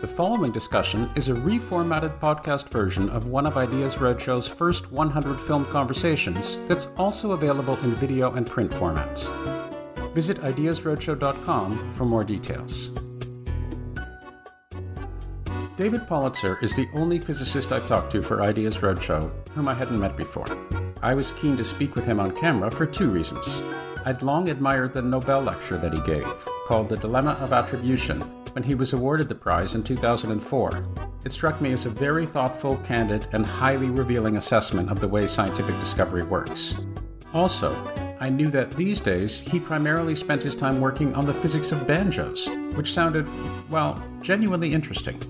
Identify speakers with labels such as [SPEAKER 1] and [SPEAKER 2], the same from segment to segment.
[SPEAKER 1] The following discussion is a reformatted podcast version of one of Ideas Roadshow's first 100 film conversations that's also available in video and print formats. Visit ideasroadshow.com for more details. David Politzer is the only physicist I've talked to for Ideas Roadshow whom I hadn't met before. I was keen to speak with him on camera for two reasons. I'd long admired the Nobel lecture that he gave, called The Dilemma of Attribution, when he was awarded the prize in 2004. It struck me as a very thoughtful, candid, and highly revealing assessment of the way scientific discovery works. Also, I knew that these days he primarily spent his time working on the physics of banjos, which sounded, well, genuinely interesting.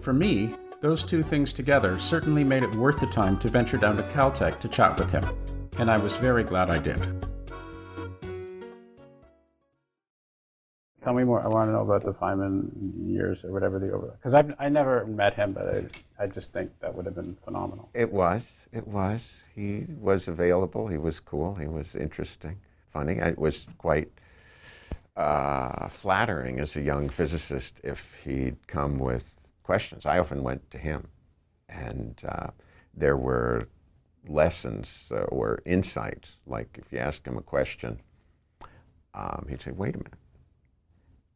[SPEAKER 1] For me, those two things together certainly made it worth the time to venture down to Caltech to chat with him, and I was very glad I did. Tell me more. I want to know about the Feynman years or whatever the over. Because I never met him, but I, I just think that would have been phenomenal.
[SPEAKER 2] It was. It was. He was available. He was cool. He was interesting, funny. It was quite uh, flattering as a young physicist if he'd come with questions. I often went to him, and uh, there were lessons uh, or insights. Like if you ask him a question, um, he'd say, "Wait a minute."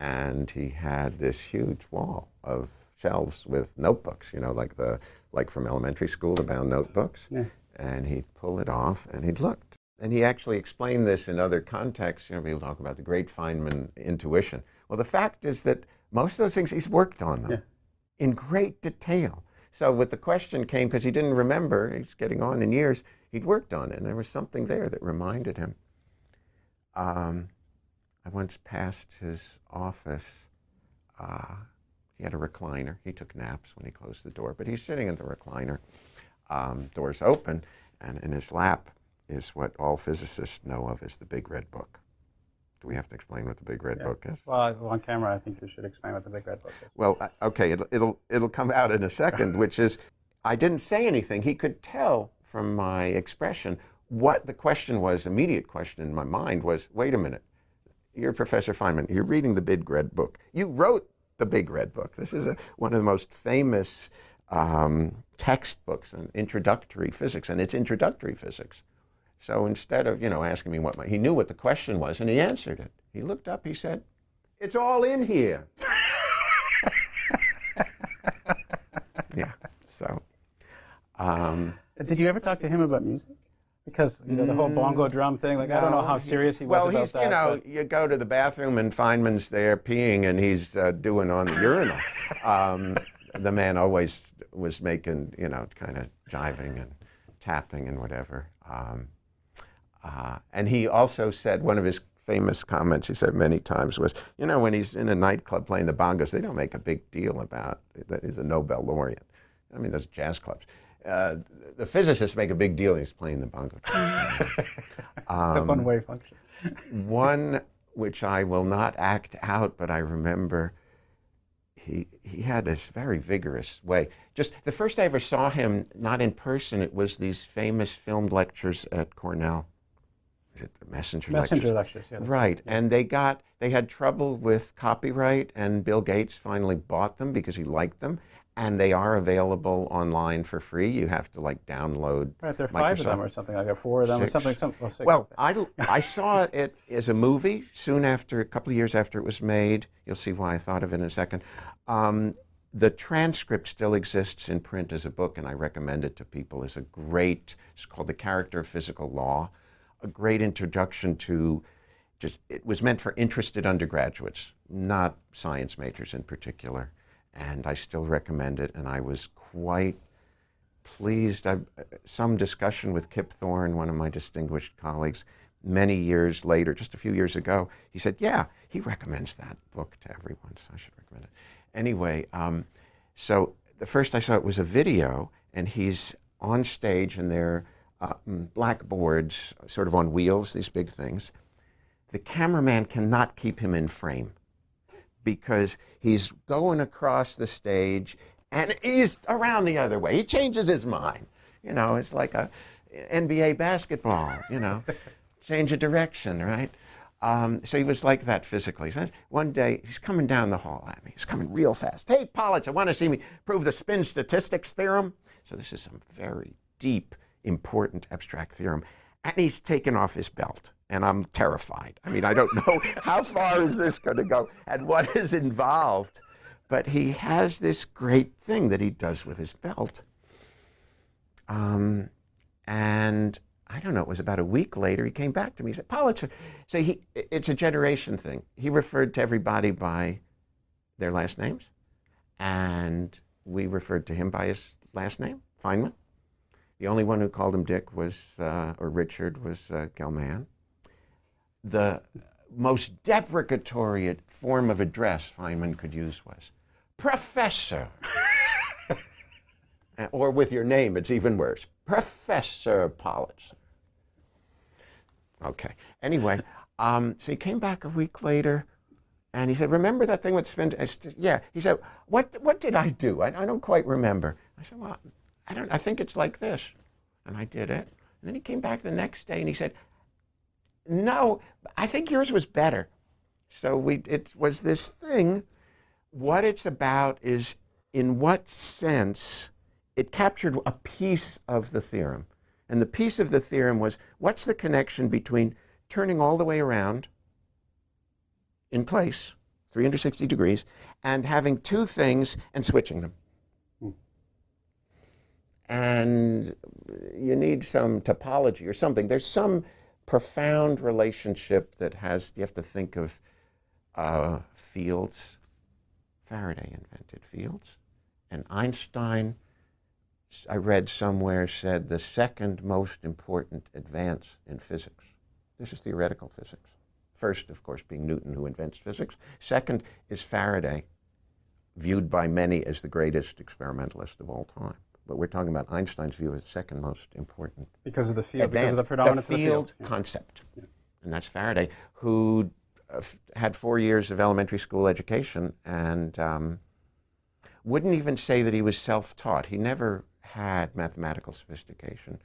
[SPEAKER 2] And he had this huge wall of shelves with notebooks, you know, like the like from elementary school, the bound notebooks. Yeah. And he'd pull it off and he'd looked. And he actually explained this in other contexts. You know, people talk about the great Feynman intuition. Well, the fact is that most of those things he's worked on them yeah. in great detail. So, with the question came because he didn't remember, he's getting on in years, he'd worked on it, and there was something there that reminded him. Um, I once passed his office. Uh, he had a recliner. He took naps when he closed the door, but he's sitting in the recliner. Um, doors open, and in his lap is what all physicists know of as the Big Red Book. Do we have to explain what the Big Red yeah. Book is?
[SPEAKER 1] Well, on camera, I think you should explain what the Big Red Book is.
[SPEAKER 2] Well, okay, it'll, it'll, it'll come out in a second, which is I didn't say anything. He could tell from my expression what the question was, immediate question in my mind was wait a minute, you're Professor Feynman. You're reading the Big Red Book. You wrote the Big Red Book. This is a, one of the most famous um, textbooks on introductory physics, and it's introductory physics. So instead of you know asking me what my, he knew what the question was, and he answered it. He looked up. He said, "It's all in here." yeah. So. Um,
[SPEAKER 1] Did you ever talk to him about music? Because you know the whole bongo mm, drum thing. Like no, I don't know how serious he was
[SPEAKER 2] well,
[SPEAKER 1] about
[SPEAKER 2] he's,
[SPEAKER 1] that.
[SPEAKER 2] you know, but... you go to the bathroom and Feynman's there peeing, and he's uh, doing on the urinal. Um, the man always was making, you know, kind of jiving and tapping and whatever. Um, uh, and he also said one of his famous comments he said many times was, you know, when he's in a nightclub playing the bongos, they don't make a big deal about that he's a Nobel laureate. I mean, those jazz clubs. Uh, the physicists make a big deal he's playing the bongo.
[SPEAKER 1] um, it's a one-way function.
[SPEAKER 2] one which I will not act out, but I remember he he had this very vigorous way. Just the first I ever saw him, not in person, it was these famous filmed lectures at Cornell. Is it the messenger,
[SPEAKER 1] messenger lectures? lectures
[SPEAKER 2] yeah, right, yeah. and they got they had trouble with copyright, and Bill Gates finally bought them because he liked them, and they are available online for free. You have to like download.
[SPEAKER 1] Right, there are five of them or something like that, four of them six. or something. Some, well,
[SPEAKER 2] well I, I saw it as a movie soon after, a couple of years after it was made. You'll see why I thought of it in a second. Um, the transcript still exists in print as a book, and I recommend it to people. It's a great. It's called The Character of Physical Law, a great introduction to. Just it was meant for interested undergraduates, not science majors in particular and I still recommend it. And I was quite pleased. I, some discussion with Kip Thorne, one of my distinguished colleagues, many years later, just a few years ago, he said, "Yeah, he recommends that book to everyone, so I should recommend it." Anyway, um, so the first I saw it was a video, and he's on stage, and they're uh, mm, blackboards, sort of on wheels, these big things. The cameraman cannot keep him in frame because he's going across the stage and he's around the other way. He changes his mind. You know, it's like a NBA basketball, you know, change of direction, right? Um, so he was like that physically. So one day he's coming down the hall at me. He's coming real fast. Hey, Politz, I want to see me prove the spin statistics theorem. So this is some very deep, important abstract theorem. And he's taken off his belt. And I'm terrified. I mean, I don't know how far is this going to go and what is involved. But he has this great thing that he does with his belt. Um, and I don't know, it was about a week later, he came back to me. He said, Paul, it's a, so he, it's a generation thing. He referred to everybody by their last names, and we referred to him by his last name, Feynman. The only one who called him Dick was, uh, or Richard, was uh, Gell-Mann. The most deprecatory form of address Feynman could use was Professor. or with your name, it's even worse. Professor Politz. Okay. Anyway, um, so he came back a week later, and he said, "Remember that thing with spin?" Yeah. He said, "What? What did I do? I, I, don't quite remember." I said, "Well, I don't. I think it's like this," and I did it. And then he came back the next day, and he said, "No, I think yours was better." So we, it was this thing. What it's about is, in what sense it captured a piece of the theorem. And the piece of the theorem was what's the connection between turning all the way around in place, 360 degrees, and having two things and switching them? Hmm. And you need some topology or something. There's some profound relationship that has, you have to think of uh, fields. Faraday invented fields, and Einstein I read somewhere said the second most important advance in physics. This is theoretical physics. First, of course, being Newton, who invents physics. Second is Faraday, viewed by many as the greatest experimentalist of all time. But we're talking about Einstein's view as second most important.
[SPEAKER 1] Because of the field, because of the
[SPEAKER 2] predominance
[SPEAKER 1] the
[SPEAKER 2] field
[SPEAKER 1] of the
[SPEAKER 2] field concept. Yeah. And that's Faraday, who uh, had four years of elementary school education and um, wouldn't even say that he was self taught. He never had mathematical sophistication,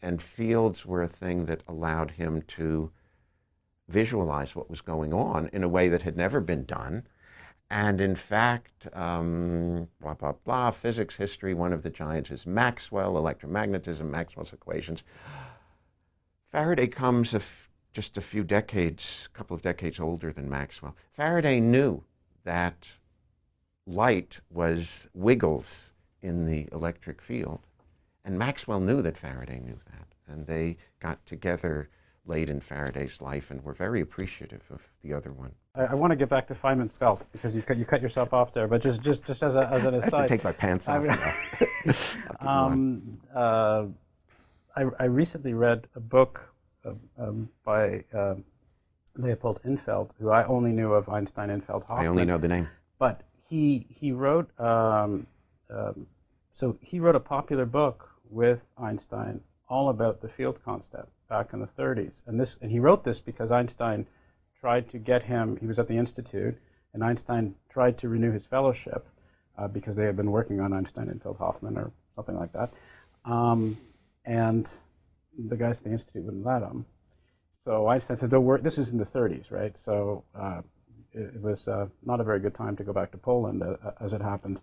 [SPEAKER 2] and fields were a thing that allowed him to visualize what was going on in a way that had never been done. And in fact, um, blah, blah, blah, physics history, one of the giants is Maxwell, electromagnetism, Maxwell's equations. Faraday comes a just a few decades, a couple of decades older than Maxwell. Faraday knew that light was wiggles in the electric field. And Maxwell knew that Faraday knew that. And they got together late in Faraday's life and were very appreciative of the other one.
[SPEAKER 1] I, I want to get back to Feynman's belt because you cut, you cut yourself off there. But just, just, just as, a, as an aside.
[SPEAKER 2] I have to take my pants off. I, mean,
[SPEAKER 1] um, uh, I, I, recently read a book uh, um, by uh, Leopold Infeld, who I only knew of Einstein, Infeld, Hoffmann.
[SPEAKER 2] I only know the name.
[SPEAKER 1] But he, he wrote um, um, so he wrote a popular book with Einstein all about the field concept back in the 30s. And this, and he wrote this because Einstein tried to get him. He was at the institute, and Einstein tried to renew his fellowship uh, because they had been working on Einstein Infeld Hoffmann or something like that. Um, and the guys at the institute wouldn't let him. So Einstein said, "Don't worry." This is in the 30s, right? So uh, it, it, was uh, not a very good time to go back to Poland, uh, as it happened.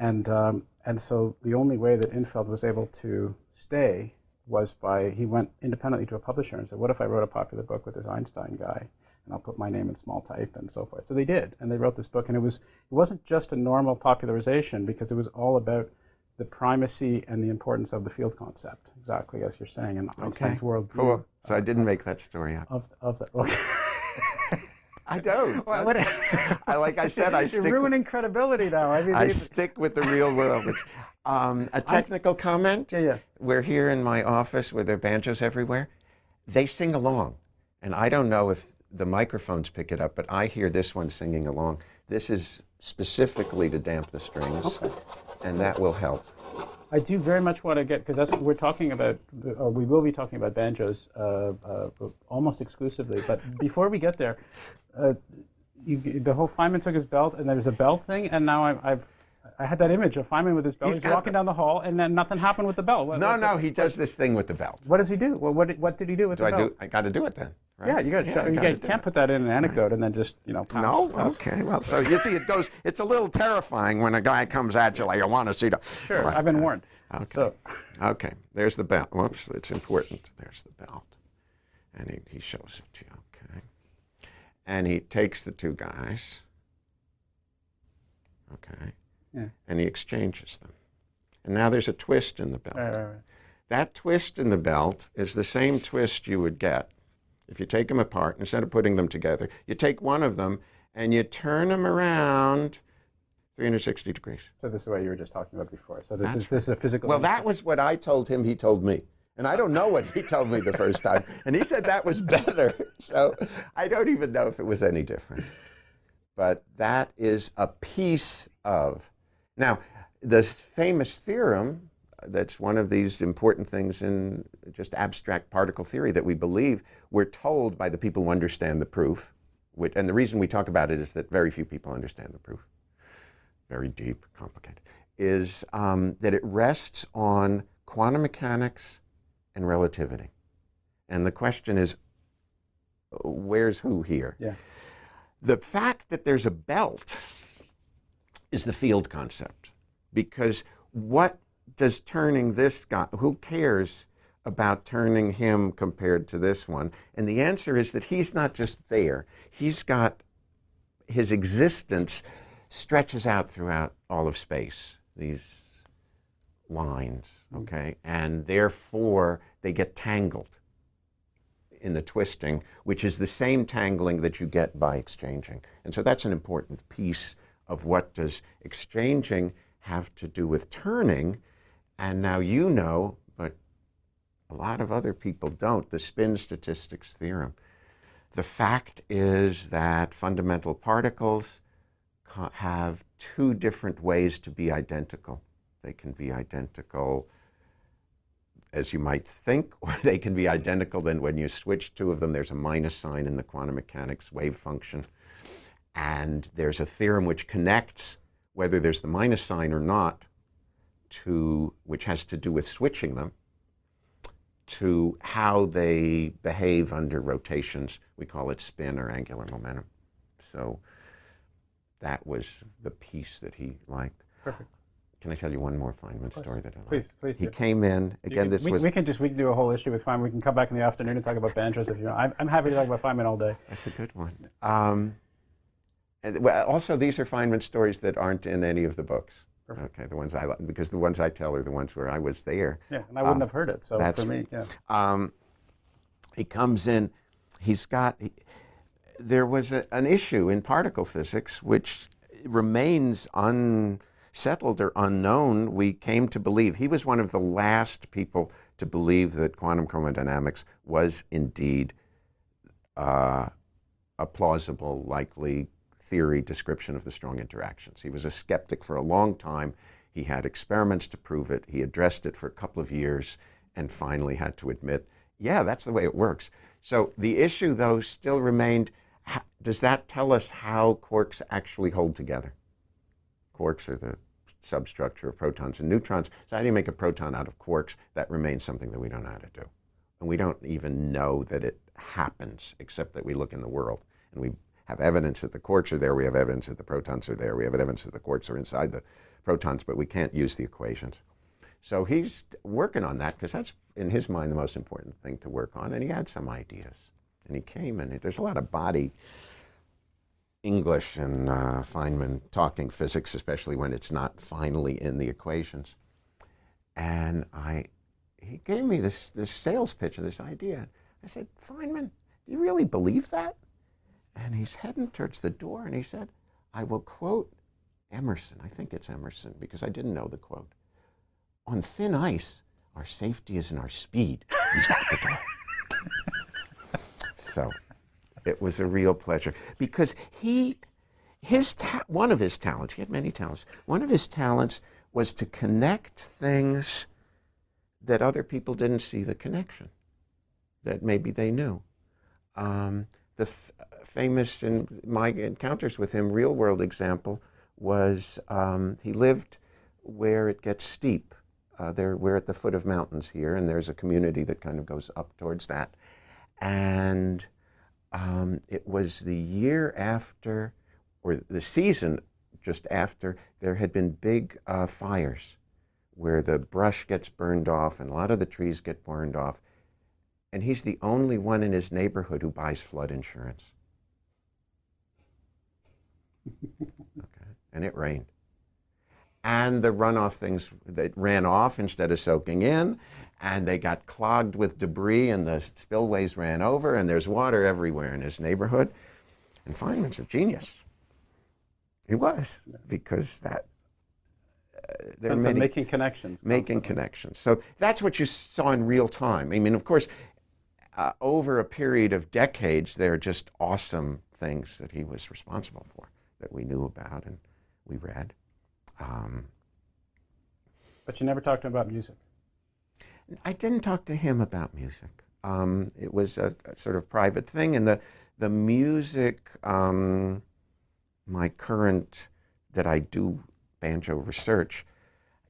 [SPEAKER 1] And, um, and so the only way that Infeld was able to stay was by, he went independently to a publisher and said, what if I wrote a popular book with this Einstein guy? And I'll put my name in small type and so forth. So they did, and they wrote this book. And it, was, it wasn't just a normal popularization because it was all about the primacy and the importance of the field concept, exactly as you're saying, in Einstein's
[SPEAKER 2] okay.
[SPEAKER 1] world.
[SPEAKER 2] Cool. So I didn't make that story up.
[SPEAKER 1] Of, of the, okay.
[SPEAKER 2] I don't. What, what, I, like I said, I
[SPEAKER 1] You're
[SPEAKER 2] stick.
[SPEAKER 1] ruining credibility now. I mean,
[SPEAKER 2] I stick with the real world. Um, a technical I, comment.
[SPEAKER 1] Yeah, yeah.
[SPEAKER 2] We're here in my office where there are banjos everywhere. They sing along, and I don't know if the microphones pick it up, but I hear this one singing along. This is specifically to damp the strings,
[SPEAKER 1] okay.
[SPEAKER 2] and that will help.
[SPEAKER 1] I do very much want to get because that's what we're talking about, or we will be talking about banjos uh, uh, almost exclusively. But before we get there, uh, you, the whole Feynman took his belt, and there's a belt thing, and now I, I've I had that image of Feynman with his belt.
[SPEAKER 2] He's
[SPEAKER 1] He's, walking
[SPEAKER 2] the-
[SPEAKER 1] down the hall, and then nothing happened with the belt. What,
[SPEAKER 2] No,
[SPEAKER 1] what,
[SPEAKER 2] no, he does this thing with the belt.
[SPEAKER 1] What does he do? Well, what, did- what did he do with
[SPEAKER 2] Do
[SPEAKER 1] the
[SPEAKER 2] I
[SPEAKER 1] belt?
[SPEAKER 2] do? I got to do it then. Right?
[SPEAKER 1] Yeah, you got.
[SPEAKER 2] I
[SPEAKER 1] you
[SPEAKER 2] gotta
[SPEAKER 1] can't, put that in an anecdote and then just you know. Pounce,
[SPEAKER 2] No,
[SPEAKER 1] pounce.
[SPEAKER 2] okay. Well, so you see, it goes. It's a little terrifying when a guy comes at you like, "I want to see the."
[SPEAKER 1] Sure,
[SPEAKER 2] Right.
[SPEAKER 1] I've been warned.
[SPEAKER 2] Okay.
[SPEAKER 1] So,
[SPEAKER 2] Okay. There's the belt. Whoops, it's important. There's the belt, and he, he shows it to you. Okay. And he takes the two guys. Okay.
[SPEAKER 1] Yeah.
[SPEAKER 2] And he exchanges them. And now there's a twist in the belt.
[SPEAKER 1] right, right, right.
[SPEAKER 2] That twist in the belt is the same twist you would get if you take them apart. Instead of putting them together, you take one of them and you turn them around 360 degrees.
[SPEAKER 1] So this is what you were just talking about before. So this
[SPEAKER 2] That's
[SPEAKER 1] is this is a physical.
[SPEAKER 2] Well, that was what I told him. He told me. And I don't know what he told me the first time. And he said that was better. So I don't even know if it was any different. But that is a piece of. Now, the famous theorem that's one of these important things in just abstract particle theory that we believe we're told by the people who understand the proof. Which, and the reason we talk about it is that very few people understand the proof very deep, complicated, is um, that it rests on quantum mechanics and relativity. And the question is, uh, where's who here?
[SPEAKER 1] Yeah.
[SPEAKER 2] The fact that there's a belt is the field concept. Because what does turning this guy, who cares about turning him compared to this one? And the answer is that he's not just there, he's got his existence stretches out throughout all of space, these lines, mm-hmm. okay? And therefore, they get tangled in the twisting, which is the same tangling that you get by exchanging. And so that's an important piece of what does exchanging have to do with turning. And now you know, but a lot of other people don't, the spin statistics theorem. The fact is that fundamental particles have two different ways to be identical. They can be identical as you might think, or they can be identical. Then, when you switch two of them, there's a minus sign in the quantum mechanics wave function. And there's a theorem which connects whether there's the minus sign or not to, which has to do with switching them to how they behave under rotations. We call it spin or angular momentum. So that was the piece that he liked.
[SPEAKER 1] Perfect.
[SPEAKER 2] Can I tell you one more Feynman story that I like?
[SPEAKER 1] Please, please
[SPEAKER 2] He
[SPEAKER 1] do.
[SPEAKER 2] came in again.
[SPEAKER 1] can-
[SPEAKER 2] This
[SPEAKER 1] we,
[SPEAKER 2] was
[SPEAKER 1] we can just we can do a whole issue with Feynman. We can come back in the afternoon and talk about banjos if you want. I'm, I'm happy to talk about Feynman all day.
[SPEAKER 2] that's a good one. Um, and also, these are Feynman stories that aren't in any of the books.
[SPEAKER 1] Perfect.
[SPEAKER 2] Okay, the ones I because the ones I tell are the ones where I was there.
[SPEAKER 1] Yeah, and I wouldn't
[SPEAKER 2] Um,
[SPEAKER 1] have heard it. So
[SPEAKER 2] that's-
[SPEAKER 1] for me, yeah.
[SPEAKER 2] um, he comes in, he's got, he, there was a, an issue in particle physics which remains unsettled or unknown. We came to believe, he was one of the last people to believe that quantum chromodynamics was indeed uh, a plausible, likely theory description of the strong interactions. He was a skeptic for a long time. He had experiments to prove it. He addressed it for a couple of years and finally had to admit, yeah, that's the way it works. So the issue, though, still remained does that tell us how quarks actually hold together? Quarks are the substructure of protons and neutrons. So, how do you make a proton out of quarks? That remains something that we don't know how to do. And we don't even know that it happens, except that we look in the world and we have evidence that the quarks are there. We have evidence that the protons are there. We have evidence that the quarks are inside the protons, but we can't use the equations. So he's working on that because that's, in his mind, the most important thing to work on. And he had some ideas. And he came and there's a lot of body English and uh, Feynman talking physics, especially when it's not finally in the equations. And I, he gave me this, this sales pitch of this idea. I said, Feynman, do you really believe that? And he's heading towards the door and he said, I will quote Emerson. I think it's Emerson because I didn't know the quote. On thin ice, our safety is in our speed. He's out the door. so it was a real pleasure because he, his one of his talents, he had many talents, one of his talents was to connect things that other people didn't see the connection, that maybe they knew. Um, the famous, in my encounters with him, real world example was um, he lived where it gets steep. Uh, there, we're at the foot of mountains here, and there's a community that kind of goes up towards that. And um, it was the year after, or the season just after, there had been big uh, fires where the brush gets burned off and a lot of the trees get burned off. And he's the only one in his neighborhood who buys flood insurance. Okay. And it rained. And the runoff things that ran off instead of soaking in, and they got clogged with debris, and the spillways ran over, and there's water everywhere in his neighborhood. And Feynman's a genius. He was, because that
[SPEAKER 1] are many, making connections.
[SPEAKER 2] Making constantly. connections. So that's what you saw in real time. I mean, of course, uh, over a period of decades, there are just awesome things that he was responsible for that we knew about and we read. Um,
[SPEAKER 1] but you never talked to him about music.
[SPEAKER 2] I didn't talk to him about music. Um, it was a, a, sort of private thing, and the the music, um, my current that I do banjo research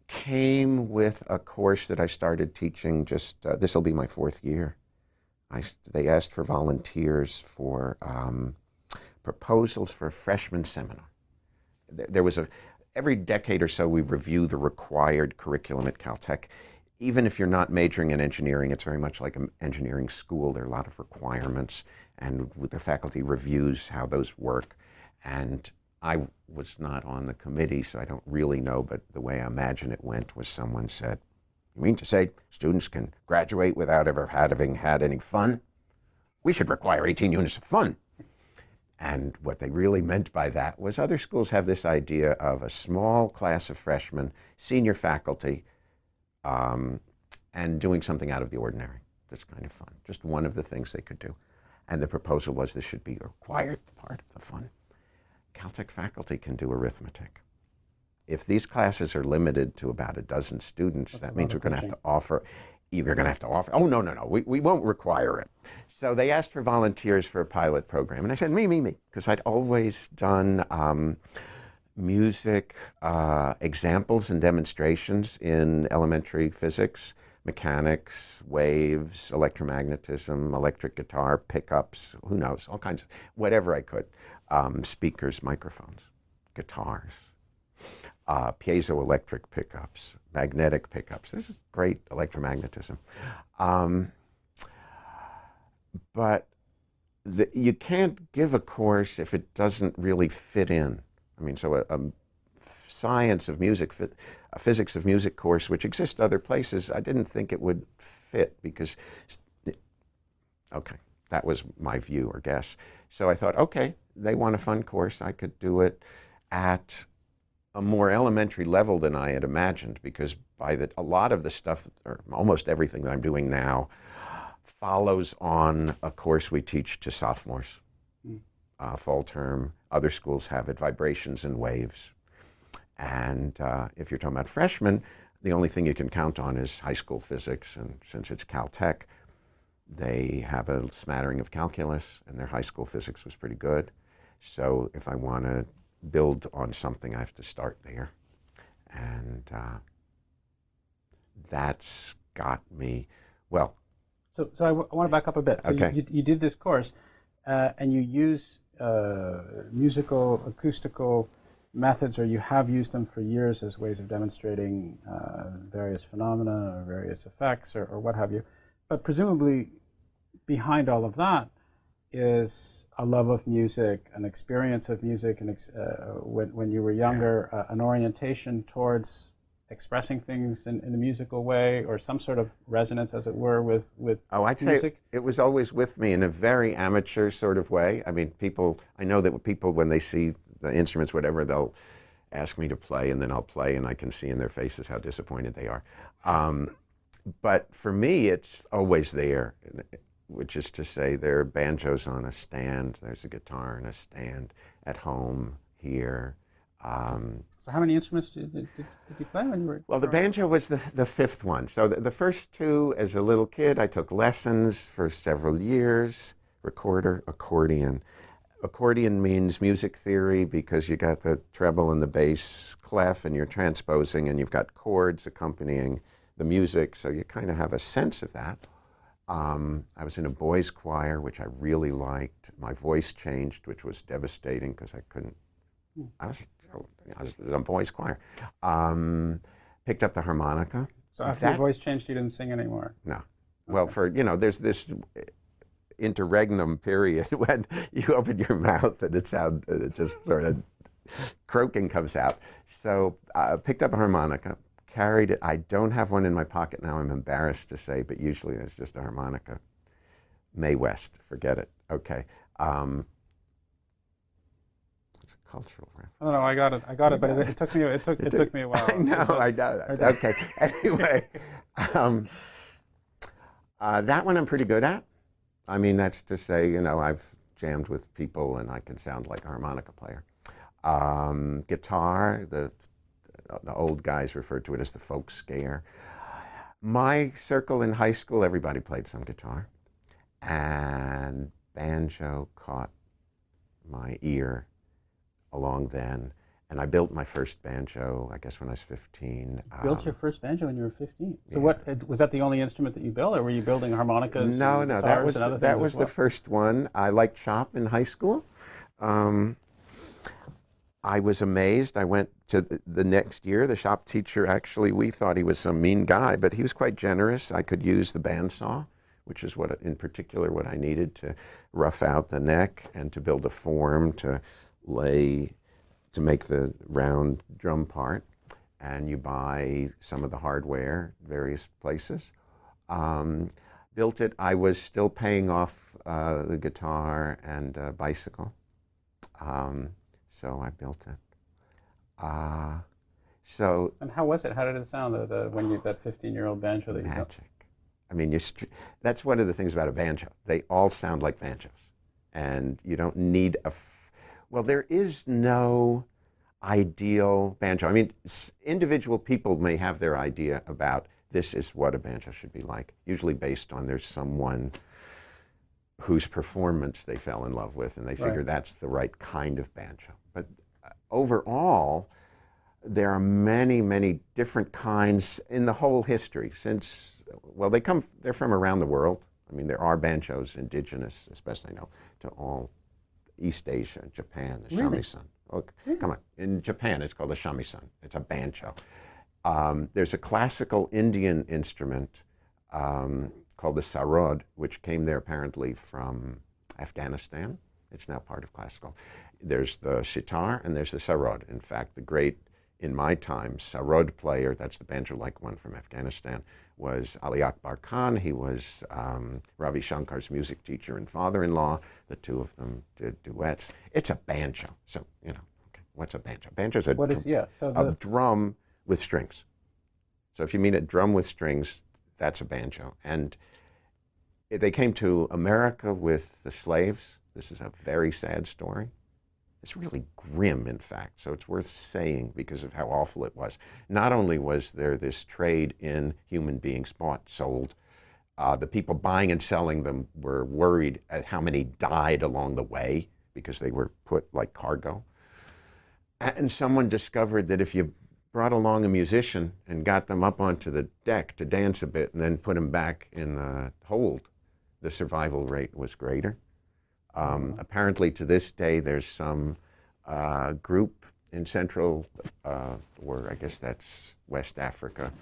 [SPEAKER 2] came with a course that I started teaching just, uh, this will be my fourth year. I, they asked for volunteers for um, proposals for a freshman seminar. There, was a, every decade or so we review the required curriculum at Caltech. Even if you're not majoring in engineering, it's very much like an engineering school. There are a lot of requirements, and the faculty reviews how those work. And I was not on the committee, so I don't really know, but the way I imagine it went was someone said, You mean to say students can graduate without ever having had any fun? We should require 18 units of fun. And what they really meant by that was other schools have this idea of a small class of freshmen, senior faculty, um, and doing something out of the ordinary. That's kind of fun. Just one of the things they could do. And the proposal was this should be a required part of the fun. Caltech faculty can do arithmetic. If these classes are limited to about a dozen students, That's that means we're going to have to offer, you're going to have to offer, oh, no, no, no, we, we won't require it. So they asked for volunteers for a pilot program. And I said, me, me, me, because I'd always done um, music uh, examples and demonstrations in elementary physics, mechanics, waves, electromagnetism, electric guitar, pickups, who knows, all kinds of, whatever I could um, speakers, microphones, guitars, uh, piezoelectric pickups, magnetic pickups. This is great electromagnetism. Um, but the, you can't give a course if it doesn't really fit in. I mean, so a, a science of music, a physics of music course, which exists other places, I didn't think it would fit because, okay, that was my view or guess. So I thought, okay, they want a fun course. I could do it at a more elementary level than I had imagined because by the, a lot of the stuff, or almost everything that I'm doing now, follows on a course we teach to sophomores, mm. uh, fall term. Other schools have it, vibrations and waves. And uh, if you're talking about freshmen, the only thing you can count on is high school physics. And since it's Caltech, they have a smattering of calculus, and their high school physics was pretty good. So if I want to build on something, I have to start there. And uh, that's got me, well.
[SPEAKER 1] So, so I, w- I want to back up a bit. So
[SPEAKER 2] okay.
[SPEAKER 1] you, you, you did this course, uh, and you use uh, musical, acoustical methods, or you have used them for years as ways of demonstrating uh, various phenomena or various effects or, or what have you. But presumably, behind all of that is a love of music, an experience of music, and uh, when, when you were younger, uh, an orientation towards expressing things in, in, a musical way, or some sort of resonance, as it were, with with
[SPEAKER 2] oh, I'd
[SPEAKER 1] music.
[SPEAKER 2] Say it was always with me in a very amateur sort of way. I mean, people. I know that people when they see the instruments, whatever, they'll ask me to play, and then I'll play, and I can see in their faces how disappointed they are. Um, but for me, it's always there which is to say there are banjos on a stand, there's a guitar on a stand at home, here. Um,
[SPEAKER 1] So how many instruments did, did, did you play when you were?
[SPEAKER 2] well, the banjo was the, the fifth one. So the, the first two, as a little kid, I took lessons for several years. Recorder, accordion. Accordion means music theory because you got the treble and the bass clef, and you're transposing, and you've got chords accompanying the music, so you kind of have a sense of that. Um, I was in a boys' choir, which I really liked. My voice changed, which was devastating because I couldn't. I was, I was in a boys' choir. Um, picked up the harmonica.
[SPEAKER 1] So after
[SPEAKER 2] that-
[SPEAKER 1] your voice changed, you didn't sing anymore.
[SPEAKER 2] No. Well, for, you know, there's this interregnum period when you open your mouth and it sounds, it just sort of croaking comes out. So I picked up a harmonica, carried it. I don't have one in my pocket now, I'm embarrassed to say, but usually there's just a harmonica. Mae West, forget it. Okay. Um, it's a cultural reference.
[SPEAKER 1] I don't know. I got it. I got it, but
[SPEAKER 2] got
[SPEAKER 1] it, it took me. It took. It,
[SPEAKER 2] It
[SPEAKER 1] took me a while.
[SPEAKER 2] I know,
[SPEAKER 1] So-
[SPEAKER 2] I know. that. Okay. Anyway, um, uh, that one I'm pretty good at. I mean, that's to say, you know, I've jammed with people and I can sound like a harmonica player. Um, guitar, the the old guys referred to it as the folk scare. My circle in high school, everybody played some guitar, and banjo caught my ear along then. And I built my first banjo, I guess, when I was 15.
[SPEAKER 1] Built
[SPEAKER 2] Um,
[SPEAKER 1] your first banjo when you were 15. So
[SPEAKER 2] yeah.
[SPEAKER 1] what was that the only instrument that you built, or were you building harmonicas?
[SPEAKER 2] No, no, that was the, that was
[SPEAKER 1] as
[SPEAKER 2] the first one. I liked shop in high school. Um, I was amazed. I went to the, next year. The shop teacher actually, we thought he was some mean guy, but he was quite generous. I could use the bandsaw, which is what, in particular, what I needed to rough out the neck and to build a form to lay, to make the round drum part. And you buy some of the hardware, various places. Um, built it. I was still paying off uh, the guitar and uh, bicycle. Um, so I built it. Uh, so
[SPEAKER 1] And how was it? How did it sound? The, the, when you that 15-year-old banjo that
[SPEAKER 2] magic. I mean, you that's one of the things about a banjo. They all sound like banjos, and you don't need a. F- well, there is no ideal banjo. I mean, s- individual people may have their idea about this is what a banjo should be like. Usually based on there's someone whose performance they fell in love with, and they figure
[SPEAKER 1] Right.
[SPEAKER 2] that's the right kind of banjo. But overall, there are many, many different kinds in the whole history since, well, they come, they're from around the world. I mean, there are banjos indigenous, especially I know, to all East Asia, Japan, the
[SPEAKER 1] Really?
[SPEAKER 2] shamisen. Oh, c- come on. In Japan, it's called a shamisen. It's a banjo. Um, there's a classical Indian instrument um, called the sarod, which came there apparently from Afghanistan. It's now part of classical. There's the sitar and there's the sarod. In fact, the great, in my time, sarod player, that's the banjo-like one from Afghanistan, was Ali Akbar Khan. He was um, Ravi Shankar's music teacher and father-in-law. The two of them did duets. It's a banjo. So, you know, okay, what's a banjo? Banjo's a
[SPEAKER 1] What
[SPEAKER 2] dr-
[SPEAKER 1] yeah? So
[SPEAKER 2] a drum with strings. So if you mean a drum with strings, that's a banjo. And they came to America with the slaves. This is a very sad story. It's really grim, in fact, so it's worth saying because of how awful it was. Not only was there this trade in human beings bought, sold, uh, the people buying and selling them were worried at how many died along the way because they were put like cargo. And someone discovered that if you brought along a musician and got them up onto the deck to dance a bit and then put them back in the hold, the survival rate was greater. Um, apparently, to this day, there's some uh, group in Central, uh, or I guess that's West Africa,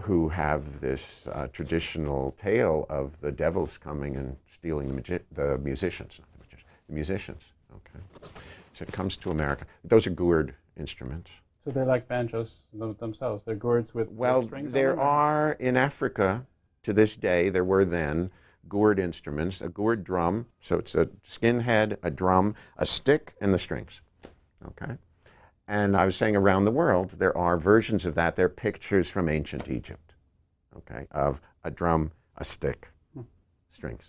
[SPEAKER 2] who have this uh, traditional tale of the devils coming and stealing the, magi- the musicians, not the, magicians, the musicians. Okay, so it comes to America. Those are gourd instruments.
[SPEAKER 1] so they're like banjos themselves. They're gourds with
[SPEAKER 2] Well,
[SPEAKER 1] strings. on
[SPEAKER 2] there are in Africa to this day, there were then gourd instruments, a gourd drum, so it's a skin head, a drum, a stick, and the strings. Okay? And I was saying around the world, there are versions of that. They're pictures from ancient Egypt, okay, of a drum, a stick, hmm. strings.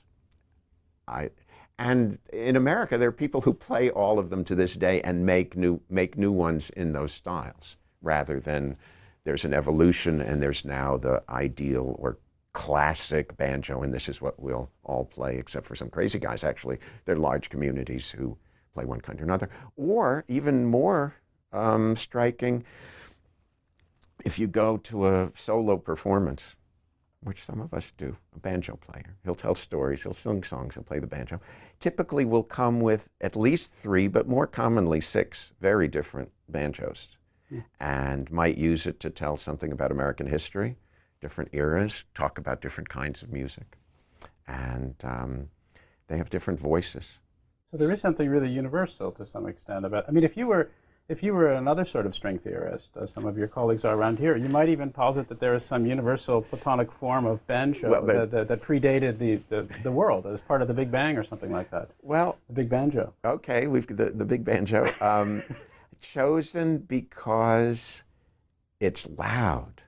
[SPEAKER 2] I, And in America, there are people who play all of them to this day and make new, make new ones in those styles rather than there's an evolution and there's now the ideal or classic banjo, and this is what we'll all play, except for some crazy guys. Actually, They're large communities who play one kind or another. Or even more um, striking, if you go to a solo performance, which some of us do, a banjo player. He'll tell stories, he'll sing songs, he'll play the banjo. Typically will come with at least three, but more commonly six very different banjos. Yeah. And might use it to tell something about American history, different eras, talk about different kinds of music. And um, they have different voices.
[SPEAKER 1] So there is something really universal to some extent about. I mean, if you were if you were another sort of string theorist, as some of your colleagues are around here, you might even posit that there is some universal Platonic form of banjo well, that, that, that, predated the, the, the, world as part of the Big Bang or something like that.
[SPEAKER 2] Well,
[SPEAKER 1] the Big Banjo.
[SPEAKER 2] Okay, we've the, the Big Banjo. Um, chosen because it's loud.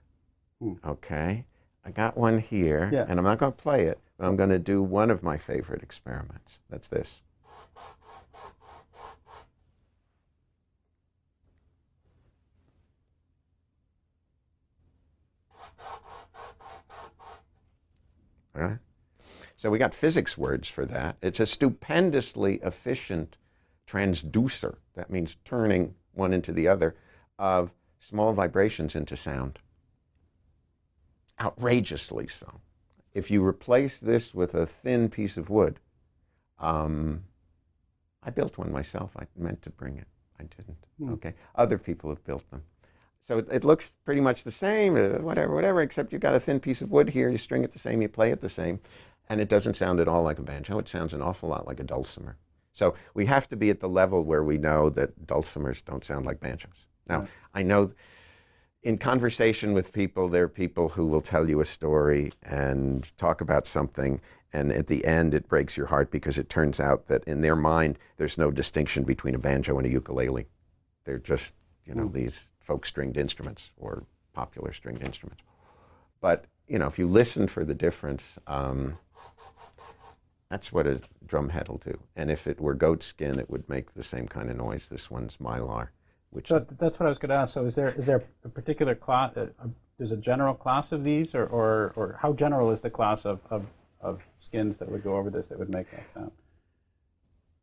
[SPEAKER 2] Hmm. Okay, I got one here, yeah. and I'm not going to play it, but I'm going to do one of my favorite experiments. That's this. Right? So we got physics words for that. It's a stupendously efficient transducer. That means turning one into the other of small vibrations into sound. Outrageously so. If you replace this with a thin piece of wood, um, I built one myself. I meant to bring it. I didn't. Mm. Okay. Other people have built them. So it, it, looks pretty much the same, uh, whatever, whatever, except you've got a thin piece of wood here, you string it the same, you play it the same, and it doesn't sound at all like a banjo. It sounds an awful lot like a dulcimer. So we have to be at the level where we know that dulcimers don't sound like banjos. Now, right. I know in conversation with people, there are people who will tell you a story and talk about something, and at the end, it breaks your heart because it turns out that in their mind, there's no distinction between a banjo and a ukulele. They're just, you know, mm. these folk stringed instruments or popular stringed instruments. But you know, if you listen for the difference, um, that's what a drum head will do. And if it were goat skin, it would make the same kind of noise. This one's mylar. Which
[SPEAKER 1] so that's what I was going to ask. So is there is there a particular class? Uh, there's a general class of these, or, or, or how general is the class of, of, of skins that would go over this that would make that sound?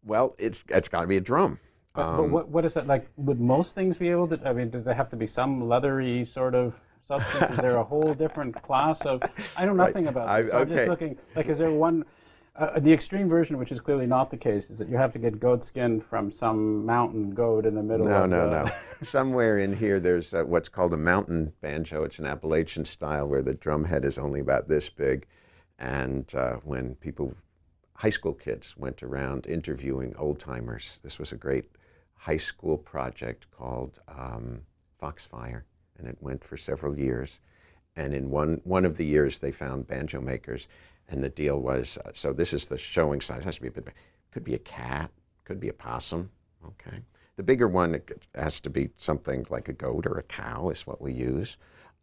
[SPEAKER 2] Well, it's it's got to be a drum.
[SPEAKER 1] But, um, but what, what is it like? Would most things be able to? I mean, do they have to be some leathery sort of substance? is there a whole different class of? I know nothing right. about this. So okay. I'm just looking. Like, is there one? Uh, the extreme version, which is clearly not the case, is that you have to get goat skin from some mountain goat in the middle
[SPEAKER 2] no,
[SPEAKER 1] of
[SPEAKER 2] No,
[SPEAKER 1] no,
[SPEAKER 2] no. Somewhere in here, there's uh, what's called a mountain banjo. It's an Appalachian style where the drum head is only about this big. And uh, when people, high school kids, went around interviewing old timers, this was a great high school project called um, Foxfire, and it went for several years. And in one, one of the years, they found banjo makers, and the deal was uh, so this is the showing size, has to be a bit big. Could be a cat, could be a possum, okay? The bigger one has to be something like a goat or a cow, is what we use.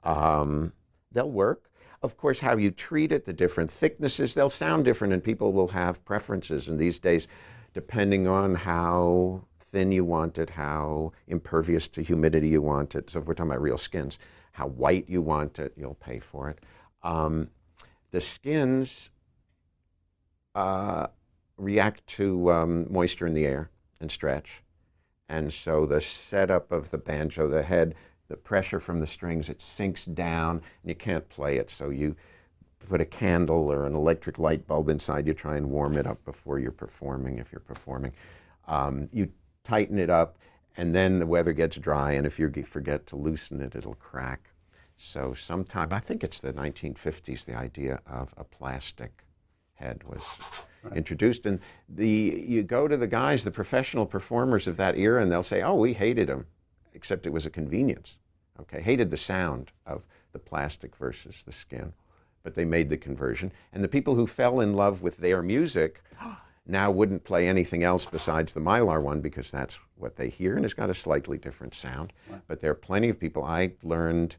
[SPEAKER 2] Um, they'll work. Of course, how you treat it, the different thicknesses, they'll sound different, and people will have preferences. And these days, depending on how thin you want it, how impervious to humidity you want it. So if we're talking about real skins, how white you want it, you'll pay for it. Um, the skins uh, react to um, moisture in the air and stretch. And so the setup of the banjo, the head, the pressure from the strings, it sinks down and you can't play it. So you put a candle or an electric light bulb inside, you try and warm it up before you're performing, if you're performing. Um, you tighten it up, and then the weather gets dry, and if you forget to loosen it, it'll crack. So sometime, I think it's the 1950s, the idea of a plastic head was right. introduced. And the, you go to the guys, the professional performers of that era, and they'll say, oh, we hated them, except it was a convenience. Okay, hated the sound of the plastic versus the skin, but they made the conversion. And the people who fell in love with their music, now wouldn't play anything else besides the Mylar one because that's what they hear and it's got a slightly different sound. Right. But there are plenty of people. I learned,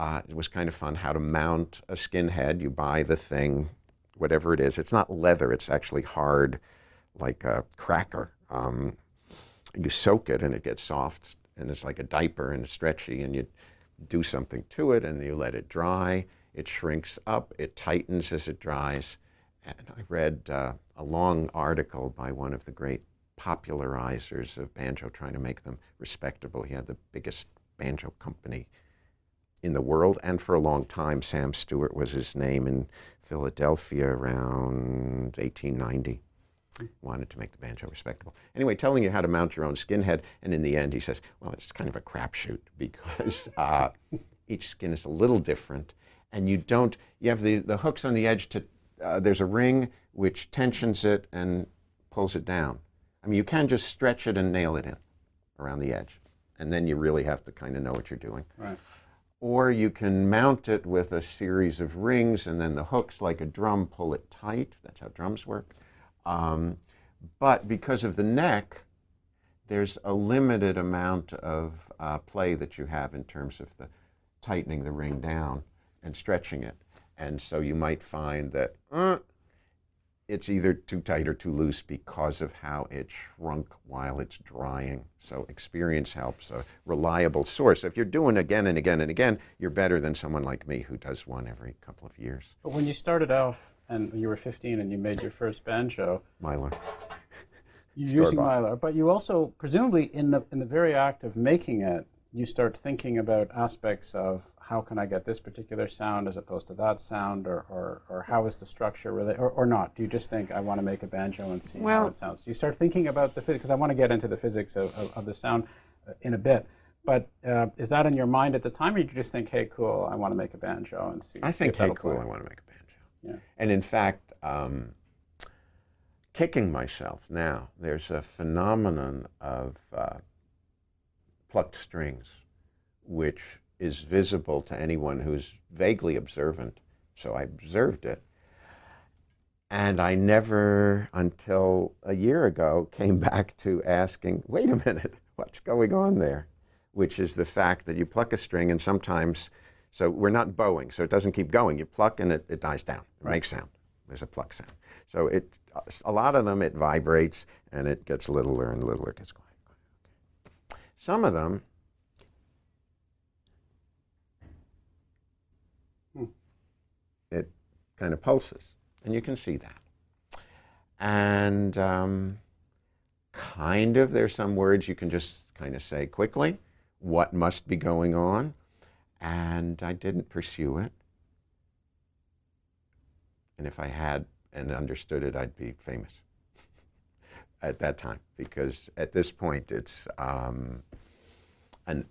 [SPEAKER 2] uh, it was kind of fun, how to mount a skin head. You buy the thing, whatever it is. It's not leather, it's actually hard, like a cracker. Um, you soak it and it gets soft and it's like a diaper and it's stretchy and you do something to it and you let it dry. It shrinks up, it tightens as it dries. And I read uh, a long article by one of the great popularizers of banjo, trying to make them respectable. He had the biggest banjo company in the world, and for a long time, Sam Stewart was his name in Philadelphia around 1890. Wanted to make the banjo respectable. Anyway, telling you how to mount your own skinhead, and in the end, he says, "Well, it's kind of a crapshoot because uh, each skin is a little different, and you don't. You have the, the hooks on the edge to. Uh, there's a ring which tensions it and pulls it down. I mean, you can just stretch it and nail it in around the edge, and then you really have to kind of know what you're doing.
[SPEAKER 1] Right.
[SPEAKER 2] Or you can mount it with a series of rings, and then the hooks, like a drum, pull it tight. That's how drums work. Um, but because of the neck, there's a limited amount of uh, play that you have in terms of the tightening the ring down and stretching it. And so you might find that uh, it's either too tight or too loose because of how it shrunk while it's drying. So experience helps. A reliable source. If you're doing again and again and again, you're better than someone like me who does one every couple of years.
[SPEAKER 1] But when you started off and you were 15 and you made your first banjo,
[SPEAKER 2] Mylar.
[SPEAKER 1] you're using mylar, but you also presumably in the in the very act of making it, you start thinking about aspects of how can I get this particular sound as opposed to that sound, or or, or how is the structure really, or, or not? Do you just think I want to make a banjo and see how it sounds? Do you start thinking about the physics? Because I want to get into the physics of, of, of the sound uh, in a bit. But uh, is that in your mind at the time, or you just think, "Hey, cool, I want to make a banjo and see"?
[SPEAKER 2] I
[SPEAKER 1] see
[SPEAKER 2] think,
[SPEAKER 1] if
[SPEAKER 2] hey, cool,
[SPEAKER 1] play?
[SPEAKER 2] I want to make a banjo.
[SPEAKER 1] Yeah.
[SPEAKER 2] And in fact, um, kicking myself now, there's a phenomenon of uh, plucked strings, which is visible to anyone who's vaguely observant. So I observed it. And I never, until a year ago, came back to asking, wait a minute, what's going on there? Which is the fact that you pluck a string and sometimes, so we're not bowing, so it doesn't keep going. You pluck and it, it dies down, it makes sound. There's a pluck sound. So it, a lot of them, it vibrates and it gets littler and littler, it gets quiet. Some of them, it kind of pulses, and you can see that. And um, kind of, there's some words you can just kind of say quickly what must be going on, and I didn't pursue it. And if I had and understood it, I'd be famous at that time because at this point it's um, an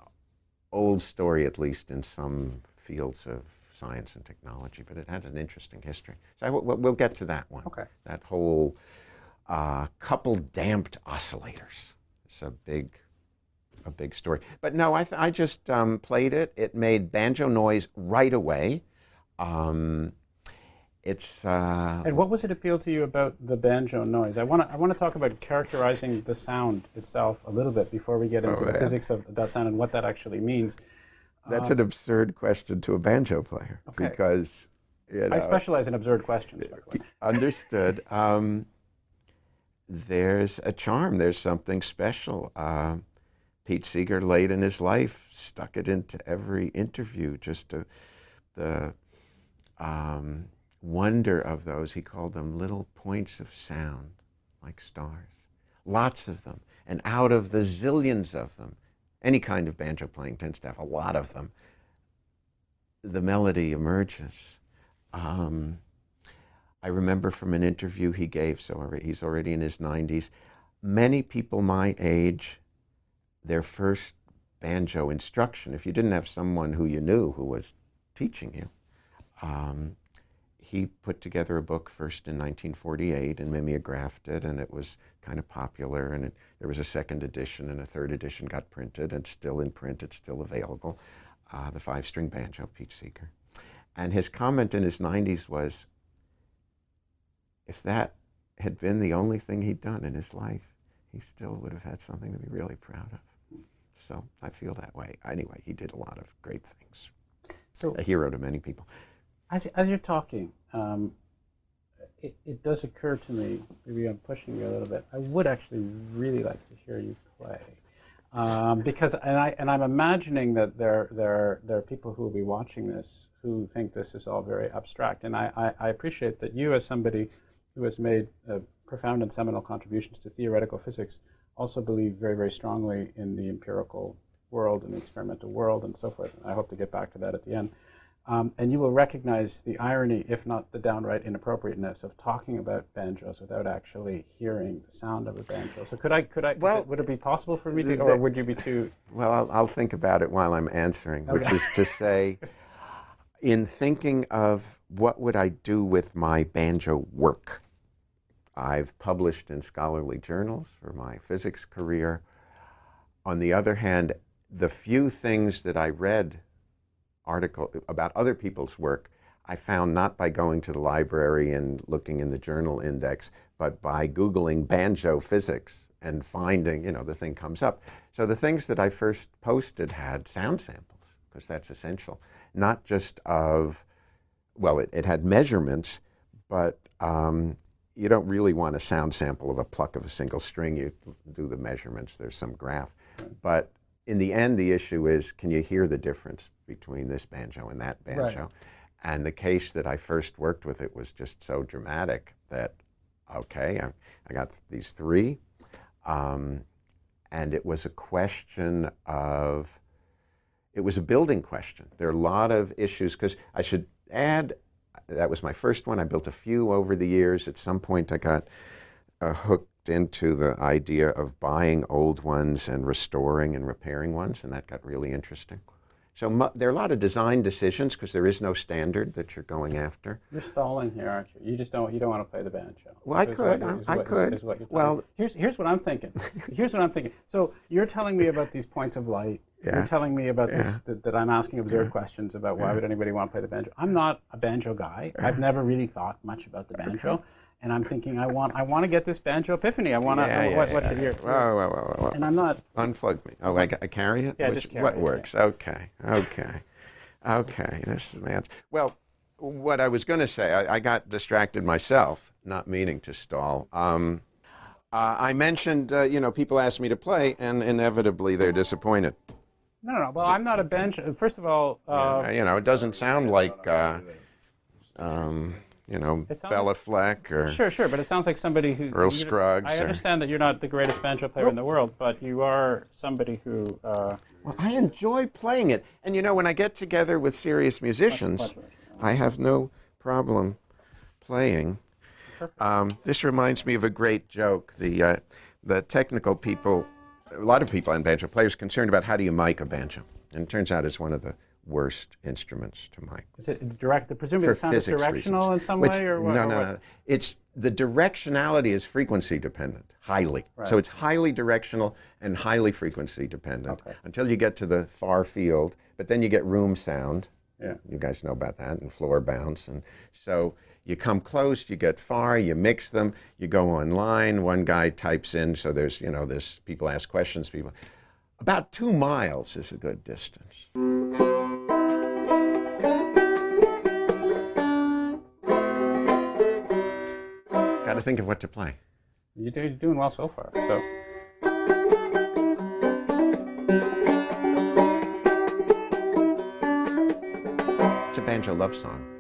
[SPEAKER 2] old story, at least in some fields of science and technology, but it had an interesting history. So I, we'll we'll get to that one.
[SPEAKER 1] Okay.
[SPEAKER 2] That whole uh, coupled damped oscillators. It's a big, a big story. But no, I, th- I just um, played it. It made banjo noise right away. Um, it's uh,
[SPEAKER 1] And what was it appeal to you about the banjo noise? I want to I want to talk about characterizing the sound itself a little bit before we get into
[SPEAKER 2] Oh,
[SPEAKER 1] the
[SPEAKER 2] yeah.
[SPEAKER 1] physics of that sound and what that actually means.
[SPEAKER 2] that's an absurd question to a banjo player
[SPEAKER 1] Okay.
[SPEAKER 2] because you know,
[SPEAKER 1] I specialize in absurd questions. By the way.
[SPEAKER 2] Understood. Um, there's a charm. There's something special. Uh, Pete Seeger, late in his life, stuck it into every interview. Just to, the um, wonder of those. He called them little points of sound, like stars. Lots of them, and out of the zillions of them, any kind of banjo playing tends to have a lot of them. The melody emerges. Um, I remember from an interview he gave, so he's already in his 90s. Many people my age, their first banjo instruction, if you didn't have someone who you knew who was teaching you, um, he put together a book first in 1948 and mimeographed it, and it was kind of popular. And it, there was a second edition, and a third edition got printed, and still in print, it's still available. Uh, the five string banjo, Pete Seeger. And his comment in his 90s was if that had been the only thing he'd done in his life, he still would have had something to be really proud of. So I feel that way. Anyway, he did a lot of great things.
[SPEAKER 1] So
[SPEAKER 2] A hero to many people.
[SPEAKER 1] As, as you're talking, um, it, it does occur to me, maybe I'm pushing you a little bit. I would actually really like to hear you play. Um, because and I and I'm imagining that there there are, there are people who will be watching this who think this is all very abstract, and I, I, I appreciate that you, as somebody who has made uh, profound and seminal contributions to theoretical physics, also believe very very strongly in the empirical world and the experimental world and so forth. And I hope to get back to that at the end. Um, and you will recognize the irony, if not the downright inappropriateness, of talking about banjos without actually hearing the sound of a banjo. So, could I? Could I?
[SPEAKER 2] Well,
[SPEAKER 1] it, would it be possible for me to, or would you be too?
[SPEAKER 2] Well, I'll, I'll think about it while I'm answering, which is to say, in thinking of what would I do with my banjo work, I've published in scholarly journals for my physics career. On the other hand, the few things that I read article about other people's work, I found not by going to the library and looking in the journal index, but by Googling banjo physics and finding, you know, the thing comes up. So the things that I first posted had sound samples, because that's essential, not just of, well, it, it had measurements, but um, you don't really want a sound sample of a pluck of a single string. You do the measurements, there's some graph. But in the end, the issue is can you hear the difference between this banjo and that banjo? And the case that I first worked with it was just so dramatic that, okay, I, I got these three. Um, and it was a question of, it was a building question. There are a lot of issues, because I should add, that was my first one. I built a few over the years. At some point, I got uh, hooked into the idea of buying old ones and restoring and repairing ones, and that got really interesting. So mu- there are a lot of design decisions because there is no standard that you're going after.
[SPEAKER 1] You're stalling here, aren't you? You just don't. You don't want to play the banjo.
[SPEAKER 2] Well, I could.
[SPEAKER 1] what-
[SPEAKER 2] I-
[SPEAKER 1] is what- is-
[SPEAKER 2] could.
[SPEAKER 1] is what
[SPEAKER 2] Well-
[SPEAKER 1] here's here's what I'm thinking. here's what I'm thinking. So you're telling me about these points of light.
[SPEAKER 2] Yeah.
[SPEAKER 1] You're telling me about this that, that I'm asking absurd questions about why would anybody want to play the banjo. I'm not a banjo guy. I've never really thought much about the banjo, and I'm thinking I want I want to get this banjo epiphany. I want to.
[SPEAKER 2] Yeah, yeah,
[SPEAKER 1] what,
[SPEAKER 2] yeah,
[SPEAKER 1] should
[SPEAKER 2] yeah.
[SPEAKER 1] hear?
[SPEAKER 2] Whoa, whoa, whoa, whoa, whoa.
[SPEAKER 1] And I'm not.
[SPEAKER 2] Unplug me. Oh, I, I carry it?
[SPEAKER 1] Yeah,
[SPEAKER 2] Which-
[SPEAKER 1] just carry
[SPEAKER 2] What
[SPEAKER 1] it, yeah.
[SPEAKER 2] works? Okay, okay, okay. This is man. Well, what I was going to say, I, I got distracted myself, not meaning to stall. Um, uh, I mentioned, uh, you know, people ask me to play, and inevitably they're disappointed.
[SPEAKER 1] No, no, no. Well, I'm not a banjo. First of all, uh,
[SPEAKER 2] Uh, you know, it doesn't sound like, uh, um, you know,
[SPEAKER 1] It sounds-
[SPEAKER 2] Béla Fleck or.
[SPEAKER 1] Sure, sure, but it sounds like somebody who.
[SPEAKER 2] Earl Scruggs
[SPEAKER 1] I
[SPEAKER 2] or-
[SPEAKER 1] understand that you're not the greatest banjo player in the world, but you are somebody who. Uh,
[SPEAKER 2] Well, I enjoy playing it. And you know, when I get together with serious musicians,
[SPEAKER 1] much, much,
[SPEAKER 2] I have no problem playing. Um, this reminds me of a great joke. The, uh, the technical people, a lot of people on banjo players, concerned about how do you mic a banjo. And it turns out it's one of the worst instruments to mic.
[SPEAKER 1] is it direct? Presumably,
[SPEAKER 2] For
[SPEAKER 1] the sound is directional
[SPEAKER 2] reasons.
[SPEAKER 1] in some
[SPEAKER 2] Which-
[SPEAKER 1] way, or what?
[SPEAKER 2] no, no, no. It's the directionality is frequency dependent, highly. Right. So it's highly directional and highly frequency dependent
[SPEAKER 1] Okay.
[SPEAKER 2] until you get to the far field. But then you get room sound.
[SPEAKER 1] Yeah.
[SPEAKER 2] You guys know about that, and floor bounce, and so you come close, you get far, you mix them, you go online. One guy types in, so there's you know, there's people ask questions. People, about two miles is a good distance. To think of what to play.
[SPEAKER 1] You're doing well so far. So
[SPEAKER 2] It's a banjo love song.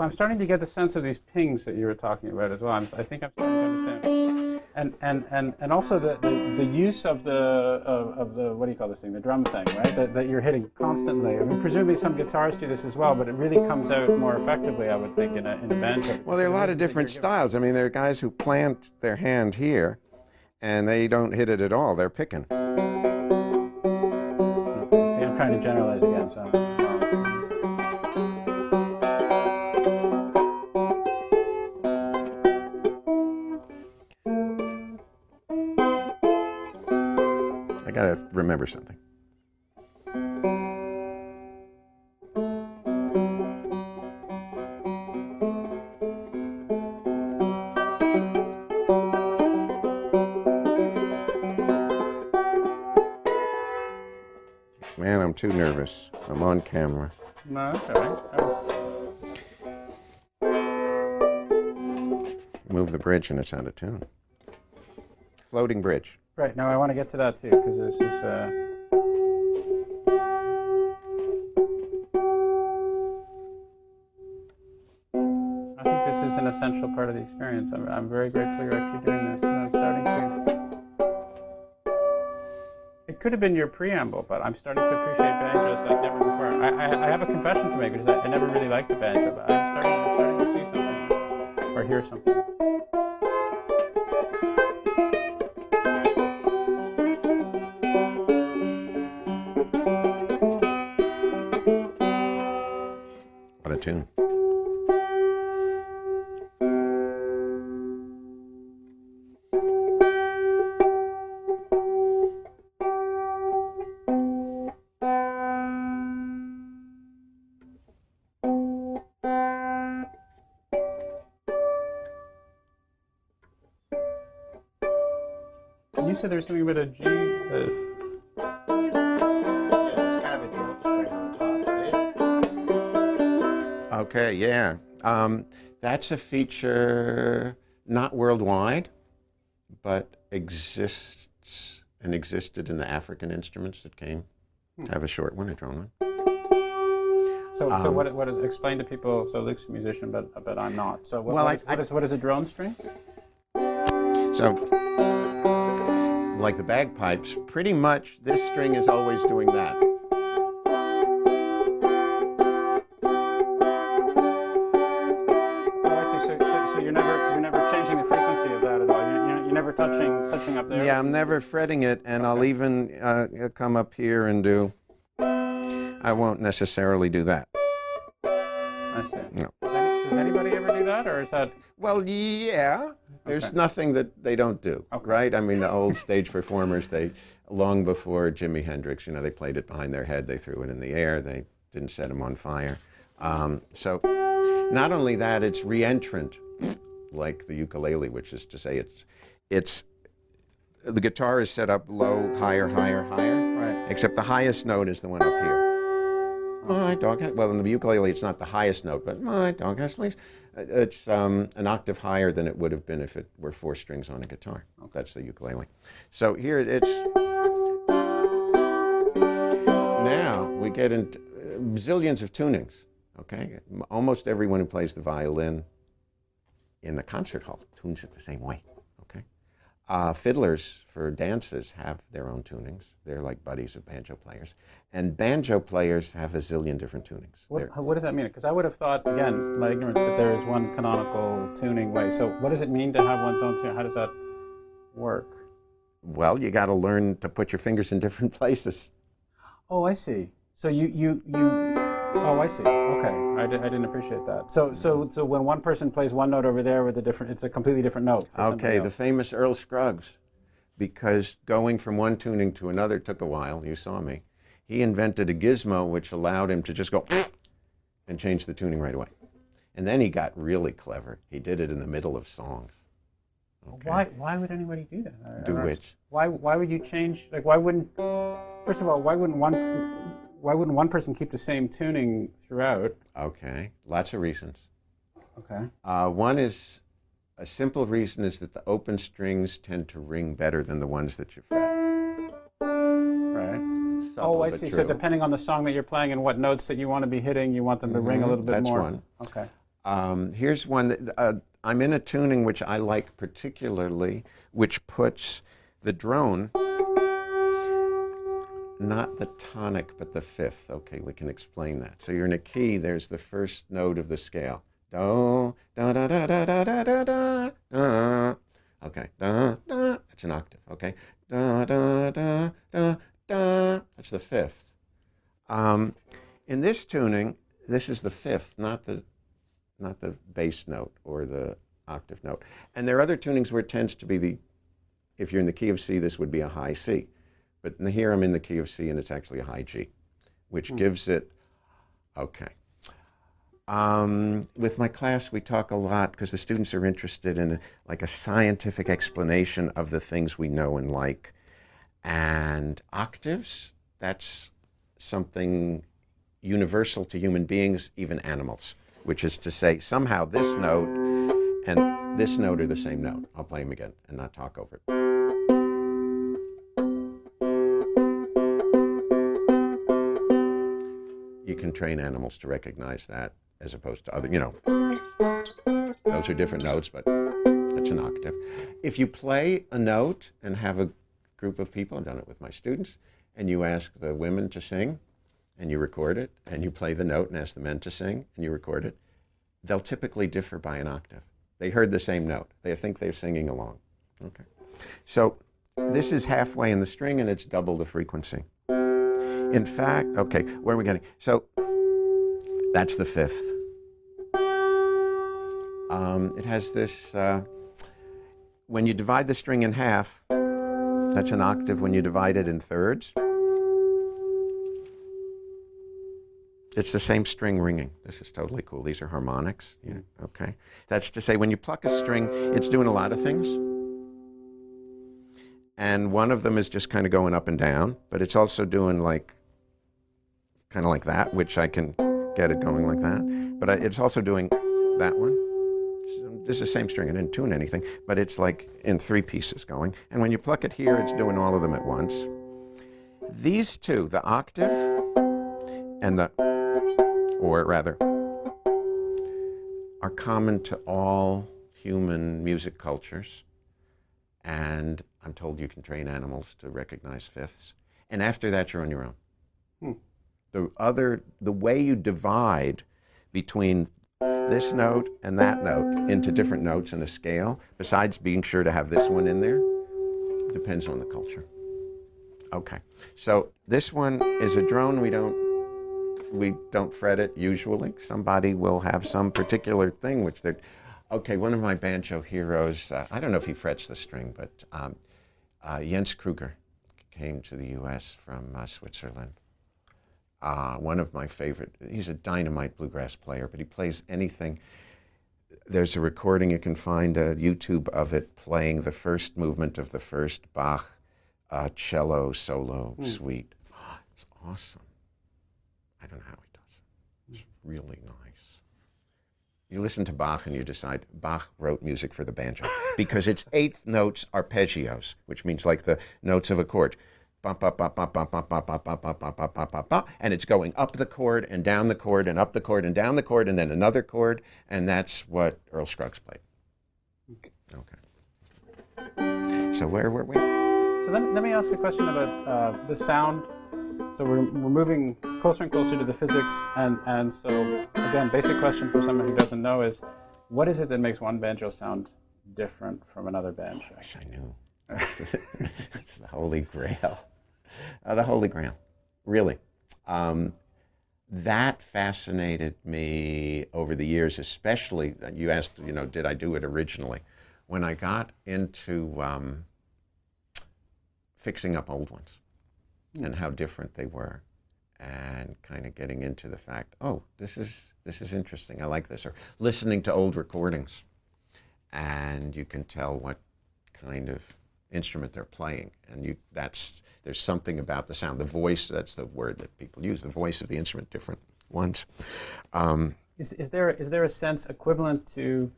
[SPEAKER 1] So I'm starting to get the sense of these pings that you were talking about as well. I'm, I think I'm starting to understand. And and and and also the, the, the use of the of, of the what do you call this thing? The drum thing, right? That, that you're hitting constantly. I mean, presumably some guitars do this as well, but it really comes out more effectively, I would think, in a in a banjo.
[SPEAKER 2] Well, there are a lot of different styles. I mean, there are guys who plant their hand here, and they don't hit it at all. They're picking. Hmm.
[SPEAKER 1] See, I'm trying to generalize again. So.
[SPEAKER 2] Gotta remember something. Man, I'm too nervous. I'm on camera.
[SPEAKER 1] No, okay.
[SPEAKER 2] Move the bridge and it's out of tune. Floating bridge.
[SPEAKER 1] Right, now I want to get to that too, because this is. Uh, I think this is an essential part of the experience. I'm, I'm very grateful you're actually doing this. I'm starting to. It could have been your preamble, but I'm starting to appreciate banjos like never before. I, I, I have a confession to make, which is I, I never really liked the banjo, but I'm starting, I'm starting to see something or hear something. Said there was something about a G. Uh,
[SPEAKER 2] Okay, yeah. Um, that's a feature not worldwide, but exists and existed in the African instruments that came to have a short one, a drone one.
[SPEAKER 1] So, so
[SPEAKER 2] Um,
[SPEAKER 1] what, what is explain to people? So Luke's a musician, but but I'm not. So what,
[SPEAKER 2] Well,
[SPEAKER 1] what
[SPEAKER 2] I-
[SPEAKER 1] is, what
[SPEAKER 2] I-
[SPEAKER 1] is what is a drone string?
[SPEAKER 2] So, like the bagpipes, pretty much this string is always doing that.
[SPEAKER 1] Oh, I see. So, so, so you're never you're never changing the frequency of that at all. You're, you're, you're never touching touching up there.
[SPEAKER 2] Yeah, I'm never fretting it, and I'll even uh, come up here and do. I won't necessarily do that.
[SPEAKER 1] I see.
[SPEAKER 2] No.
[SPEAKER 1] Does, any, does anybody ever do that, or is that?
[SPEAKER 2] Well, yeah. There's
[SPEAKER 1] Okay.
[SPEAKER 2] nothing that they don't do,
[SPEAKER 1] Okay.
[SPEAKER 2] right? I mean, the old stage performers, they long before Jimi Hendrix, you know, they played it behind their head, they threw it in the air, they didn't set him on fire. Um, so, not only that, it's reentrant, like the ukulele, which is to say, it's it's the guitar is set up low, higher, higher, higher.
[SPEAKER 1] Right.
[SPEAKER 2] Except the highest note is the one up here. My dog has, well, in the ukulele, it's not the highest note, but my dog has fleas. It's um, an octave higher than it would have been if it were four strings on a guitar. That's the ukulele. So here it's. Now we get into uh, zillions of tunings, okay? Almost everyone who plays the violin in the concert hall tunes it the same way, okay? Uh, fiddlers for dances have their own tunings. They're like buddies of banjo players. And banjo players have a zillion different tunings.
[SPEAKER 1] What, what does that mean? Because I would have thought, again, my ignorance, that there is one canonical tuning way. So what does it mean to have one's own tune? How does that work?
[SPEAKER 2] well, you got to learn to put your fingers in different places.
[SPEAKER 1] Oh, I see. So you you you. Oh, I see. Okay, I, di- I didn't appreciate that. So so so when one person plays one note over there with a different, it's a completely different note.
[SPEAKER 2] Okay, the famous Earl Scruggs, because going from one tuning to another took a while, you saw me. He invented a gizmo which allowed him to just go and change the tuning right away. And then he got really clever. He did it in the middle of songs. Okay.
[SPEAKER 1] Why why would anybody do that? I-
[SPEAKER 2] Do which?
[SPEAKER 1] Why why would you change? Like why wouldn't? First of all, why wouldn't one why wouldn't one person keep the same tuning throughout?
[SPEAKER 2] Okay, lots of reasons.
[SPEAKER 1] Okay.
[SPEAKER 2] Uh, one is a simple reason is that the open strings tend to ring better than the ones that you fret.
[SPEAKER 1] Right.
[SPEAKER 2] Subtle,
[SPEAKER 1] oh, I see. So depending on the song that you're playing and what notes that you want to be hitting, you want them to ring a little bit
[SPEAKER 2] that's
[SPEAKER 1] more.
[SPEAKER 2] one.
[SPEAKER 1] Okay.
[SPEAKER 2] Um, here's one that uh, I'm in a tuning which I like particularly, which puts the drone, not the tonic, but the fifth. Okay, we can explain that. So you're in a key, there's the first note of the scale. Do, da, da, da, da, da, da, da, da, da. Okay, da, da, that's an octave, okay. Da, da, da, da, da, that's the fifth. Um, in this tuning, this is the fifth, not the not the bass note or the octave note. And there are other tunings where it tends to be the, if you're in the key of C, this would be a high C. But here I'm in the key of C and it's actually a high G. which gives it, okay. Um, with my class, we talk a lot because the students are interested in like a scientific explanation of the things we know and like. And octaves, that's something universal to human beings, even animals, which is to say, somehow this note and this note are the same note. I'll play them again and not talk over it. You can train animals to recognize that as opposed to other, you know, those are different notes, but that's an octave. If you play a note and have a group of people, I've done it with my students, and you ask the women to sing and you record it, and you play the note and ask the men to sing and you record it, they'll typically differ by an octave. They heard the same note. They think they're singing along. Okay. So this is halfway in the string and it's double the frequency. In fact, okay, where are we getting? So that's the fifth. Um, it has this, uh, when you divide the string in half, that's an octave when you divide it in thirds. It's the same string ringing. This is totally cool. These are harmonics. Yeah, okay. That's to say, when you pluck a string, it's doing a lot of things. And one of them is just kind of going up and down, but it's also doing like, kind of like that, which I can get it going like that. But I, it's also doing that one. This is the same string. I didn't tune anything, but it's like in three pieces going. And when you pluck it here, it's doing all of them at once. These two, the octave and the or rather, are common to all human music cultures. And I'm told you can train animals to recognize fifths. And after that, you're on your own.
[SPEAKER 1] Hmm.
[SPEAKER 2] The other, the way you divide between this note and that note into different notes in a scale, besides being sure to have this one in there, depends on the culture. Okay, so this one is a drone. We don't we don't fret it usually. Somebody will have some particular thing which they're. Okay, one of my banjo heroes, uh, I don't know if he frets the string, but um, uh, Jens Kruger came to the U.S. from uh, Switzerland. Uh, one of my favorite, he's a dynamite bluegrass player, but he plays anything. There's a recording you can find a YouTube of it playing the first movement of the first Bach uh, cello solo
[SPEAKER 1] Mm.
[SPEAKER 2] suite. it's awesome. I don't know how he does it. It's really nice. You listen to Bach and you decide Bach wrote music for the banjo because its eighth notes arpeggios, which means like the notes of a chord. And it's going up the chord and down the chord and up the chord and down the chord and then another chord, and that's what Earl Scruggs played. Okay. So where were we?
[SPEAKER 1] So let, let me ask a question about uh, the sound. So we're, we're moving closer and closer to the physics, and, and so again, basic question for someone who doesn't know is, what is it that makes one banjo sound different from another banjo?
[SPEAKER 2] I wish I knew. it's the holy grail. Uh, the Holy Grail, really. Um, that fascinated me over the years, especially. uh, You asked, you know, did I do it originally? When I got into um, fixing up old ones and how different they were, and kind of getting into the fact, oh, this is this is interesting. I like this. Or listening to old recordings, and you can tell what kind of instrument they're playing and you that's there's something about the sound the voice that's the word that people use the voice of the instrument different ones um,
[SPEAKER 1] Is, is there is there a sense equivalent to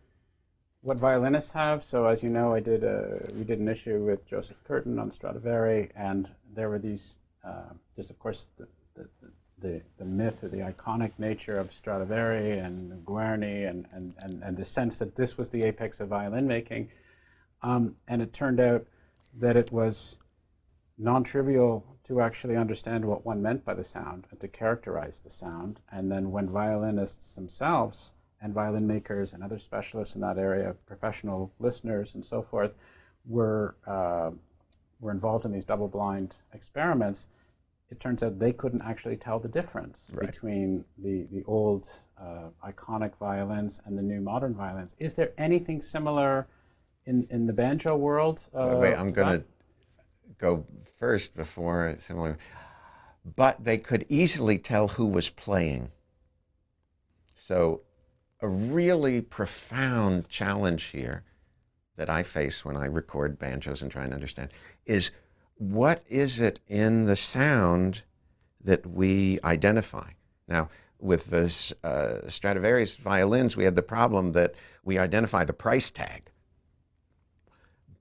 [SPEAKER 1] what violinists have? So as you know, I did a, we did an issue with Joseph Curtin on Stradivari, and there were these. Uh, there's of course the, the, the, the myth or the iconic nature of Stradivari and Guarni, and, and, and, and the sense that this was the apex of violin making. Um, and it turned out that it was non-trivial to actually understand what one meant by the sound and to characterize the sound. And then when violinists themselves and violin makers and other specialists in that area, professional listeners and so forth, were uh, were involved in these double-blind experiments, it turns out they couldn't actually tell the difference
[SPEAKER 2] Right.
[SPEAKER 1] between the the old uh, iconic violins and the new modern violins. Is there anything similar in in the banjo world? Uh,
[SPEAKER 2] wait i'm going to go first before similar but they could easily tell who was playing. So, a really profound challenge here that I face when I record banjos and try and understand is what is it in the sound that we identify? Now, with the uh, Stradivarius violins, we have the problem that we identify the price tag.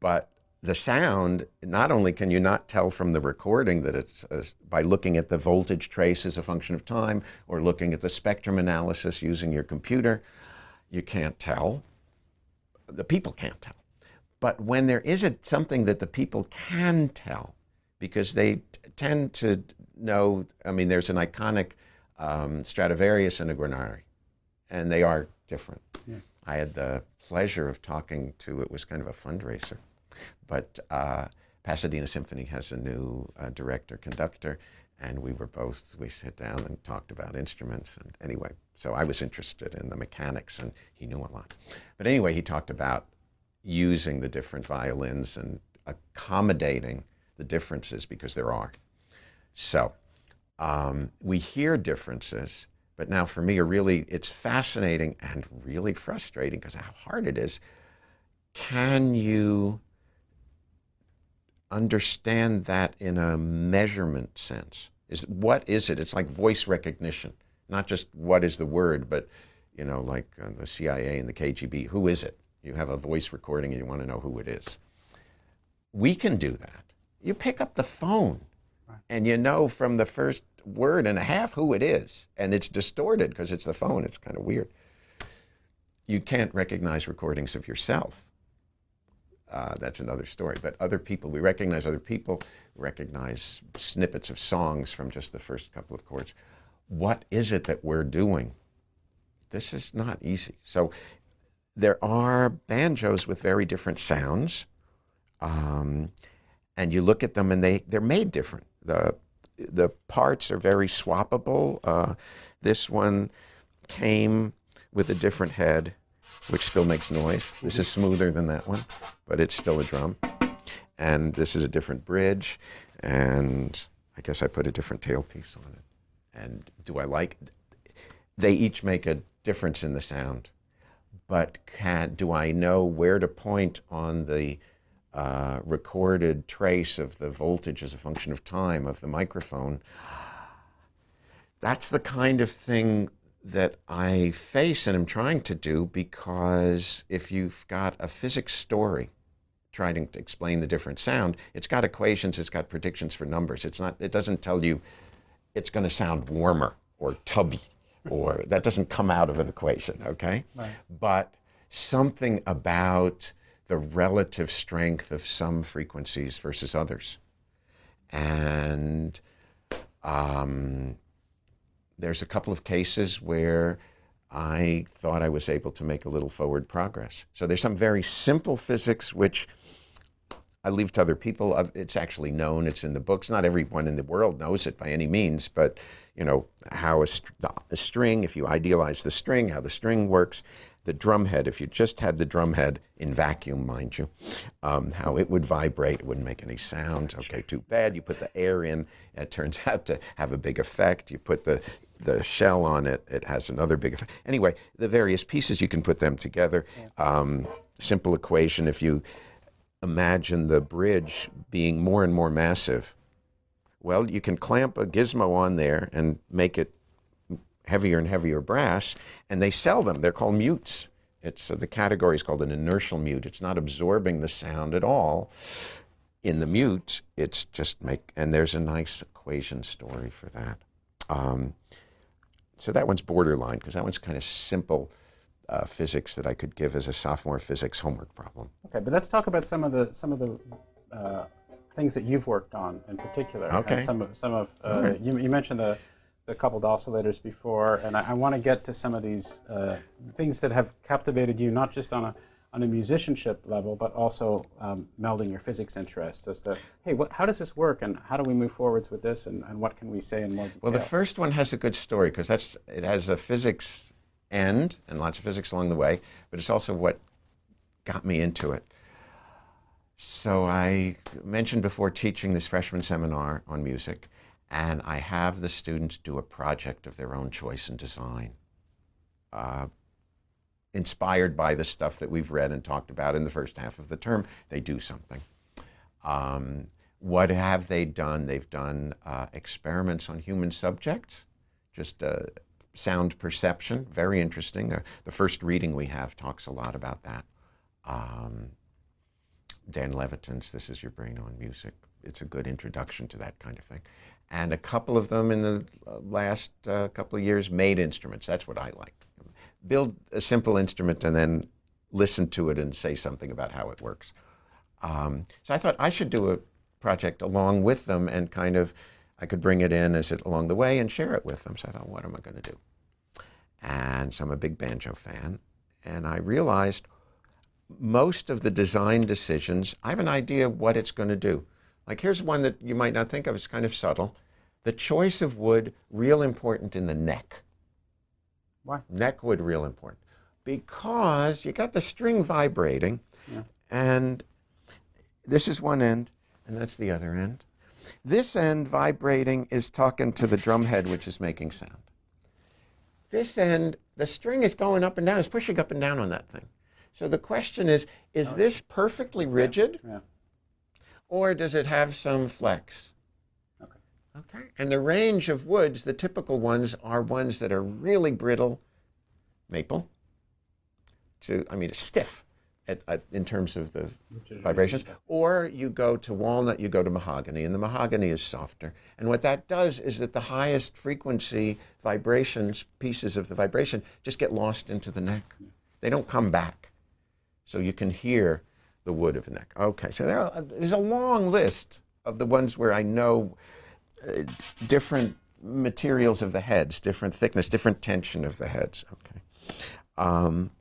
[SPEAKER 2] But the sound, not only can you not tell from the recording that it's uh, by looking at the voltage trace as a function of time or looking at the spectrum analysis using your computer, you can't tell. The people can't tell. But when there is a, something that the people can tell, because they t- tend to know, I mean, there's an iconic um, Stradivarius and a Guarneri, and they are different. Yeah. I had the pleasure of talking to, it was kind of a fundraiser, but uh, Pasadena Symphony has a new uh, director conductor, and we were both, we sat down and talked about instruments. And anyway, so I was interested in the mechanics, and he knew a lot. But anyway, he talked about using the different violins and accommodating the differences because there are. So um, we hear differences, but now for me, really, it's fascinating and really frustrating because how hard it is. Can you understand that in a measurement sense? Is what is it? It's like voice recognition, not just what is the word, but you know, like uh, the CIA and the KGB. Who is it? You have a voice recording and you want to know who it is. We can do that. You pick up the phone and you know from the first word and a half who it is. And it's distorted because it's the phone. It's kind of weird. You can't recognize recordings of yourself. Uh, that's another story. But other people, we recognize other people, recognize snippets of songs from just the first couple of chords. What is it that we're doing? This is not easy. So there are banjos with very different sounds. Um, and you look at them and they, they're made different. The, the parts are very swappable. Uh, this one came with a different head, which still makes noise. This is smoother than that one, but it's still a drum. And this is a different bridge, and I guess I put a different tailpiece on it. And do I like? They each make a difference in the sound but can, do I know where to point on the uh, recorded trace of the voltage as a function of time of the microphone? That's the kind of thing that I face and am trying to do because if you've got a physics story trying to explain the different sound, it's got equations, it's got predictions for numbers. It's not, it doesn't tell you it's going to sound warmer or tubby or that doesn't come out of an equation, okay? Right. But something about the relative strength of some frequencies versus others. And um, there's a couple of cases where I thought I was able to make a little forward progress. So there's some very simple physics which I leave to other people. It's actually known. It's in the books. Not everyone in the world knows it by any means, but you know how a, a string, if you idealize the string, how the string works. The drum head, if you just had the drum head in vacuum, mind you, um, how it would vibrate, it wouldn't make any sound. Okay, too bad. You put the air in, it turns out to have a big effect. You put the the shell on it, it has another big effect. Anyway, the various pieces you can put them together. Um, simple equation. If you imagine the bridge being more and more massive. Well, you can clamp a gizmo on there and make it heavier and heavier brass, and they sell them. They're called mutes. It's uh, the category is called an inertial mute. It's not absorbing the sound at all. In the mute, it's just make, and there's a nice equation story for that. Um, so that one's borderline because that one's kind of simple uh, physics that I could give as a sophomore physics homework problem.
[SPEAKER 1] Okay, but let's talk about some of the some of the uh, things that you've worked on in particular.
[SPEAKER 2] Okay.
[SPEAKER 1] some of some of uh, right. you, you, mentioned the the coupled oscillators before, and I, I want to get to some of these uh, things that have captivated you, not just on a on a musicianship level, but also um, melding your physics interests as to, hey, what, how does this work, and how do we move forwards with this, and, and what can we say in more detail?
[SPEAKER 2] Well, the first one has a good story because that's it has a physics end and lots of physics along the way, but it's also what got me into it. So I mentioned before teaching this freshman seminar on music, and I have the students do a project of their own choice and design, uh, inspired by the stuff that we've read and talked about in the first half of the term. They do something. Um, what have they done? They've done uh, experiments on human subjects, just uh, sound perception, very interesting. Uh, the first reading we have talks a lot about that. Um, Dan Levitin's This Is Your Brain on Music. It's a good introduction to that kind of thing. And a couple of them in the uh, last uh, couple of years made instruments. That's what I like. Build a simple instrument and then listen to it and say something about how it works. Um, so I thought I should do a project along with them and kind of I could bring it in as it along the way and share it with them. So I thought, what am I going to do? And so I'm a big banjo fan, and I realized most of the design decisions, I have an idea what it's going to do. Like here's one that you might not think of. It's kind of subtle. The choice of wood, real important in the neck.
[SPEAKER 1] Why?
[SPEAKER 2] Neck wood, real important. Because you got the string vibrating,
[SPEAKER 1] Yeah.
[SPEAKER 2] and this is one end, and that's the other end. This end vibrating is talking to the drum head, which is making sound. This end, the string is going up and down, it's pushing up and down on that thing. So the question is is oh, this perfectly rigid,
[SPEAKER 1] Yeah.
[SPEAKER 2] or does it have some flex?
[SPEAKER 1] Okay.
[SPEAKER 2] Okay. And the range of woods, the typical ones are ones that are really brittle, maple, to, I mean, stiff at, at, in terms of the vibrations. Or you go to walnut, you go to mahogany, and the mahogany is softer. And what that does is that the highest frequency vibrations, pieces of the vibration, just get lost into the neck. They don't come back. So you can hear the wood of the neck. Okay, so there are, there's a long list of the ones where I know uh, different materials of the heads, different thickness, different tension of the heads. Okay. Um,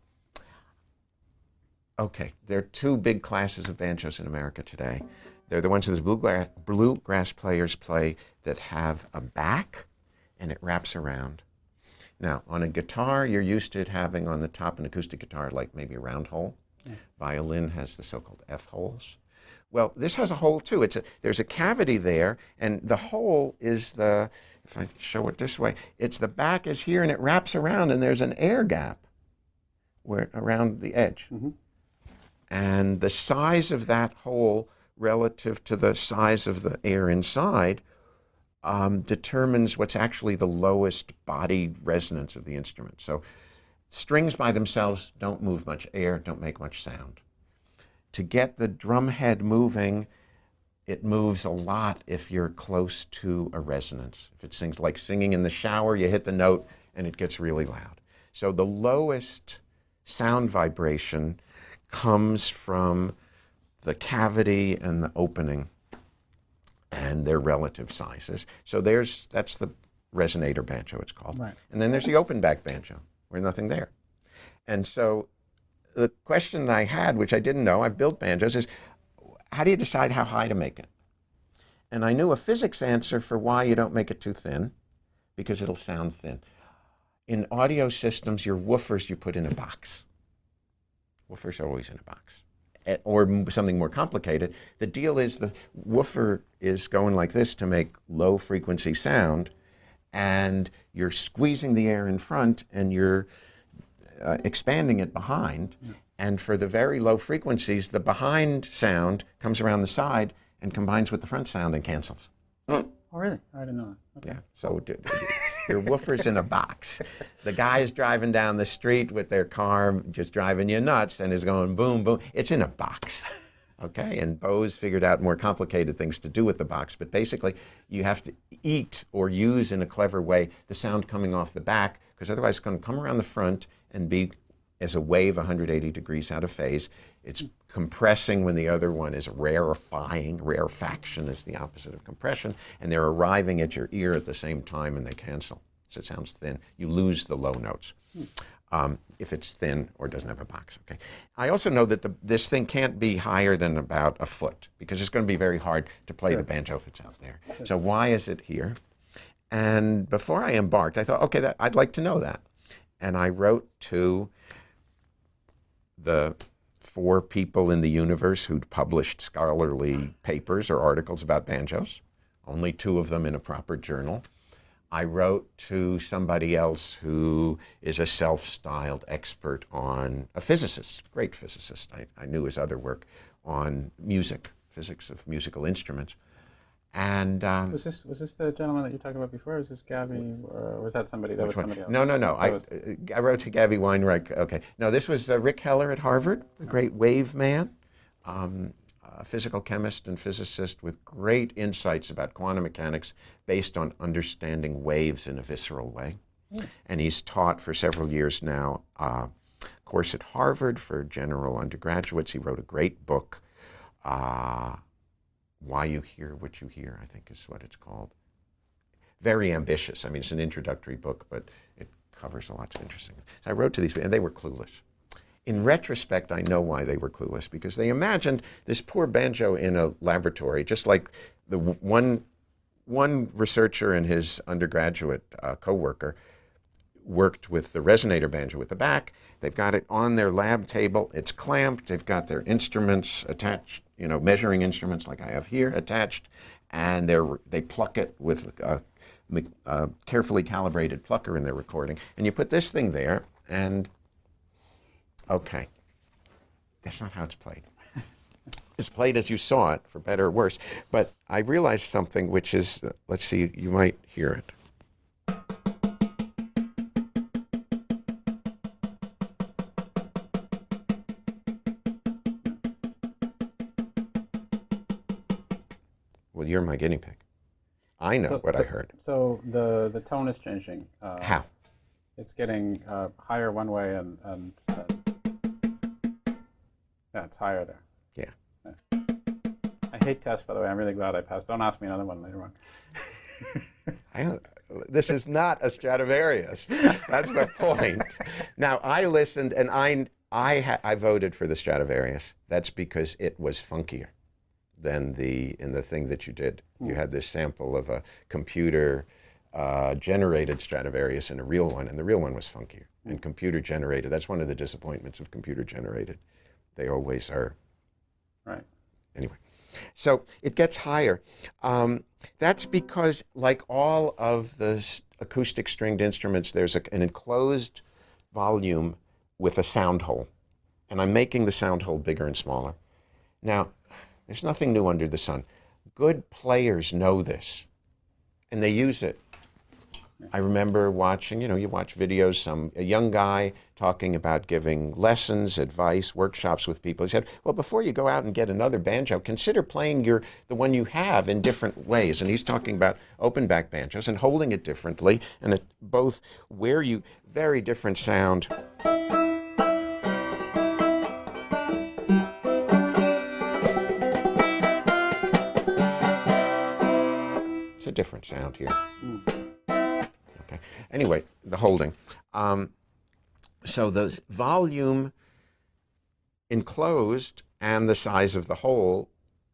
[SPEAKER 2] okay, there are two big classes of banjos in America today. They're the ones that the bluegrass, bluegrass players play that have a back and it wraps around. Now, on a guitar, you're used to it having on the top an acoustic guitar like maybe a round hole. Violin has the so-called F holes. Well, this has a hole too. It's a, there's a cavity there, and the hole is the, if I show it this way, it's the back is here and it wraps around, and there's an air gap where around the edge. And the size of that hole relative to the size of the air inside um, determines what's actually the lowest body resonance of the instrument. So strings by themselves don't move much air, don't make much sound. To get the drumhead moving, it moves a lot if you're close to a resonance. If it sings like singing in the shower, you hit the note and it gets really loud. So the lowest sound vibration comes from the cavity and the opening and their relative sizes. So there's that's the resonator banjo it's called.
[SPEAKER 1] Right.
[SPEAKER 2] And then there's the open back banjo where nothing there. And so the question I had, which I didn't know, I've built banjos, is how do you decide how high to make it? And I knew a physics answer for why you don't make it too thin, because it'll sound thin. In audio systems, your woofers you put in a box. Woofers are always in a box. Eh, Or something more complicated. The deal is the woofer is going like this to make low frequency sound, and you're squeezing the air in front and you're uh, expanding it behind. And for the very low frequencies, the behind sound comes around the side and combines with the front sound and cancels.
[SPEAKER 1] Oh, really? I didn't know that. Okay.
[SPEAKER 2] Yeah. So d- d- your woofer's in a box. The guy is driving down the street with their car, just driving you nuts, and is going boom, boom. It's in a box. Okay. And Bose figured out more complicated things to do with the box, but basically, you have to eat or use in a clever way the sound coming off the back, because otherwise, it's going to come around the front and be as a wave 180 degrees out of phase. It's compressing when the other one is rarefying. Rarefaction is the opposite of compression, and they're arriving at your ear at the same time and they cancel. So it sounds thin. You lose the low notes um, if it's thin or doesn't have a box. Okay. I also know that the, this thing can't be higher than about a foot because it's going to be very hard to play the banjo if it's out there. So why is it here? And before I embarked, I thought, okay, that, I'd like to know that. And I wrote to the four people in the universe who'd published scholarly papers or articles about banjos. only two of them in a proper journal. I wrote to somebody else who is a self styled expert on, a physicist, great physicist. I, I knew his other work on music, physics of musical instruments. And um,
[SPEAKER 1] Was this was this the gentleman that you talked about before? Was this Gabby, or was that somebody? That was
[SPEAKER 2] one?
[SPEAKER 1] somebody else.
[SPEAKER 2] No, no, no. I,
[SPEAKER 1] was-
[SPEAKER 2] uh, I wrote to Gabby Weinreich. Okay. No, this was uh, Rick Heller at Harvard, a great wave man, um, a physical chemist and physicist with great insights about quantum mechanics based on understanding waves in a visceral way. And he's taught for several years now uh, a course at Harvard for general undergraduates. He wrote a great book, uh, Why You Hear What You Hear, I think is what it's called very ambitious. I mean, it's an introductory book, but it covers a lot of interesting. So I wrote to these, people, and they were clueless. In retrospect, I know why they were clueless because they imagined this poor banjo in a laboratory, just like the one one researcher and his undergraduate uh, coworker worked with the resonator banjo with the back. They've got it on their lab table. It's clamped. They've got their instruments attached, you know, measuring instruments like I have here attached, and they they pluck it with a, a carefully calibrated plucker in their recording. And you put this thing there, and okay, that's not how it's played. It's played as you saw it, for better or worse. But I realized something, which is, uh, let's see, you might hear it. You're my guinea pig. I know
[SPEAKER 1] So-
[SPEAKER 2] what
[SPEAKER 1] so-
[SPEAKER 2] I heard.
[SPEAKER 1] So the the tone is changing. Uh,
[SPEAKER 2] How?
[SPEAKER 1] It's getting uh, higher one way and and uh, yeah, it's higher there.
[SPEAKER 2] Yeah.
[SPEAKER 1] I hate tests, by the way. I'm really glad I passed. Don't ask me another one later on.
[SPEAKER 2] I don't, this is not a Stradivarius. That's the point. Now I listened, and I I ha, I voted for the Stradivarius. That's because it was funkier than the in the thing that you did. You had this sample of a computer uh, generated Stradivarius and a real one, and the real one was funkier. And computer generated. That's one of the disappointments of computer generated. They always are
[SPEAKER 1] Right.
[SPEAKER 2] anyway. So it gets higher. Um, that's because, like all of the acoustic stringed instruments, there's a, an enclosed volume with a sound hole. And I'm making the sound hole bigger and smaller. Now, there's nothing new under the sun. Good players know this, and they use it. I remember watching, you know, you watch videos, some a young guy talking about giving lessons, advice, workshops with people. He said, "Well, before you go out and get another banjo, consider playing your the one you have in different ways." And he's talking about open back banjos and holding it differently, and it both where you very different sound. A different sound here. Okay. Anyway, the holding. Um, so the volume enclosed and the size of the hole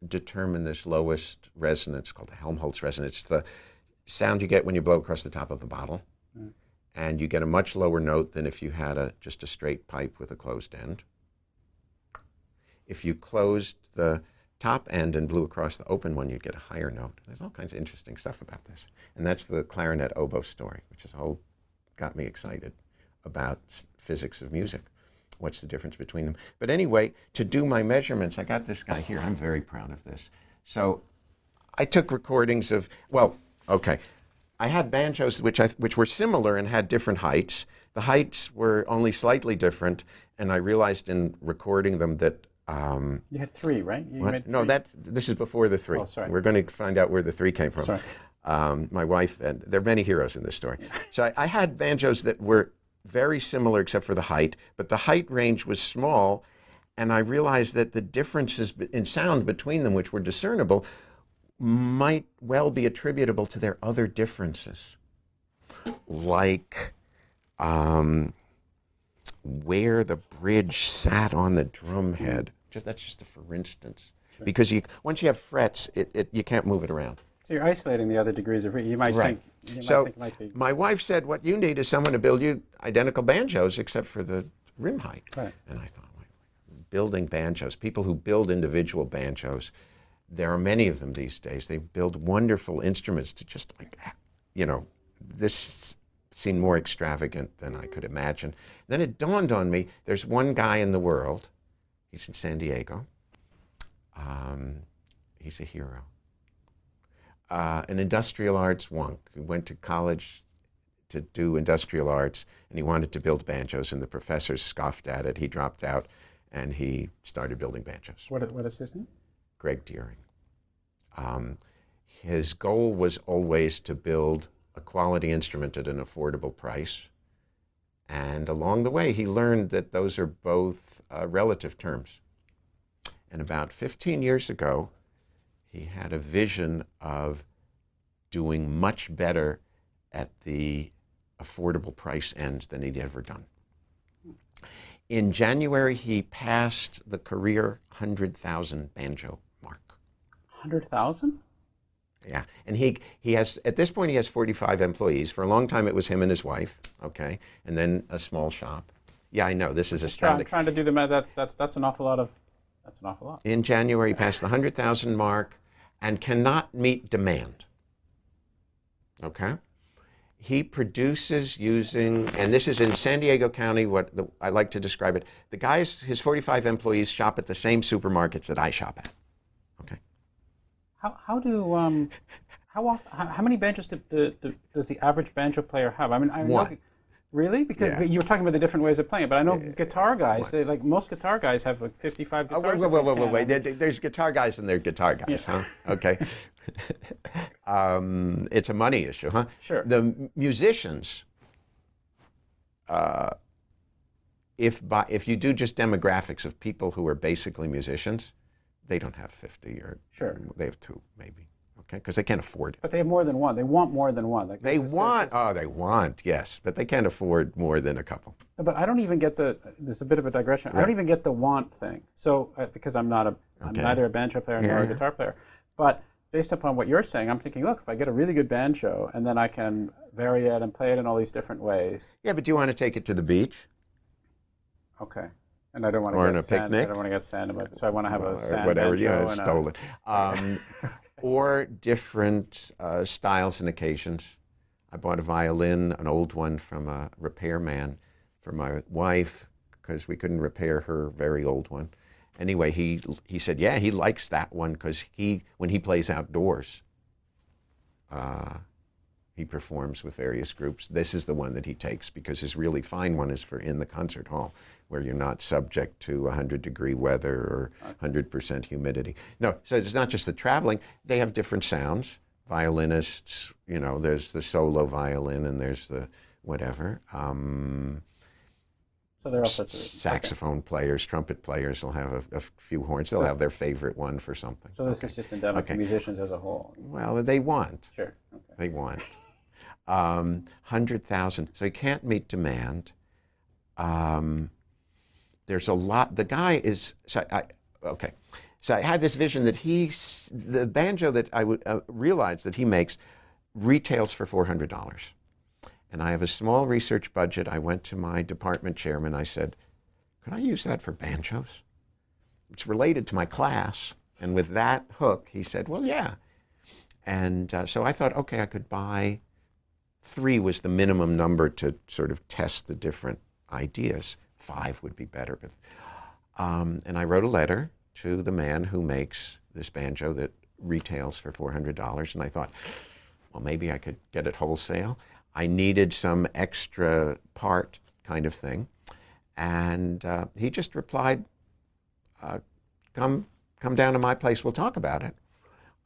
[SPEAKER 2] determine this lowest resonance called the Helmholtz resonance. It's the sound you get when you blow across the top of a bottle. And you get a much lower note than if you had a, just a straight pipe with a closed end. If you closed the top end and blew across the open one, you'd get a higher note. There's all kinds of interesting stuff about this. And that's the clarinet oboe story, which is all got me excited about physics of music. What's the difference between them? But anyway, to do my measurements, I got this guy here. I'm very proud of this. So I took recordings of, well, okay. I had banjos which, I, which were similar and had different heights. The heights were only slightly different, and I realized in recording them that um,
[SPEAKER 1] You had three, right? Made
[SPEAKER 2] No, that this is before the three.
[SPEAKER 1] Oh, sorry.
[SPEAKER 2] We're going to find out where the three came from.
[SPEAKER 1] Sorry.
[SPEAKER 2] Um, my wife and there are many heroes in this story. So I, I had banjos that were very similar except for the height, but the height range was small, and I realized that the differences in sound between them, which were discernible, might well be attributable to their other differences, like. Um, where the bridge sat on the drum head. Just, that's just a for instance. Because you, once you have frets, it, it, you can't move it around.
[SPEAKER 1] So you're isolating the other degrees of you might
[SPEAKER 2] Right.
[SPEAKER 1] think you
[SPEAKER 2] So
[SPEAKER 1] might think the
[SPEAKER 2] my wife said, "What you need is someone to build you identical banjos, except for the rim height."
[SPEAKER 1] Right.
[SPEAKER 2] And I thought, building banjos, people who build individual banjos, there are many of them these days. They build wonderful instruments to just like, you know, this seemed more extravagant than I could imagine. Then it dawned on me there's one guy in the world, he's in San Diego. Um, he's a hero. Uh, an industrial arts wonk who went to college to do industrial arts and he wanted to build banjos, and the professors scoffed at it. He dropped out and he started building banjos.
[SPEAKER 1] What, what is his name?
[SPEAKER 2] Greg Deering. Um, his goal was always to build a quality instrument at an affordable price. And along the way, he learned that those are both uh, relative terms. And about 15 years ago, he had a vision of doing much better at the affordable price end than he'd ever done. In January, he passed the career 100,000 banjo mark.
[SPEAKER 1] 100,000?
[SPEAKER 2] Yeah, and he he has at this point he has 45 employees. For a long time, it was him and his wife. Okay, and then a small shop. Yeah, I know this is
[SPEAKER 1] try, I'm trying to do the math. That's, that's, that's an awful lot of. That's an awful lot.
[SPEAKER 2] In January, he passed the 100,000 mark, and cannot meet demand. Okay, he produces using, and this is in San Diego County. What the, I like to describe it: the guys, his 45 employees, shop at the same supermarkets that I shop at.
[SPEAKER 1] How, how do um, how often? How, how many banjos do, do, do, does the average banjo player have? I mean, I
[SPEAKER 2] One.
[SPEAKER 1] know, really because
[SPEAKER 2] Yeah.
[SPEAKER 1] you were talking about the different ways of playing but I know guitar guys, they, like most guitar guys, have like 55
[SPEAKER 2] Oh,
[SPEAKER 1] guitars.
[SPEAKER 2] wait,
[SPEAKER 1] if
[SPEAKER 2] wait,
[SPEAKER 1] they
[SPEAKER 2] wait, wait, wait. There- there- There's guitar guys and they're guitar guys, huh? Okay. um, it's a money issue, huh?
[SPEAKER 1] Sure.
[SPEAKER 2] The musicians, uh, if by, if you do just demographics of people who are basically musicians, they don't have 50 or
[SPEAKER 1] Sure.
[SPEAKER 2] they have two maybe, okay? Because they can't afford it.
[SPEAKER 1] But they have more than one. They want more than one. Like
[SPEAKER 2] They
[SPEAKER 1] this is- this
[SPEAKER 2] want, oh, they want, yes, but they can't afford more than a couple.
[SPEAKER 1] But I don't even get the. There's a bit of a digression. I don't even get the want thing. So uh, because I'm not a, I'm
[SPEAKER 2] Okay.
[SPEAKER 1] neither a banjo player nor a guitar player. But based upon what you're saying, I'm thinking, look, if I get a really good banjo and then I can vary it and play it in all these different ways,
[SPEAKER 2] Yeah, but do you want to take it to the beach?
[SPEAKER 1] okay. And I don't want to
[SPEAKER 2] Or
[SPEAKER 1] get
[SPEAKER 2] on a
[SPEAKER 1] sand.
[SPEAKER 2] picnic?
[SPEAKER 1] I don't want to get sand in my. So I want to have
[SPEAKER 2] or
[SPEAKER 1] a sand
[SPEAKER 2] whatever, yeah,
[SPEAKER 1] and a-
[SPEAKER 2] stolen. Um, or different uh, styles and occasions. I bought a violin, an old one from a repairman for my wife because we couldn't repair her very old one. Anyway, he he said, yeah, he likes that one because he when he plays outdoors, uh, he performs with various groups. This is the one that he takes because his really fine one is for in the concert hall where you're not subject to 100 degree weather or 100% humidity. No, so it's not just the traveling, they have different sounds. Violinists, you know, there's the solo violin and there's the whatever. Um,
[SPEAKER 1] So there are all sorts of.
[SPEAKER 2] saxophone players, trumpet players will have a, a few horns. They'll have their favorite one for something.
[SPEAKER 1] So this is just endemic
[SPEAKER 2] Okay.
[SPEAKER 1] to musicians as a whole.
[SPEAKER 2] Well, they want.
[SPEAKER 1] Sure. Okay.
[SPEAKER 2] they want. Um, 100,000. So he can't meet demand. Um, there's a lot. The guy is, so I, okay. So I had this vision that he, the banjo that I uh, realize that he makes retails for $400. And I have a small research budget. I went to my department chairman. I said, could I use that for banjos? It's related to my class. And with that hook, he said, well, yeah. And uh, so I thought, okay, I could buy three was the minimum number to sort of test the different ideas. Five would be better. But, um, and I wrote a letter to the man who makes this banjo that retails for $400. And I thought, well, maybe I could get it wholesale. I needed some extra part kind of thing. And uh, he just replied, uh, come, come down to my place, we'll talk about it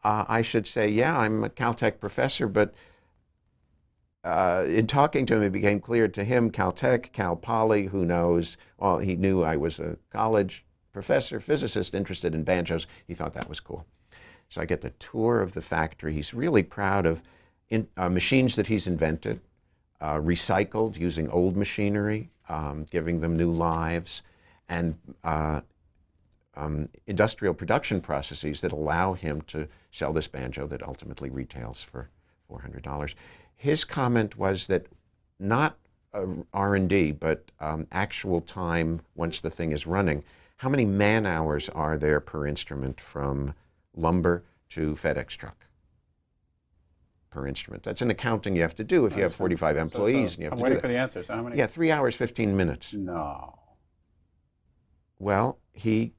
[SPEAKER 2] uh, I should say, yeah, I'm a Caltech professor, but uh, in talking to him, it became clear to him Caltech, Cal Poly, who knows, well, he knew I was a college professor, physicist interested in banjos. He thought that was cool. So I get the tour of the factory. He's really proud of in, uh, machines that he's invented, uh, recycled using old machinery, um, giving them new lives, and uh, um, industrial production processes that allow him to sell this banjo that ultimately retails for $400. His comment was that not uh, R&D, but um, actual time once the thing is running. How many man hours are there per instrument from lumber to FedEx truck per instrument. That's an accounting you have to do if you have 45 employees
[SPEAKER 1] so
[SPEAKER 2] and you have
[SPEAKER 1] I'm
[SPEAKER 2] to do
[SPEAKER 1] waiting
[SPEAKER 2] that.
[SPEAKER 1] for the answer. So how many?
[SPEAKER 2] Yeah, three hours, 15 minutes.
[SPEAKER 1] No.
[SPEAKER 2] Well, he,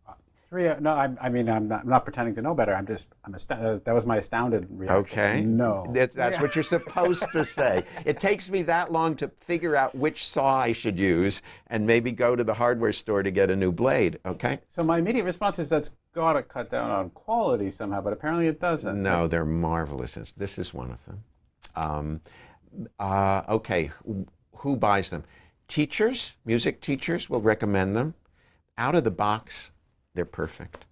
[SPEAKER 1] Three. No, I, I mean, I'm not, I'm not pretending to know better. I'm just, I'm astounded. Uh, that was my astounded reaction.
[SPEAKER 2] okay.
[SPEAKER 1] No.
[SPEAKER 2] That, that's what you're supposed to say. It takes me that long to figure out which saw I should use and maybe go to the hardware store to get a new blade, okay?
[SPEAKER 1] So my immediate response is that's got to cut down on quality somehow, but apparently it doesn't.
[SPEAKER 2] No, they're marvelous. This is one of them. Um, uh, okay, who buys them? Teachers, music teachers will recommend them. Out of the box, they're perfect.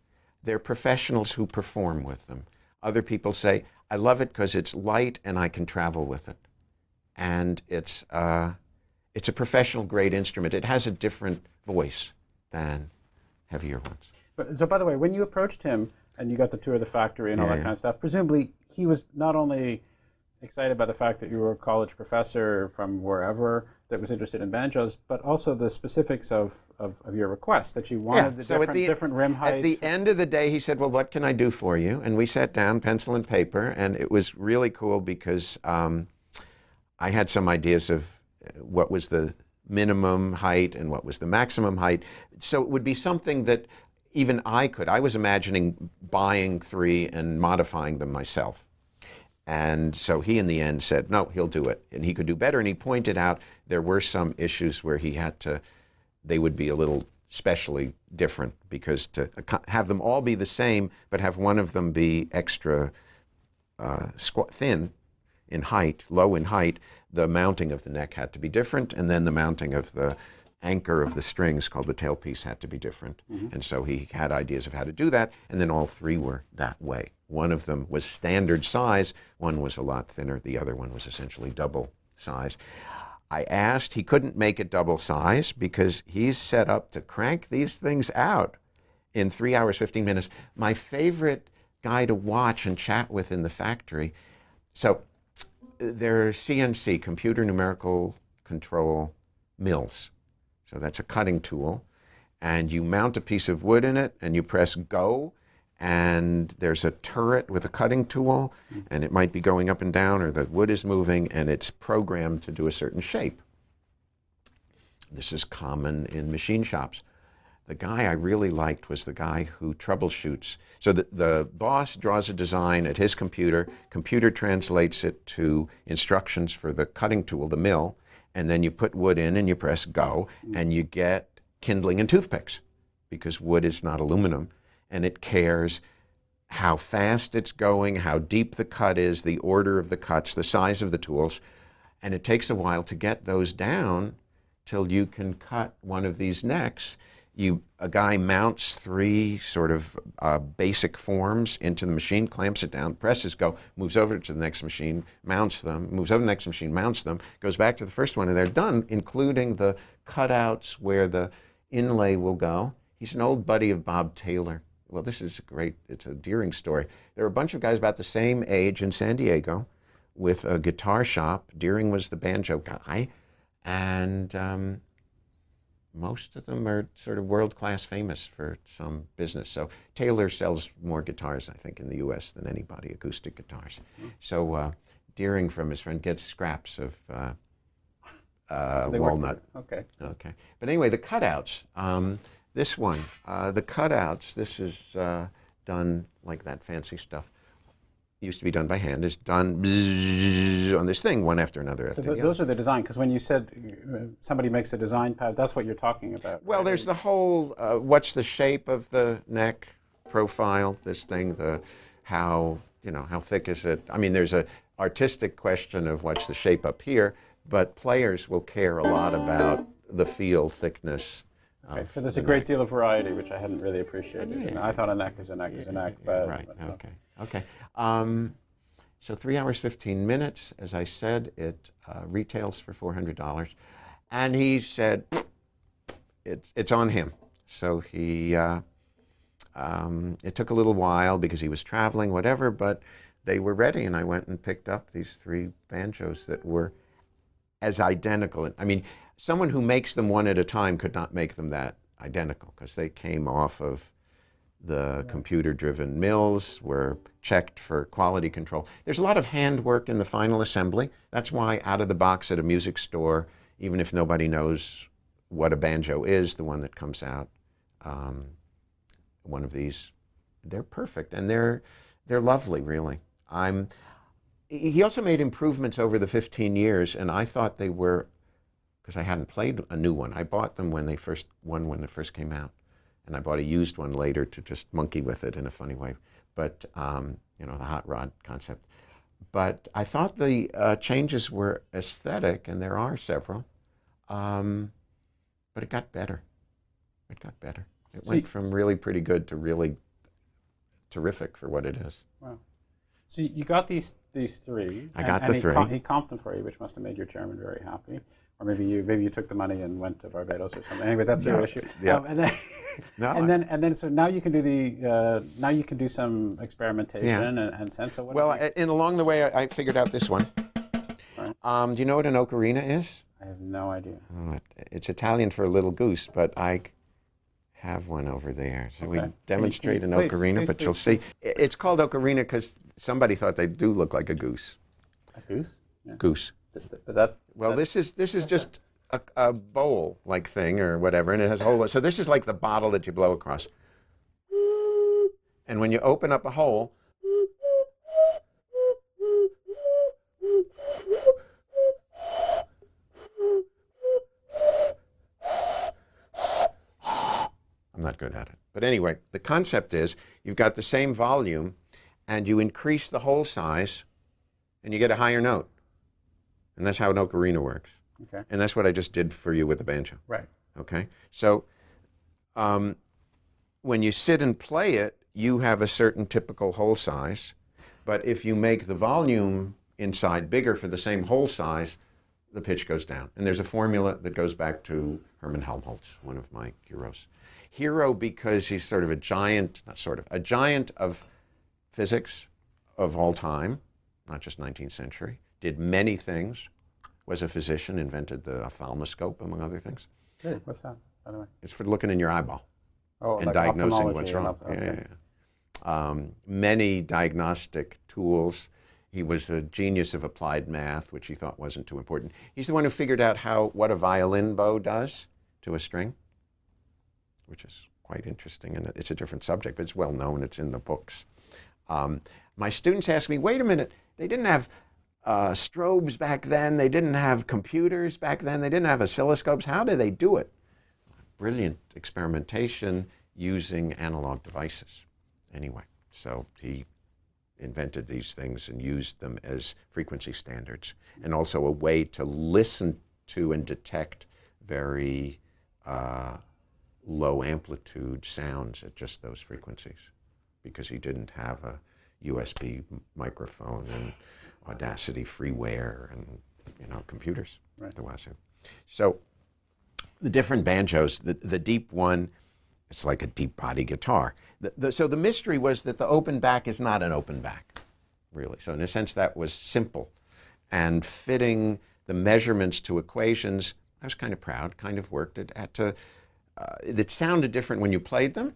[SPEAKER 2] They're professionals who perform with them. Other people say, I love it because it's light and I can travel with it. And it's, uh, it's a professional grade instrument. It has a different voice than heavier ones.
[SPEAKER 1] But, so by the way, when you approached him and you got the tour of the factory and all
[SPEAKER 2] Yeah,
[SPEAKER 1] that
[SPEAKER 2] yeah.
[SPEAKER 1] kind of stuff, presumably he was not only excited by the fact that you were a college professor from wherever that was interested in banjos, but also the specifics of, of, of your request that you wanted the
[SPEAKER 2] so
[SPEAKER 1] different,
[SPEAKER 2] at the,
[SPEAKER 1] different rim heights.
[SPEAKER 2] At the end of the day, he said, Well, what can I do for you? And we sat down, pencil and paper, and it was really cool because um, I had some ideas of uh, what was the minimum height and what was the maximum height. So it would be something that even I could. I was imagining buying three and modifying them myself. And so he, in the end, said, no, he'll do it. And he could do better. And he pointed out there were some issues where he had to, they would be a little specially different because to have them all be the same, but have one of them be extra uh, thin in height, low in height, the mounting of the neck had to be different. And then the mounting of the anchor of the strings called the tailpiece had to be different. And so he had ideas of how to do that. And then all three were that way. One of them was standard size, one was a lot thinner, the other one was essentially double size. I asked, he couldn't make it double size because he's set up to crank these things out in three hours, 15 minutes. My favorite guy to watch and chat with in the factory. So they're CNC, computer numerical control mills. So that's a cutting tool. And you mount a piece of wood in it and you press go. And there's a turret with a cutting tool, and it might be going up and down, or the wood is moving, and it's programmed to do a certain shape. This is common in machine shops. The guy I really liked was the guy who troubleshoots. So the, the boss draws a design at his computer, computer translates it to instructions for the cutting tool, the mill, and then you put wood in and you press go, and you get kindling and toothpicks because wood is not aluminum, and it cares how fast it's going, how deep the cut is, the order of the cuts, the size of the tools. And it takes a while to get those down till you can cut one of these necks. You, a guy mounts three sort of uh, basic forms into the machine, clamps it down, presses go, moves over to the next machine, mounts them, moves over to the next machine, mounts them, goes back to the first one, and they're done, including the cutouts where the inlay will go. He's an old buddy of Bob Taylor. Well, this is a great, it's a Deering story. There were a bunch of guys about the same age in San Diego with a guitar shop. Deering was the banjo guy. And um, most of them are sort of world class famous for some business. So Taylor sells more guitars, I think, in the U.S. than anybody, acoustic guitars. So uh, Deering from his friend gets scraps of uh, uh,
[SPEAKER 1] So
[SPEAKER 2] walnut.
[SPEAKER 1] Okay.
[SPEAKER 2] Okay. But anyway, the cutouts. Um, this one, uh, the cutouts. This is uh, done like that fancy stuff. Used to be done by hand. Is done on this thing, one after another
[SPEAKER 1] So
[SPEAKER 2] after
[SPEAKER 1] th- those are the design, because when you said uh, somebody makes a design pad, that's what you're talking about.
[SPEAKER 2] Well,
[SPEAKER 1] right?
[SPEAKER 2] there's the whole uh, what's the shape of the neck profile, this thing, the how, you know, how thick is it? I mean, there's a artistic question of what's the shape up here, but players will care a lot about the feel, thickness.
[SPEAKER 1] Okay, so there's
[SPEAKER 2] the
[SPEAKER 1] a great
[SPEAKER 2] neck.
[SPEAKER 1] deal of variety, which I hadn't really appreciated. And I thought a neck is a neck is a neck, but
[SPEAKER 2] Right,
[SPEAKER 1] but, uh,
[SPEAKER 2] okay, okay. Um, so three hours, 15 minutes. As I said, it uh, retails for $400. And he said, it's, it's on him. So he, uh, um, it took a little while because he was traveling, whatever, but they were ready. And I went and picked up these three banjos that were as identical. I mean, someone who makes them one at a time could not make them that identical because they came off of The computer driven mills were checked for quality control. There's a lot of handwork in the final assembly. That's why, out of the box at a music store, even if nobody knows what a banjo is, the one that comes out, um, one of these, they're perfect and they're, they're lovely, really. I'm, he also made improvements over the 15 years, and I thought they were, because I hadn't played a new one. I bought them when they first, one when they first came out and I bought a used one later to just monkey with it in a funny way. But um, you know, the hot rod concept. But I thought the uh, changes were aesthetic, and there are several. Um, but it got better. It got better. It
[SPEAKER 1] So
[SPEAKER 2] went from really pretty good to really terrific for what it is.
[SPEAKER 1] Wow. So you got these these three.
[SPEAKER 2] I
[SPEAKER 1] and-
[SPEAKER 2] got
[SPEAKER 1] and
[SPEAKER 2] the
[SPEAKER 1] he
[SPEAKER 2] three.
[SPEAKER 1] com- he comped them for you, which must have made your chairman very happy. Or maybe you maybe you took the money and went to Barbados or something. Anyway, that's your
[SPEAKER 2] No,
[SPEAKER 1] issue.
[SPEAKER 2] yeah.
[SPEAKER 1] Um, and then,
[SPEAKER 2] No,
[SPEAKER 1] and then and then so now you can do the uh, now you can do some experimentation and, and sense. So what
[SPEAKER 2] Well, I- in along the way, I, I figured out this one.
[SPEAKER 1] Right.
[SPEAKER 2] Um, do you know what an ocarina is?
[SPEAKER 1] I have no idea.
[SPEAKER 2] Oh, it's Italian for a little goose, but I have one over there. So
[SPEAKER 1] Okay.
[SPEAKER 2] we demonstrate an
[SPEAKER 1] please,
[SPEAKER 2] ocarina,
[SPEAKER 1] please,
[SPEAKER 2] but you'll
[SPEAKER 1] please,
[SPEAKER 2] see. It's called ocarina because somebody thought they do look like a goose.
[SPEAKER 1] A goose. Yeah.
[SPEAKER 2] Goose.
[SPEAKER 1] Th- th- But that
[SPEAKER 2] Well,
[SPEAKER 1] that-
[SPEAKER 2] this is this is just a, a bowl-like thing or whatever, and it has a hole. So this is like the bottle that you blow across. And when you open up a hole, I'm not good at it. But anyway, the concept is you've got the same volume and you increase the hole size and you get a higher note. And that's how an ocarina works.
[SPEAKER 1] okay.
[SPEAKER 2] And that's what I just did for you with the banjo.
[SPEAKER 1] Right.
[SPEAKER 2] Okay? So um, when you sit and play it, you have a certain typical hole size. But if you make the volume inside bigger for the same hole size, the pitch goes down. And there's a formula that goes back to Hermann Helmholtz, one of my heroes. Hero because he's sort of a giant, not sort of, a giant of physics of all time, not just 19th century, did many things, was a physician, invented the ophthalmoscope, among other things.
[SPEAKER 1] Really? What's that? By the way.
[SPEAKER 2] It's for looking in your eyeball
[SPEAKER 1] Oh,
[SPEAKER 2] and
[SPEAKER 1] like
[SPEAKER 2] diagnosing what's wrong.
[SPEAKER 1] op-
[SPEAKER 2] Yeah, yeah, yeah. Um, many diagnostic tools. He was a genius of applied math, which he thought wasn't too important. He's the one who figured out how what a violin bow does to a string, which is quite interesting, and it's a different subject, but it's well known. It's in the books. Um, my students ask me, "Wait a minute! They didn't have uh, strobes back then. They didn't have computers back then. They didn't have oscilloscopes. How did they do it?" brilliant experimentation using analog devices. Anyway, so he invented these things and used them as frequency standards and also a way to listen to and detect very uh, low amplitude sounds at just those frequencies because he didn't have a USB microphone and Audacity freeware and you know computers.
[SPEAKER 1] Right.
[SPEAKER 2] The Wazoo. So the different banjos, the, the deep one, it's like a deep body guitar. The, the, so the mystery was that the open back is not an open back, really. So in a sense, that was simple. And fitting the measurements to equations, I was kind of proud, kind of worked. It had to, uh, it sounded different when you played them.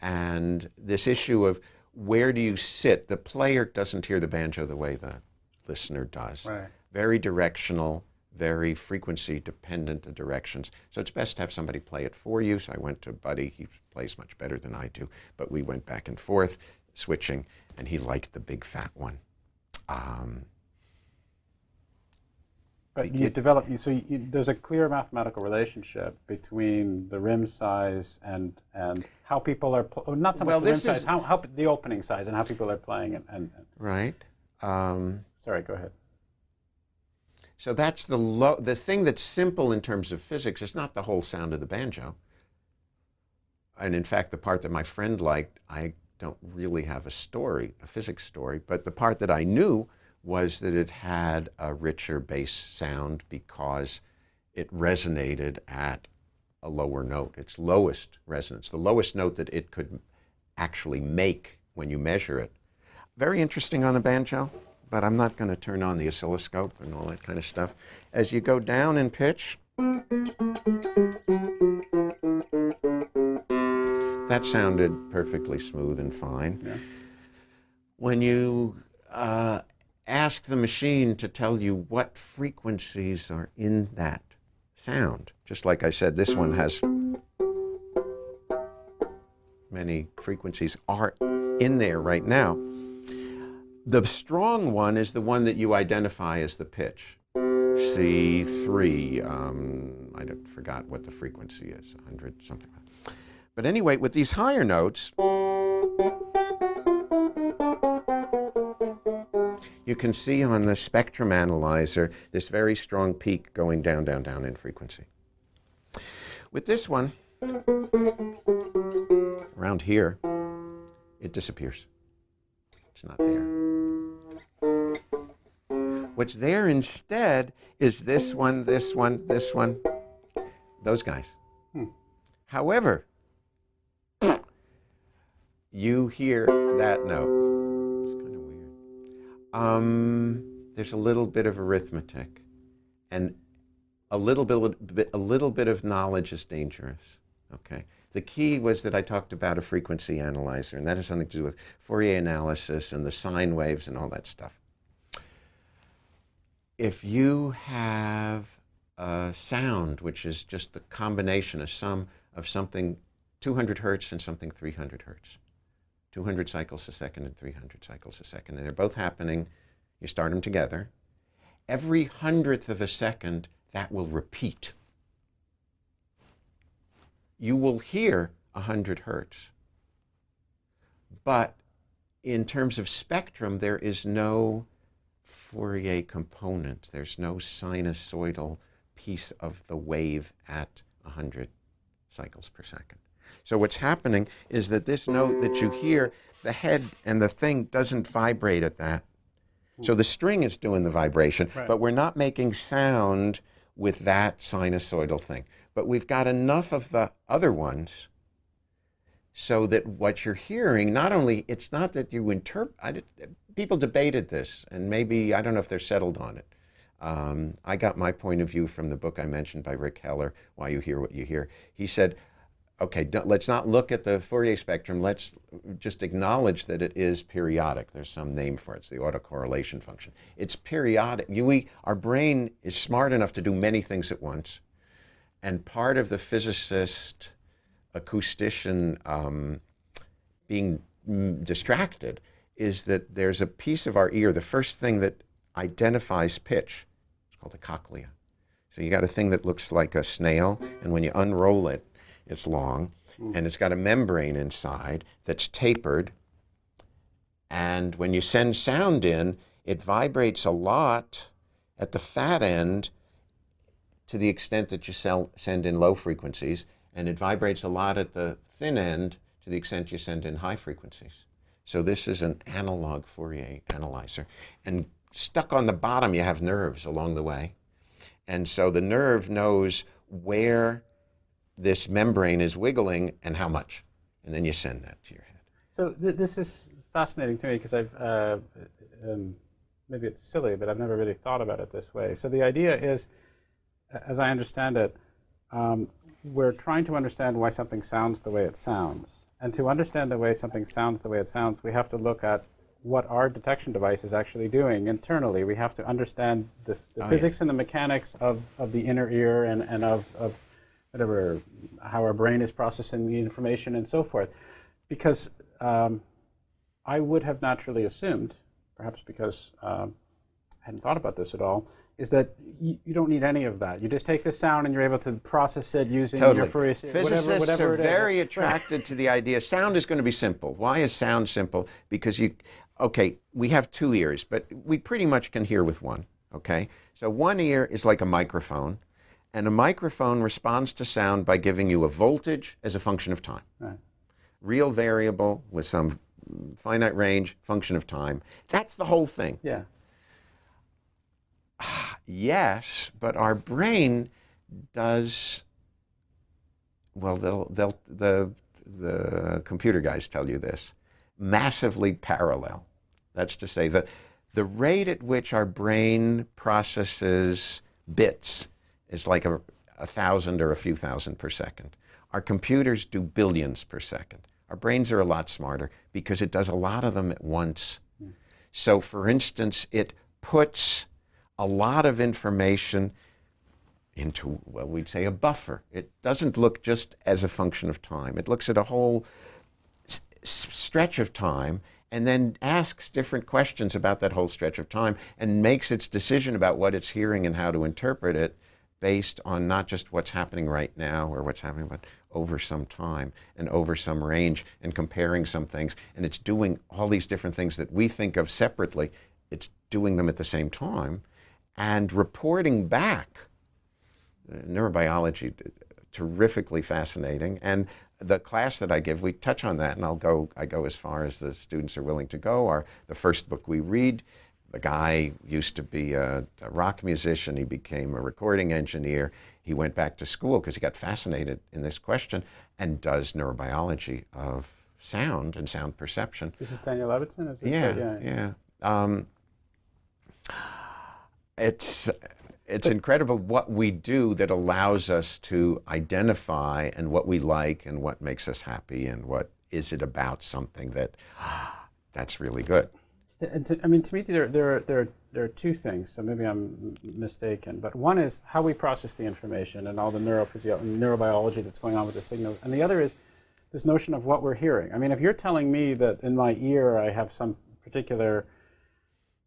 [SPEAKER 2] And this issue of where do you sit, the player doesn't hear the banjo the way the listener does
[SPEAKER 1] Right.
[SPEAKER 2] very directional, very frequency dependent the directions. So it's best to have somebody play it for you. So I went to Buddy. He plays much better than I do, but we went back and forth, switching, and he liked the big fat one. Um,
[SPEAKER 1] But you develop, you, so you, there's a clear mathematical relationship between the rim size and and how people are, pl- not so much
[SPEAKER 2] Well,
[SPEAKER 1] the rim
[SPEAKER 2] this
[SPEAKER 1] size,
[SPEAKER 2] is-
[SPEAKER 1] how, how the opening size and how people are playing. And, and, and
[SPEAKER 2] right. Um,
[SPEAKER 1] sorry, go ahead.
[SPEAKER 2] so that's the low. The thing that's simple in terms of physics is not the whole sound of the banjo. And in fact, the part that my friend liked, I don't really have a story, a physics story, but the part that I knew was that it had a richer bass sound because it resonated at a lower note, its lowest resonance, the lowest note that it could actually make when you measure it. Very interesting on a banjo, but I'm not going to turn on the oscilloscope and all that kind of stuff. As you go down in pitch, that sounded perfectly smooth and fine.
[SPEAKER 1] Yeah.
[SPEAKER 2] When you uh, ask the machine to tell you what frequencies are in that sound, just like I said, this one has many frequencies are in there right now. The strong one is the one that you identify as the pitch. C3, um, I forgot what the frequency is, 100 something. But anyway, with these higher notes, you can see on the spectrum analyzer this very strong peak going down, down, down in frequency. With this one, around here, it disappears. It's not there. What's there instead is this one, this one, this one, those guys. Hmm. However, you hear that note. Um, there's a little bit of arithmetic, and a little bit, a little bit of knowledge is dangerous. Okay. The key was that I talked about a frequency analyzer, and that has something to do with Fourier analysis and the sine waves and all that stuff. If you have a sound, which is just the combination, a sum of something 200 hertz and something 300 hertz, 200 cycles a second and 300 cycles a second, and they're both happening, you start them together. Every hundredth of a second, that will repeat you will hear 100 hertz. But in terms of spectrum, there is no Fourier component. There's no sinusoidal piece of the wave at 100 cycles per second. So what's happening is that this note that you hear, the head and the thing doesn't vibrate at that. So the string is doing the vibration,
[SPEAKER 1] Right.
[SPEAKER 2] but we're not making sound with that sinusoidal thing. But we've got enough of the other ones so that what you're hearing, not only, it's not that you interpret, people debated this, and maybe, I don't know if they're settled on it. Um, I got my point of view from the book I mentioned by Eric Heller, Why You Hear What You Hear. He said, okay, let's not look at the Fourier spectrum. Let's just acknowledge that it is periodic. There's some name for it. It's the autocorrelation function. It's periodic. You, we, our brain is smart enough to do many things at once. And part of the physicist, acoustician um, being mm, distracted is that there's a piece of our ear, the first thing that identifies pitch, it's called the cochlea. So you got a thing that looks like a snail, and when you unroll it, it's long, and it's got a membrane inside that's tapered. And when you send sound in, it vibrates a lot at the fat end to the extent that you sell, send in low frequencies, and it vibrates a lot at the thin end to the extent you send in high frequencies. So this is an analog Fourier analyzer. And stuck on the bottom, you have nerves along the way. And so the nerve knows where this membrane is wiggling and how much. And then you send that to your head.
[SPEAKER 1] So th- this is fascinating to me because I've uh, um, maybe it's silly, but I've never really thought about it this way. So the idea is, as I understand it, um, we're trying to understand why something sounds the way it sounds, and to understand the way something sounds the way it sounds, we have to look at what our detection device is actually doing internally. We have to understand the, the
[SPEAKER 2] Oh,
[SPEAKER 1] physics and the mechanics of, of the inner ear and, and of, of whatever, how our brain is processing the information and so forth. Because um, I would have naturally assumed, perhaps because um, I hadn't thought about this at all, is that you, you don't need any of that. You just take the sound and you're able to process it using
[SPEAKER 2] Totally.
[SPEAKER 1] your Fourier se-
[SPEAKER 2] Physicists
[SPEAKER 1] whatever, whatever
[SPEAKER 2] are very attracted to the idea. Sound is going to be simple. Why is sound simple? Because you, okay, we have two ears, but we pretty much can hear with one. Okay, so one ear is like a microphone, and a microphone responds to sound by giving you a voltage as a function of time.
[SPEAKER 1] Right.
[SPEAKER 2] Real variable with some finite range, function of time. That's the whole thing.
[SPEAKER 1] Yeah.
[SPEAKER 2] Yes, but our brain does. Well, they'll, they'll, the, the computer guys tell you this massively parallel. That's to say, the, the rate at which our brain processes bits is like a, a thousand or a few thousand per second. Our computers do billions per second. Our brains are a lot smarter because it does a lot of them at once. So, for instance, it puts a lot of information into, well, we'd say a buffer. It doesn't look just as a function of time, it looks at a whole s- stretch of time and then asks different questions about that whole stretch of time and makes its decision about what it's hearing and how to interpret it based on not just what's happening right now or what's happening, but over some time and over some range and comparing some things. And it's doing all these different things that we think of separately. It's doing them at the same time and reporting back. Uh, neurobiology, terrifically fascinating. And the class that I give, we touch on that, and I'll go. I go as far as the students are willing to go. Our the first book we read the guy used to be a, a, rock musician. He became a recording engineer. He went back to school because he got fascinated in this question and does neurobiology of sound and sound perception.
[SPEAKER 1] This is Daniel Levitin? Is
[SPEAKER 2] yeah, yeah, yeah. Um, it's it's incredible what we do that allows us to identify and what we like and what makes us happy and what is it about something that that's really good.
[SPEAKER 1] I mean, to me, there, there, there, there are two things. So maybe I'm mistaken, but one is how we process the information and all the neurophysio- neurobiology that's going on with the signals, and the other is this notion of what we're hearing. I mean, if you're telling me that in my ear I have some particular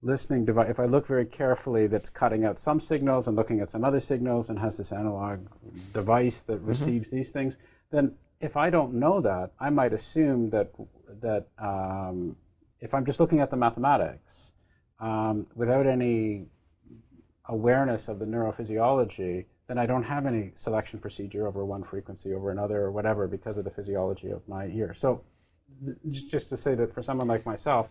[SPEAKER 1] listening device, if I look very carefully, that's cutting out some signals and looking at some other signals and has this analog device that mm-hmm. receives these things, then if I don't know that, I might assume that that um, if I'm just looking at the mathematics um, without any awareness of the neurophysiology, then I don't have any selection procedure over one frequency over another or whatever because of the physiology of my ear. So, th- just to say that for someone like myself,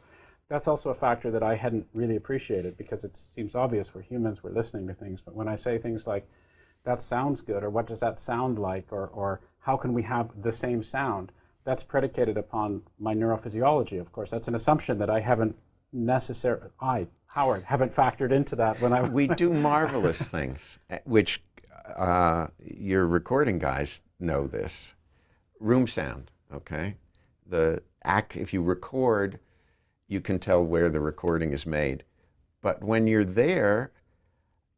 [SPEAKER 1] that's also a factor that I hadn't really appreciated because it seems obvious we're humans, we're listening to things. But when I say things like, that sounds good, or what does that sound like, or, or how can we have the same sound? That's predicated upon my neurophysiology, of course. That's an assumption that I haven't necessarily, I, Howard, haven't factored into that when I.
[SPEAKER 2] we do marvelous things, eh, which uh, your recording guys know this. Room sound, okay? The act, if you record, you can tell where the recording is made. But when you're there,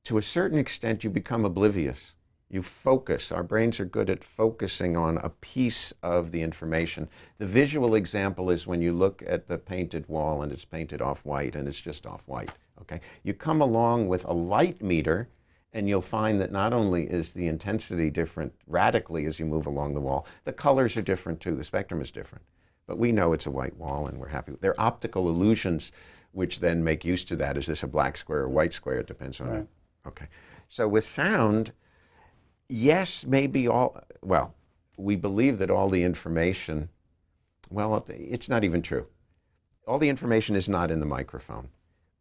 [SPEAKER 2] to a certain extent, you become oblivious you focus. Our brains are good at focusing on a piece of the information. The visual example is when you look at the painted wall and it's painted off white and it's just off white. Okay? You come along with a light meter and you'll find that not only is the intensity different radically as you move along the wall, the colors are different too. The spectrum is different. But we know it's a white wall and we're happy. They're optical illusions which then make use to that. Is this a black square or white square? It depends on
[SPEAKER 1] right.
[SPEAKER 2] it. Okay. So with sound, yes, maybe all, well, we believe that all the information, well, it's not even true. All the information is not in the microphone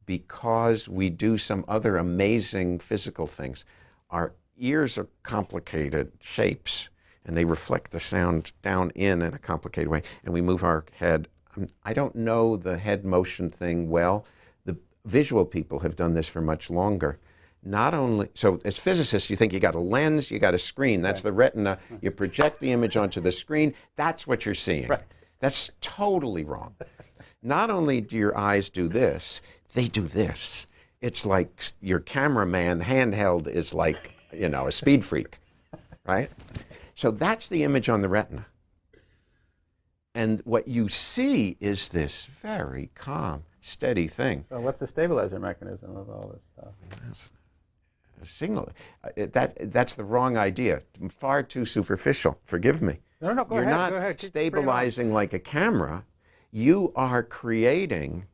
[SPEAKER 2] because we do some other amazing physical things. Our ears are complicated shapes and they reflect the sound down in in a complicated way, and we move our head. Um, I don't know the head motion thing well. The visual people have done this for much longer not only so as physicists you think you got a lens you got a screen. That's right. the retina. You project the image onto the screen. That's what you're seeing.
[SPEAKER 1] Right.
[SPEAKER 2] that's totally wrong. Not only do your eyes do this they do this. It's like your cameraman handheld is like you know a speed freak right? So that's the image on the retina. And what you see is this very calm steady thing.
[SPEAKER 1] So what's the stabilizer mechanism of all this stuff?
[SPEAKER 2] Yes signal. Uh, that, that's the wrong idea. Far too superficial. Forgive me.
[SPEAKER 1] No, no, go
[SPEAKER 2] You're
[SPEAKER 1] ahead.
[SPEAKER 2] not
[SPEAKER 1] go ahead.
[SPEAKER 2] stabilizing like a camera. You are creating,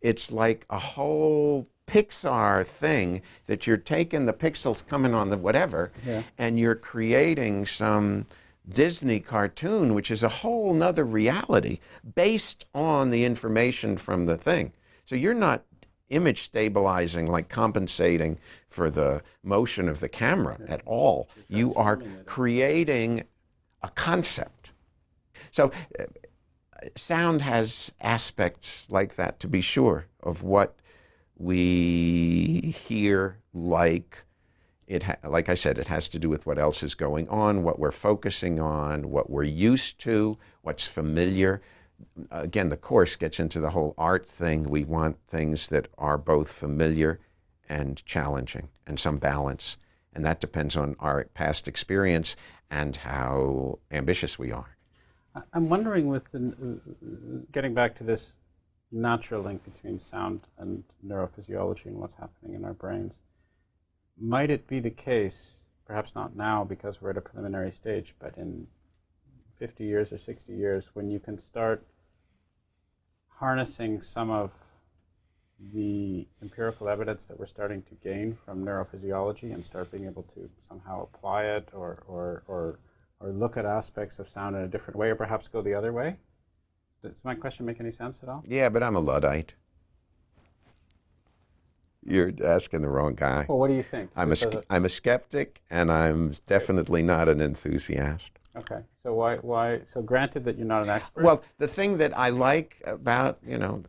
[SPEAKER 2] it's like a whole Pixar thing that you're taking the pixels coming on the whatever,
[SPEAKER 1] yeah.
[SPEAKER 2] and you're creating some Disney cartoon, which is a whole nother reality based on the information from the thing. So you're not image stabilizing, like compensating for the motion of the camera at all. You are creating a concept. So, uh, sound has aspects like that, to be sure, of what we hear, like, It ha- like I said, it has to do with what else is going on, what we're focusing on, what we're used to, what's familiar. Again, the course gets into the whole art thing. We want things that are both familiar and challenging, and some balance. And that depends on our past experience and how ambitious we are.
[SPEAKER 1] I'm wondering, with the, getting back to this natural link between sound and neurophysiology and what's happening in our brains, might it be the case, perhaps not now because we're at a preliminary stage, but in 50 years or 60 years, when you can start harnessing some of the empirical evidence that we're starting to gain from neurophysiology and start being able to somehow apply it or, or, or, or look at aspects of sound in a different way or perhaps go the other way? Does my question make any sense at all?
[SPEAKER 2] Yeah, but I'm a Luddite. You're asking the wrong guy.
[SPEAKER 1] Well, what do you think?
[SPEAKER 2] I'm a,
[SPEAKER 1] So
[SPEAKER 2] sk-
[SPEAKER 1] that-
[SPEAKER 2] I'm a skeptic, and I'm definitely not an enthusiast.
[SPEAKER 1] Okay. So why why so granted that you're not an expert?
[SPEAKER 2] Well, the thing that I like about you know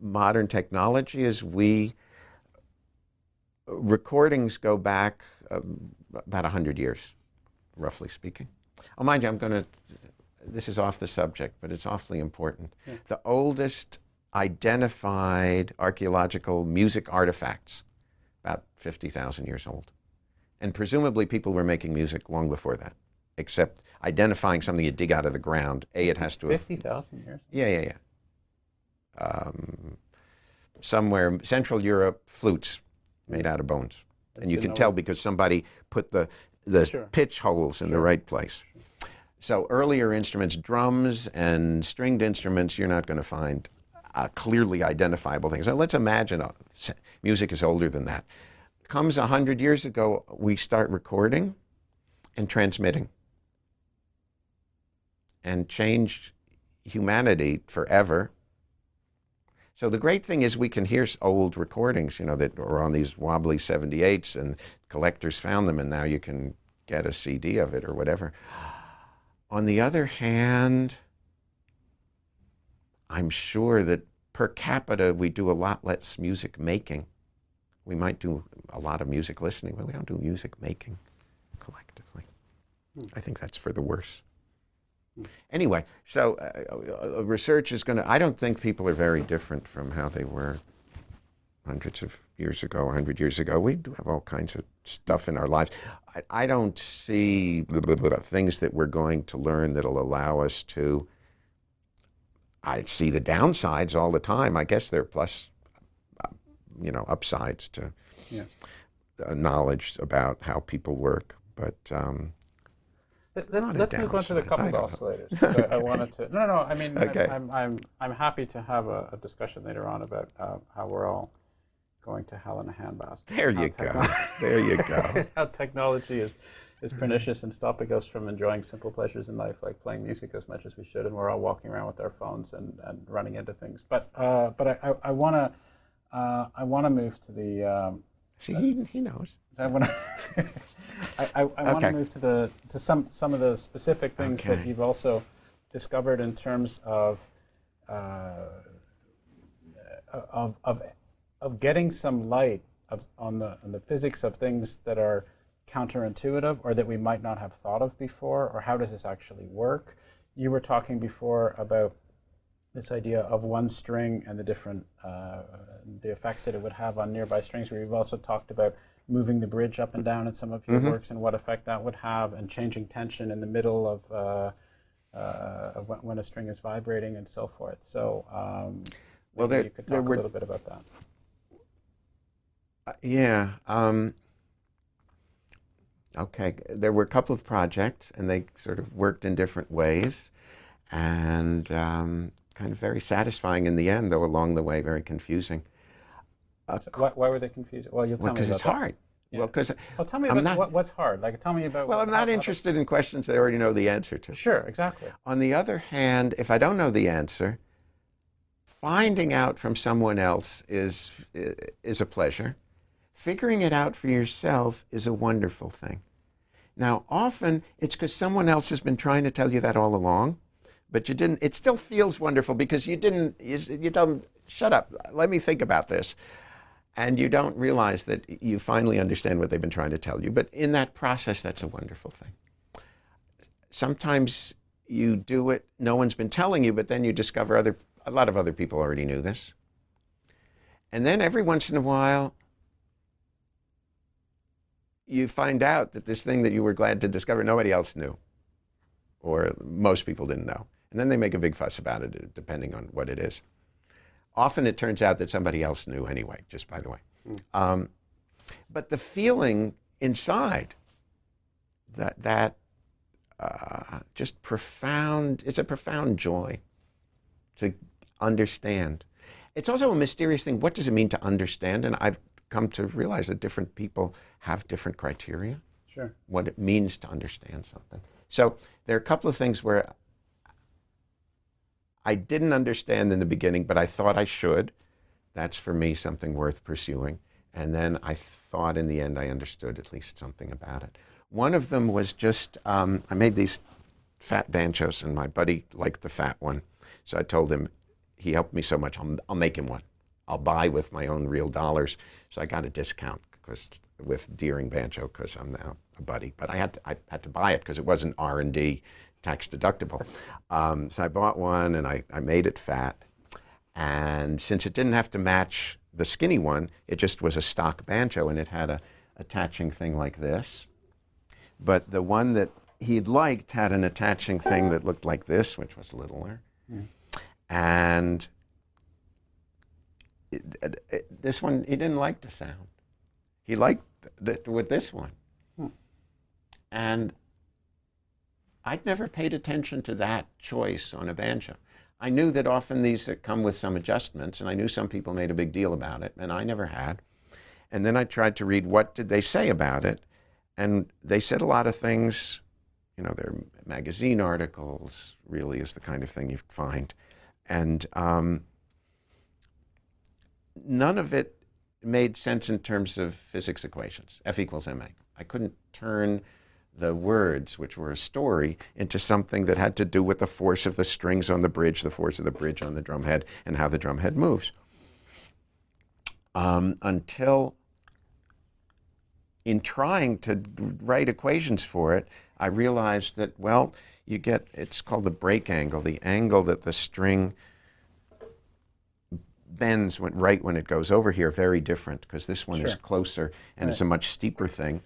[SPEAKER 2] modern technology is we recordings go back um, about hundred years, roughly speaking. Oh, mind you, I'm going to. This is off the subject, but it's awfully important. The oldest identified archaeological music artifacts, about fifty thousand years old, and presumably people were making music long before that. Except identifying something you dig out of the ground. A, it has to have
[SPEAKER 1] 50,000 years?
[SPEAKER 2] yeah, yeah, yeah. Um, somewhere, Central Europe, flutes made out of bones. And you can tell because somebody put the, the
[SPEAKER 1] Sure.
[SPEAKER 2] pitch holes in the right place. So earlier instruments, drums and stringed instruments, you're not going to find uh, clearly identifiable things. Now let's imagine uh, music is older than that. Comes a hundred years ago, we start recording and transmitting, and change humanity forever. So the great thing is we can hear old recordings, you know, that are on these wobbly 78s, and collectors found them, and now you can get a CD of it or whatever. On the other hand, I'm sure that per capita we do a lot less music making. We might do a lot of music listening, but we don't do music making collectively. Hmm. I think that's for the worse. Anyway, so uh, uh, research is going to, I don't think people are very different from how they were hundreds of years ago, 100 years ago. We do have all kinds of stuff in our lives. I, I don't see blah, blah, blah, things that we're going to learn that'll allow us to. I see the downsides all the time. I guess there are plus, uh, you know, upsides to
[SPEAKER 1] Yeah.
[SPEAKER 2] uh, knowledge about how people work. But um,
[SPEAKER 1] Let, let,
[SPEAKER 2] Not a
[SPEAKER 1] let's move on to the
[SPEAKER 2] downside.
[SPEAKER 1] couple
[SPEAKER 2] I
[SPEAKER 1] oscillators. So I, I wanted to. No, no, no. I mean,
[SPEAKER 2] Okay.
[SPEAKER 1] I'm, I'm, I'm, I'm happy to have a, a discussion later on about uh, how we're all going to hell in a handbasket.
[SPEAKER 2] there you go. there you go.
[SPEAKER 1] how technology is, is pernicious and stopping us from enjoying simple pleasures in life, like playing music as much as we should, and we're all walking around with our phones and, and running into things. But uh, but I, I, I want to uh, I want to move to the um,
[SPEAKER 2] See, he, he knows.
[SPEAKER 1] I want to I, I, I want to
[SPEAKER 2] Okay.
[SPEAKER 1] move to the to some some of the specific things that you've also discovered in terms of uh, of, of of getting some light of, on the on the physics of things that are counterintuitive or that we might not have thought of before or how does this actually work you were talking before about this idea of one string and the different uh, the effects that it would have on nearby strings. We've also talked about moving the bridge up and down in some of your works and what effect that would have, and changing tension in the middle of, uh, uh, of when, a string is vibrating and so forth. So, um,
[SPEAKER 2] Well, there-
[SPEAKER 1] you could
[SPEAKER 2] there
[SPEAKER 1] talk
[SPEAKER 2] were-
[SPEAKER 1] a little bit about that.
[SPEAKER 2] Uh, yeah. Um, okay. There were a couple of projects, and they sort of worked in different ways, and um, kind of very satisfying in the end, though along the way very confusing. Uh,
[SPEAKER 1] So why, why were they confused? Well, you'll tell me
[SPEAKER 2] because it's
[SPEAKER 1] that.
[SPEAKER 2] hard.
[SPEAKER 1] Yeah.
[SPEAKER 2] Well, because
[SPEAKER 1] Well, tell me
[SPEAKER 2] I'm
[SPEAKER 1] about
[SPEAKER 2] not-
[SPEAKER 1] what, what's hard. Like, tell me about.
[SPEAKER 2] well,
[SPEAKER 1] what-
[SPEAKER 2] I'm not
[SPEAKER 1] how-
[SPEAKER 2] interested in questions that I already know the answer to.
[SPEAKER 1] Sure, exactly.
[SPEAKER 2] On the other hand, if I don't know the answer, finding out from someone else is is a pleasure. Figuring it out for yourself is a wonderful thing. Now, often it's because someone else has been trying to tell you that all along, but you didn't. It still feels wonderful because you didn't. You, you tell "Shut up. Let me think about this." and you don't realize that you finally understand what they've been trying to tell you. But in that process, that's a wonderful thing. Sometimes you do it, no one's been telling you, but then you discover other, a lot of other people already knew this. And then every once in a while, you find out that this thing that you were glad to discover, nobody else knew, or most people didn't know. And then they make a big fuss about it, depending on what it is. Often it turns out that somebody else knew anyway, just by the way. Mm. Um, but the feeling inside, that, that uh, just profound, it's a profound joy to understand. It's also a mysterious thing. What does it mean to understand? And I've come to realize that different people have different criteria.
[SPEAKER 1] Sure.
[SPEAKER 2] What it means to understand something. So there are a couple of things where I didn't understand in the beginning, but I thought I should. That's for me something worth pursuing. And then I thought in the end I understood at least something about it. One of them was just um, I made these fat banjos, and my buddy liked the fat one. So I told him, he helped me so much, I'll, I'll make him one. I'll buy with my own real dollars. So I got a discount because with Deering Banjo because I'm now a buddy. But I had to, I had to buy it because it wasn't R and D tax deductible. Um, so I bought one and I, I made it fat. And since it didn't have to match the skinny one, it just was a stock banjo and it had a attaching thing like this. But the one that he'd liked had an attaching thing that looked like this, which was littler. Mm. And it, it, it, this one, he didn't like the sound. He liked it with this one. Hmm. And I'd never paid attention to that choice on a banjo. I knew that often these come with some adjustments, and I knew some people made a big deal about it, and I never had. And then I tried to read what did they say about it, and they said a lot of things. You know, their magazine articles really is the kind of thing you find, and um, none of it made sense in terms of physics equations. F equals ma. I couldn't turn the words, which were a story, into something that had to do with the force of the strings on the bridge, the force of the bridge on the drumhead, and how the drumhead moves. Um, until, in trying to write equations for it, I realized that, well, you get, it's called the break angle, the angle that the string bends when, right when it goes over here, very different, because this one sure. is closer and right. it's a much steeper thing.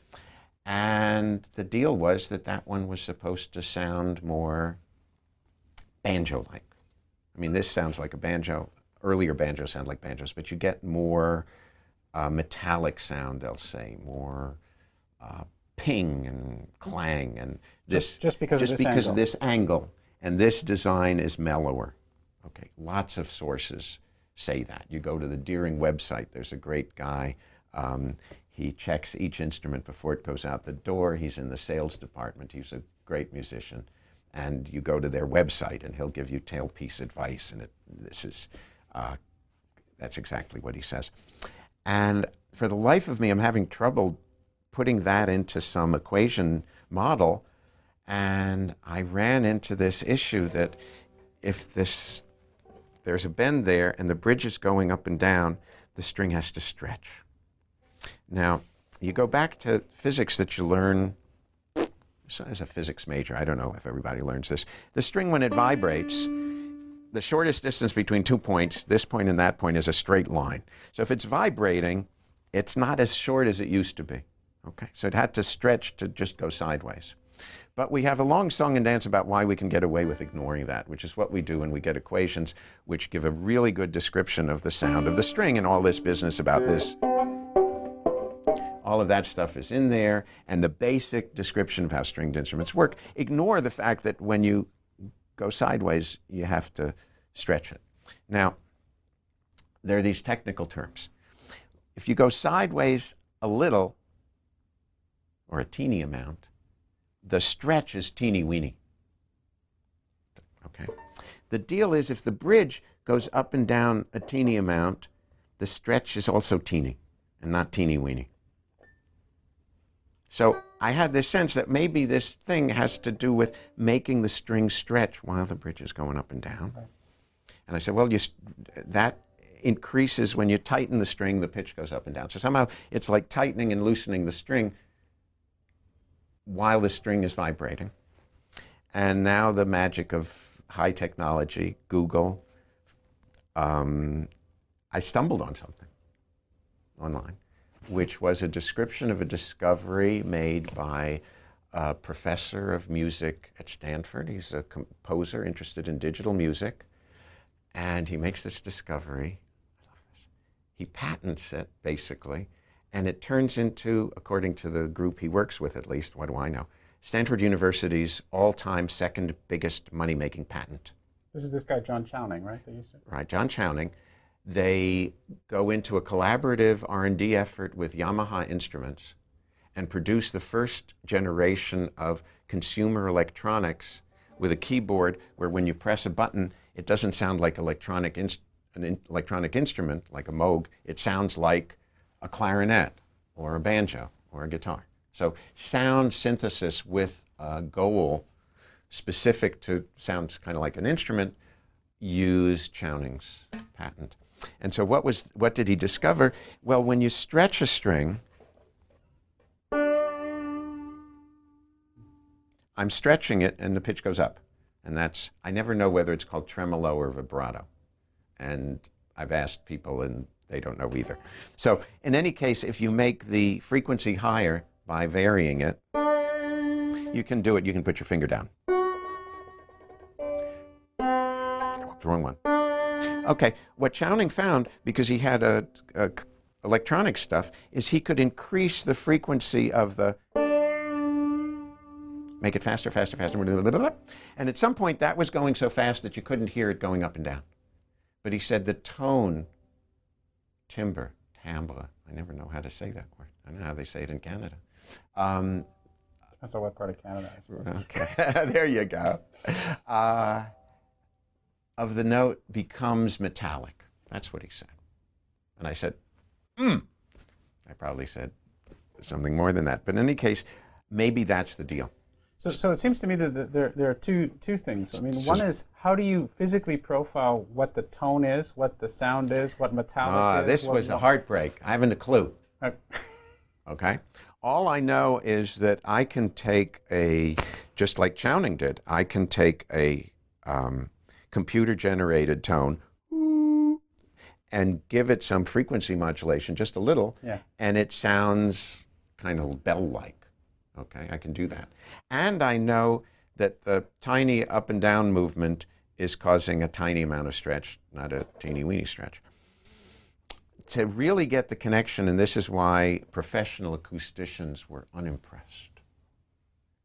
[SPEAKER 2] And the deal was that that one was supposed to sound more banjo like. I mean, this sounds like a banjo. Earlier banjos sound like banjos, but you get more uh, metallic sound, they'll say, more uh, ping and clang. And
[SPEAKER 1] this, just, just because,
[SPEAKER 2] just
[SPEAKER 1] of, this
[SPEAKER 2] because
[SPEAKER 1] angle.
[SPEAKER 2] of this angle. And this design is mellower. Okay, lots of sources say that. You go to the Deering website, there's a great guy. Um, he checks each instrument before it goes out the door. He's in the sales department. He's a great musician. And you go to their website and he'll give you tailpiece advice. And it, this is, uh, that's exactly what he says. And for the life of me, I'm having trouble putting that into some equation model. And I ran into this issue that if this, there's a bend there and the bridge is going up and down, the string has to stretch. Now, you go back to physics that you learn as a physics major. I don't know if everybody learns this. The string, when it vibrates, the shortest distance between two points, this point and that point, is a straight line. So if it's vibrating, it's not as short as it used to be. Okay, so it had to stretch to just go sideways. But we have a long song and dance about why we can get away with ignoring that, which is what we do when we get equations which give a really good description of the sound of the string and all this business about this all of that stuff is in there, and the basic description of how stringed instruments work. Ignore the fact that when you go sideways, you have to stretch it. Now, there are these technical terms. If you go sideways a little, or a teeny amount, the stretch is teeny weeny. Okay? The deal is if the bridge goes up and down a teeny amount, the stretch is also teeny and not teeny weeny. So I had this sense that maybe this thing has to do with making the string stretch while the bridge is going up and down. And I said, well, you, that increases when you tighten the string, the pitch goes up and down. So somehow it's like tightening and loosening the string while the string is vibrating. And now the magic of high technology, Google, um, I stumbled on something online, which was a description of a discovery made by a professor of music at Stanford. He's a composer interested in digital music. And he makes this discovery. I love this. He patents it, basically, and it turns into, according to the group he works with at least, what do I know? Stanford University's all time second biggest money making patent.
[SPEAKER 1] This is this guy, John Chowning, right? That used to...
[SPEAKER 2] Right, John Chowning. They go into a collaborative R&D effort with Yamaha Instruments and produce the first generation of consumer electronics with a keyboard where when you press a button, it doesn't sound like electronic an in, electronic instrument like a Moog. It sounds like a clarinet or a banjo or a guitar. So sound synthesis with a goal specific to sounds kind of like an instrument use Chowning's patent. And so what was what did he discover? Well, when you stretch a string, I'm stretching it and the pitch goes up. And that's I never know whether it's called tremolo or vibrato. And I've asked people and they don't know either. So in any case, if you make the frequency higher by varying it, you can do it. You can put your finger down. The wrong one. Okay, what Chowning found, because he had a, a electronic stuff, is he could increase the frequency of the make it faster, faster, faster, and at some point that was going so fast that you couldn't hear it going up and down. But he said the tone, timbre, timbre, I never know how to say that word. I don't know how they say it in Canada. Um,
[SPEAKER 1] That's a what part of Canada.
[SPEAKER 2] Okay, there you go. Uh, of the note becomes metallic. That's what he said. And I said, hmm. I probably said something more than that. But in any case, maybe that's the deal.
[SPEAKER 1] So, so it seems to me that there, there are two, two things. I mean, one is how do you physically profile what the tone is, what the sound is, what metallic
[SPEAKER 2] Ah,
[SPEAKER 1] is?
[SPEAKER 2] this
[SPEAKER 1] what-
[SPEAKER 2] was a heartbreak. I haven't a clue.
[SPEAKER 1] Uh,
[SPEAKER 2] Okay? All I know is that I can take a, just like Chowning did, I can take a um, computer generated tone and give it some frequency modulation, just a little,
[SPEAKER 1] Yeah.
[SPEAKER 2] and it sounds kind of bell like. Okay, I can do that. And I know that the tiny up and down movement is causing a tiny amount of stretch, not a teeny weeny stretch to really get the connection, and this is why professional acousticians were unimpressed,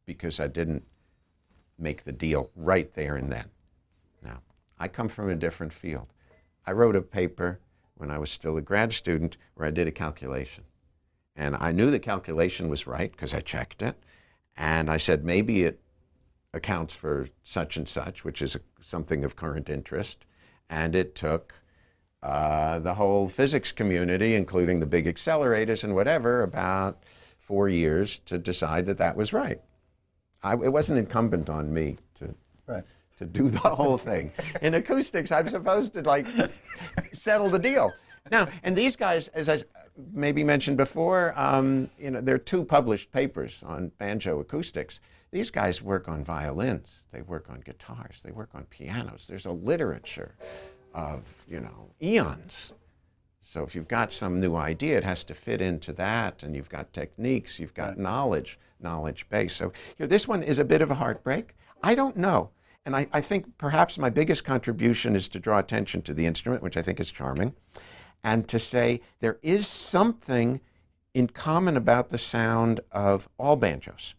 [SPEAKER 2] because I didn't make the deal right there and then. I come from a different field. I wrote a paper when I was still a grad student where I did a calculation. And I knew the calculation was right because I checked it. And I said, maybe it accounts for such and such, which is a, something of current interest. And it took uh, the whole physics community, including the big accelerators and whatever, about four years to decide that that was right. I, it wasn't incumbent on me to
[SPEAKER 1] right.
[SPEAKER 2] To do the whole thing. In acoustics, I'm supposed to like settle the deal. Now, and these guys, as I maybe mentioned before, um, you know, there are two published papers on banjo acoustics. These guys work on violins, they work on guitars, they work on pianos. There's a literature of, you know, eons. So if you've got some new idea, it has to fit into that, and you've got techniques, you've got knowledge, knowledge base. So you know, this one is a bit of a heartbreak. I don't know. And I, I think perhaps my biggest contribution is to draw attention to the instrument, which I think is charming, and to say there is something in common about the sound of all banjos,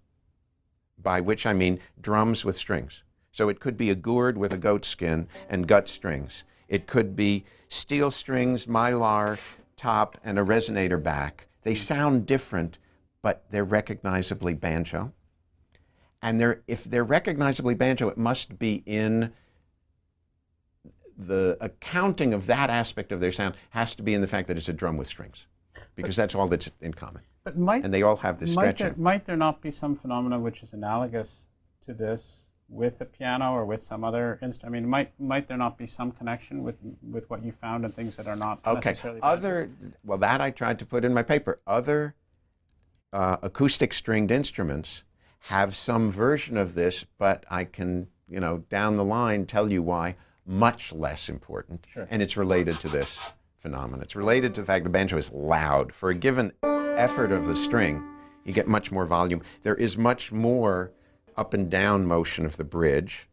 [SPEAKER 2] by which I mean drums with strings. So it could be a gourd with a goat skin and gut strings. It could be steel strings, mylar top, and a resonator back. They sound different, but they're recognizably banjo. And they're, if they're recognizably banjo, it must be in the accounting of that aspect of their sound has to be in the fact that it's a drum with strings, because that's all that's in common.
[SPEAKER 1] But might,
[SPEAKER 2] And they all have this
[SPEAKER 1] might, there, might there not be some phenomena which is analogous to this with a piano or with some other instrument? I mean, might might there not be some connection with with what you found and things that are not
[SPEAKER 2] Okay.
[SPEAKER 1] necessarily?
[SPEAKER 2] Other, well, that I tried to put in my paper. Other uh, acoustic stringed instruments have some version of this, but I can, you know, down the line tell you why much less important.
[SPEAKER 1] Sure.
[SPEAKER 2] And it's related to this phenomenon. It's related to the fact the banjo is loud. For a given effort of the string, you get much more volume. There is much more up and down motion of the bridge.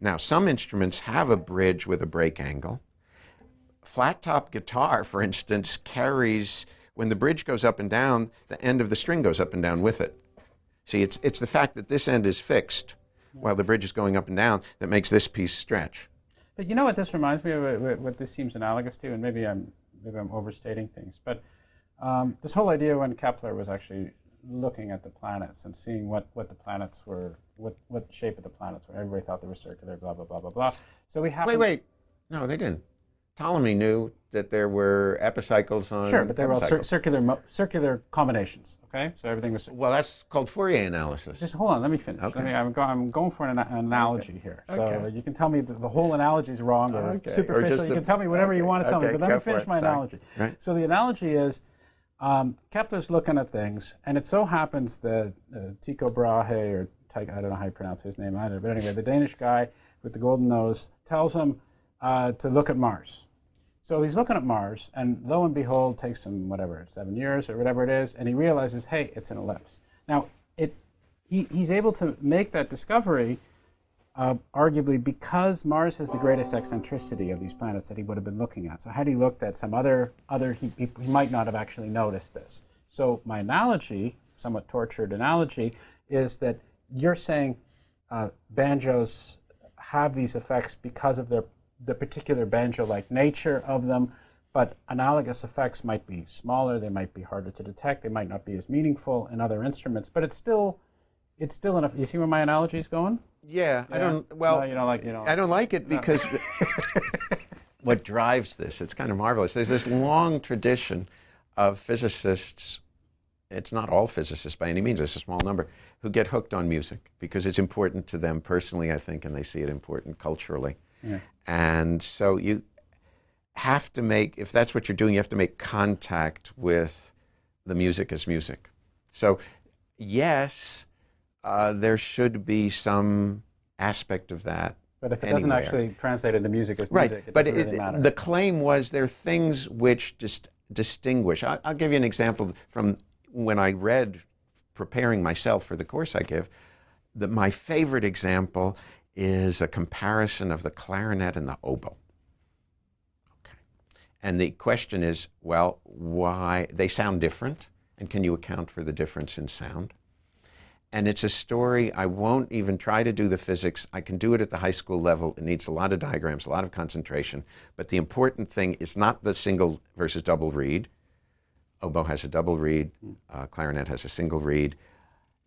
[SPEAKER 2] Now, some instruments have a bridge with a break angle flat top guitar, for instance, carries when the bridge goes up and down, the end of the string goes up and down with it. See, it's it's the fact that this end is fixed while the bridge is going up and down that makes this piece stretch.
[SPEAKER 1] But you know what this reminds me of? What, what- what this seems analogous to, and maybe I'm maybe I'm overstating things, but um, this whole idea when Kepler was actually looking at the planets and seeing what, what the planets were, what what shape of the planets were. Everybody thought they were circular, blah blah blah blah blah. So we have
[SPEAKER 2] Wait, wait. No, they didn't. Ptolemy knew that there were epicycles on.
[SPEAKER 1] Sure, but they were all cir- circular mo- circular combinations. Okay, so everything was.
[SPEAKER 2] well, that's called Fourier analysis.
[SPEAKER 1] Just hold on, let me finish.
[SPEAKER 2] Okay.
[SPEAKER 1] Me, I'm, go, I'm going for an, an analogy here. So
[SPEAKER 2] Okay.
[SPEAKER 1] you can tell me that the whole analogy is wrong or
[SPEAKER 2] Okay, or
[SPEAKER 1] superficial.
[SPEAKER 2] just
[SPEAKER 1] you
[SPEAKER 2] the-
[SPEAKER 1] can tell me whatever you want to tell me,
[SPEAKER 2] okay,
[SPEAKER 1] but let me finish my
[SPEAKER 2] Sorry.
[SPEAKER 1] analogy.
[SPEAKER 2] Right.
[SPEAKER 1] So the analogy is um, Kepler's looking at things, and it so happens that uh, Tycho Brahe, or I don't know how you pronounce his name either, but anyway, the Danish guy with the golden nose tells him uh, to look at Mars. So he's looking at Mars, and lo and behold, takes him whatever seven years or whatever it is, and he realizes, hey, it's an ellipse. Now, it he, he's able to make that discovery, uh, arguably because Mars has the greatest eccentricity of these planets that he would have been looking at. So had he looked at some other other, he, he, he might not have actually noticed this. So my analogy, somewhat tortured analogy, is that you're saying uh, banjos have these effects because of their the particular banjo-like nature of them, but analogous effects might be smaller, they might be harder to detect, they might not be as meaningful in other instruments, but it's still it's still enough. You see where my analogy is going?
[SPEAKER 2] Yeah, I don't. Well,
[SPEAKER 1] No, you don't like- you don't
[SPEAKER 2] I don't like it because what drives this? It's kind of marvelous. There's this long tradition of physicists. It's not all physicists by any means. It's a small number who get hooked on music because it's important to them personally, I think, and they see it important culturally.
[SPEAKER 1] Yeah.
[SPEAKER 2] And so you have to make, if that's what you're doing, you have to make contact with the music as music. So, yes, uh, there should be some aspect of that.
[SPEAKER 1] But if it doesn't actually translate into music as
[SPEAKER 2] Right,
[SPEAKER 1] music, it
[SPEAKER 2] but
[SPEAKER 1] doesn't
[SPEAKER 2] it,
[SPEAKER 1] really matter.
[SPEAKER 2] the claim was there are things which just distinguish. I, I'll give you an example from when I read, preparing myself for the course I give. The, my favorite example is a comparison of the clarinet and the oboe. Okay, and the question is, well, why they sound different, and can you account for the difference in sound? And it's a story, I won't even try to do the physics. I can do it at the high school level. It needs a lot of diagrams, a lot of concentration. But the important thing is not the single versus double reed. Oboe has a double reed, uh, clarinet has a single reed.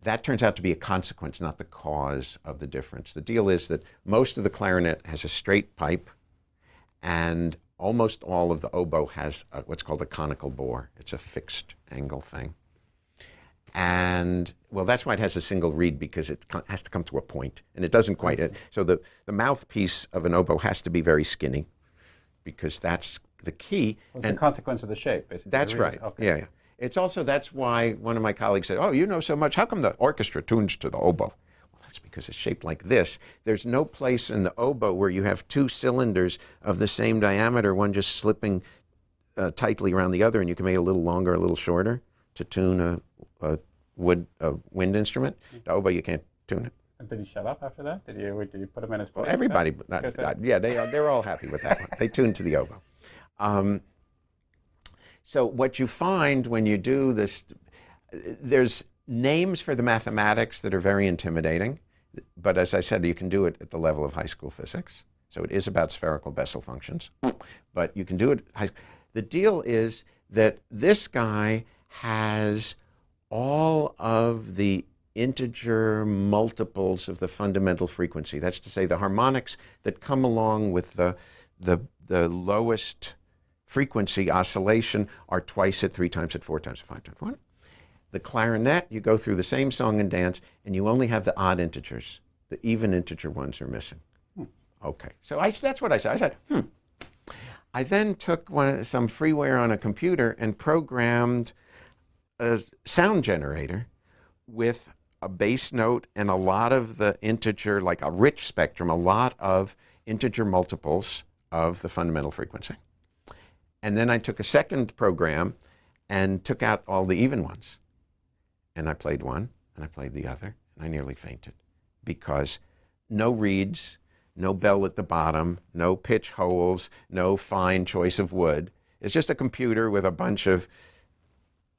[SPEAKER 2] That turns out to be a consequence, not the cause of the difference. The deal is that most of the clarinet has a straight pipe, and almost all of the oboe has a, what's called a conical bore. It's a fixed angle thing. And well, that's why it has a single reed because it has to come to a point, and it doesn't quite. So the, the mouthpiece of an oboe has to be very skinny because that's the key.
[SPEAKER 1] It's
[SPEAKER 2] and
[SPEAKER 1] a consequence of the shape, basically.
[SPEAKER 2] that's
[SPEAKER 1] The
[SPEAKER 2] right.
[SPEAKER 1] Okay.
[SPEAKER 2] Yeah, yeah. It's also that's why one of my colleagues said, "Oh, you know so much. How come the orchestra tunes to the oboe?" Well, that's because it's shaped like this. There's no place in the oboe where you have two cylinders of the same diameter, one just slipping uh, tightly around the other, and you can make it a little longer, a little shorter to tune a, a wood a wind instrument. The oboe, you can't tune it.
[SPEAKER 1] And did he shut up after that? Did you did you put him in his place?
[SPEAKER 2] Well, everybody, not, not- yeah, they are, they're all happy with that one. They tune to the oboe. Um, so what you find when you do this, there's names for the mathematics that are very intimidating, but as I said, you can do it at the level of high school physics. So it is about spherical Bessel functions, but you can do it. The deal is that this guy has all of the integer multiples of the fundamental frequency. That's to say, the harmonics that come along with the, the, the lowest frequency oscillation are twice it, three times it, four times it, five times one. The clarinet, you go through the same song and dance, and you only have the odd integers. The even integer ones are missing. Okay. So I, that's what I said. I said, hmm. I then took one, some freeware on a computer and programmed a sound generator with a bass note and a lot of the integer, like a rich spectrum, a lot of integer multiples of the fundamental frequency. And then I took a second program and took out all the even ones. And I played one and I played the other and I nearly fainted because no reeds, no bell at the bottom, no pitch holes, no fine choice of wood. It's just a computer with a bunch of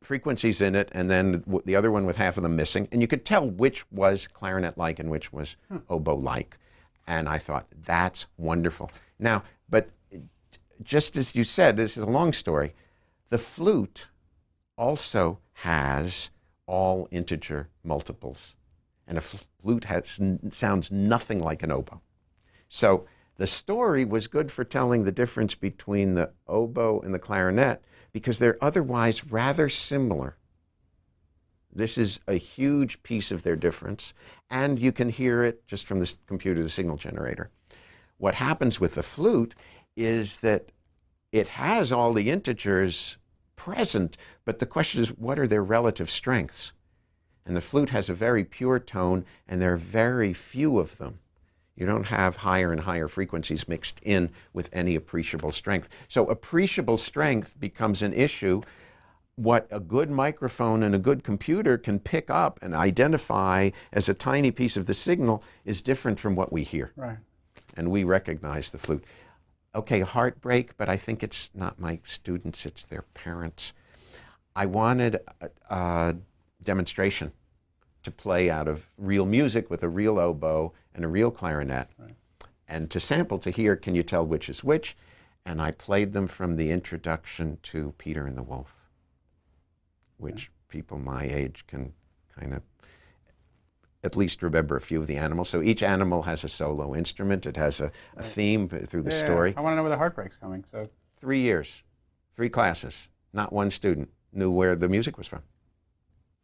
[SPEAKER 2] frequencies in it, and then the other one with half of them missing. And you could tell which was clarinet like and which was hmm. oboe like. And I thought, that's wonderful. Now, but just as you said, this is a long story. The flute also has all integer multiples. And a flute has, sounds nothing like an oboe. So the story was good for telling the difference between the oboe and the clarinet because they're otherwise rather similar. This is a huge piece of their difference, and you can hear it just from the computer, the signal generator. What happens with the flute is that it has all the integers present, but the question is what are their relative strengths? And the flute has a very pure tone, and there are very few of them. You don't have higher and higher frequencies mixed in with any appreciable strength. So, appreciable strength becomes an issue. What a good microphone and a good computer can pick up and identify as a tiny piece of the signal is different from what we hear.
[SPEAKER 1] Right.
[SPEAKER 2] And we recognize the flute. Okay, heartbreak, but I think it's not my students, it's their parents. I wanted a, a demonstration to play out of real music with a real oboe and a real clarinet, right. and to sample to hear, can you tell which is which? And I played them from the introduction to Peter and the Wolf, which okay. people my age can kind of at least remember a few of the animals. So each animal has a solo instrument. It has a, a theme through the
[SPEAKER 1] yeah,
[SPEAKER 2] story.
[SPEAKER 1] I want to know where the heartbreak's coming. So
[SPEAKER 2] three years, three classes. Not one student knew where the music was from.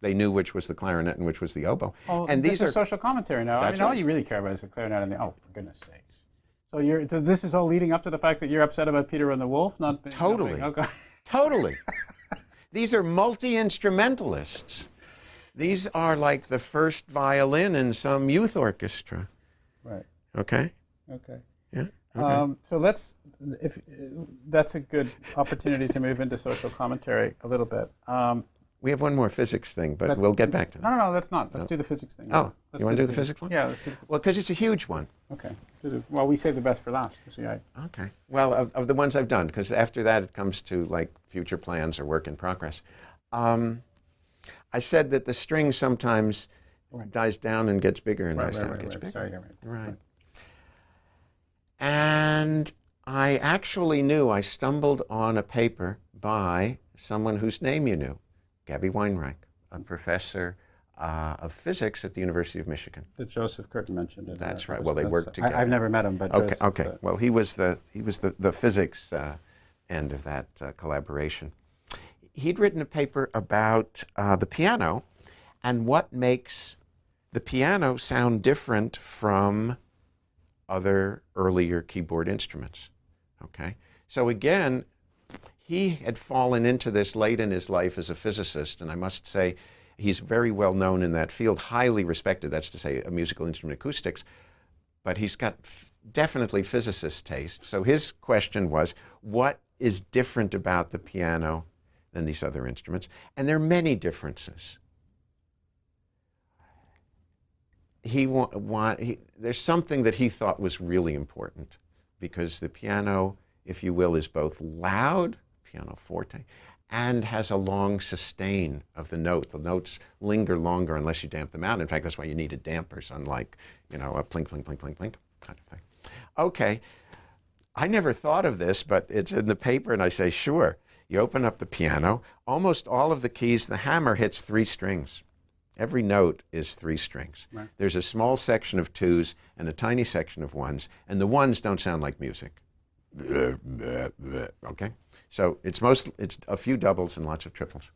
[SPEAKER 2] They knew which was the clarinet and which was the oboe.
[SPEAKER 1] Oh, and these are social commentary now. I mean, all you really care about is the clarinet and the. Oh, for goodness sakes! So you're. So this is all leading up to the fact that you're upset about Peter and the Wolf not being.
[SPEAKER 2] Totally.
[SPEAKER 1] okay.
[SPEAKER 2] Totally. these are multi instrumentalists. These are like the first violin in some youth orchestra.
[SPEAKER 1] Right.
[SPEAKER 2] Okay.
[SPEAKER 1] Okay.
[SPEAKER 2] Yeah.
[SPEAKER 1] Okay. Um, so let's, if that's a good opportunity to move into social commentary a little bit. Um,
[SPEAKER 2] we have one more physics thing, but we'll get back to that.
[SPEAKER 1] No, no, no, that's not. Let's no. do the physics thing.
[SPEAKER 2] Oh,
[SPEAKER 1] let's
[SPEAKER 2] you want to do the physics one?
[SPEAKER 1] Yeah, let's do.
[SPEAKER 2] Well, because it's a huge one.
[SPEAKER 1] Okay. Well, we save the best for last. So yeah.
[SPEAKER 2] Okay. Well, of, of the ones I've done, because after that it comes to like future plans or work in progress. Um, I said that the string sometimes right. dies down and gets bigger and
[SPEAKER 1] right,
[SPEAKER 2] dies
[SPEAKER 1] right,
[SPEAKER 2] down and gets bigger.
[SPEAKER 1] Sorry,
[SPEAKER 2] right. And I actually knew I stumbled on a paper by someone whose name you knew, Gabby Weinreich, a professor uh, of physics at the University of Michigan.
[SPEAKER 1] That Joseph Curtin mentioned. It,
[SPEAKER 2] that's uh, right. Well, they worked together.
[SPEAKER 1] I, have never met him, but
[SPEAKER 2] okay.
[SPEAKER 1] Joseph,
[SPEAKER 2] okay. Uh, well, he was the he was the the physics uh, end of that uh, collaboration he'd written a paper about uh, the piano and what makes the piano sound different from other earlier keyboard instruments. Okay? So again, he had fallen into this late in his life as a physicist, and I must say he's very well known in that field, highly respected, that's to say, a musical instrument acoustics, but he's got definitely physicist taste. So his question was, what is different about the piano than these other instruments, and there are many differences. He want, he, there's something that he thought was really important because the piano, if you will, is both loud, piano forte, and has a long sustain of the note. The notes linger longer unless you damp them out. In fact, that's why you needed dampers, unlike, you know, a plink, plink, plink, plink, plink kind of thing. Okay, I never thought of this, but it's in the paper, and I say, sure. You open up the piano, almost all of the keys, the hammer hits three strings. Every note is three strings. Right. There's a small section of twos and a tiny section of ones, and the ones don't sound like music. Okay? So it's most it's a few doubles and lots of triples.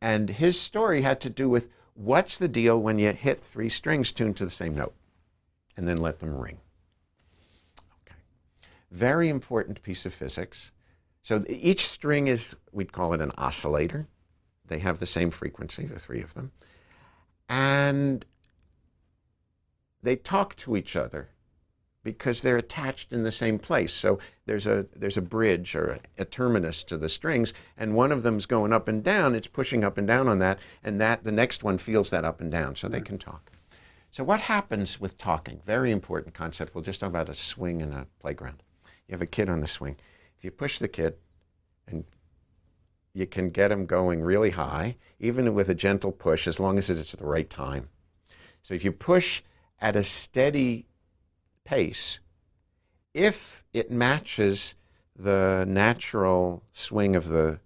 [SPEAKER 2] And his story had to do with what's the deal when you hit three strings tuned to the same note? and then let them ring. Okay. Very important piece of physics. So each string is, we'd call it an oscillator. They have the same frequency, the three of them. And they talk to each other because they're attached in the same place. So there's a there's a bridge or a, a, terminus to the strings, and one of them's going up and down. It's pushing up and down on that, and that the next one feels that up and down, so they can talk. So what happens with talking? Very important concept. We'll just talk about a swing in a playground. You have a kid on the swing. If you push the kid, and you can get him going really high, even with a gentle push, as long as it's at the right time. So if you push at a steady pace, if it matches the natural swing of the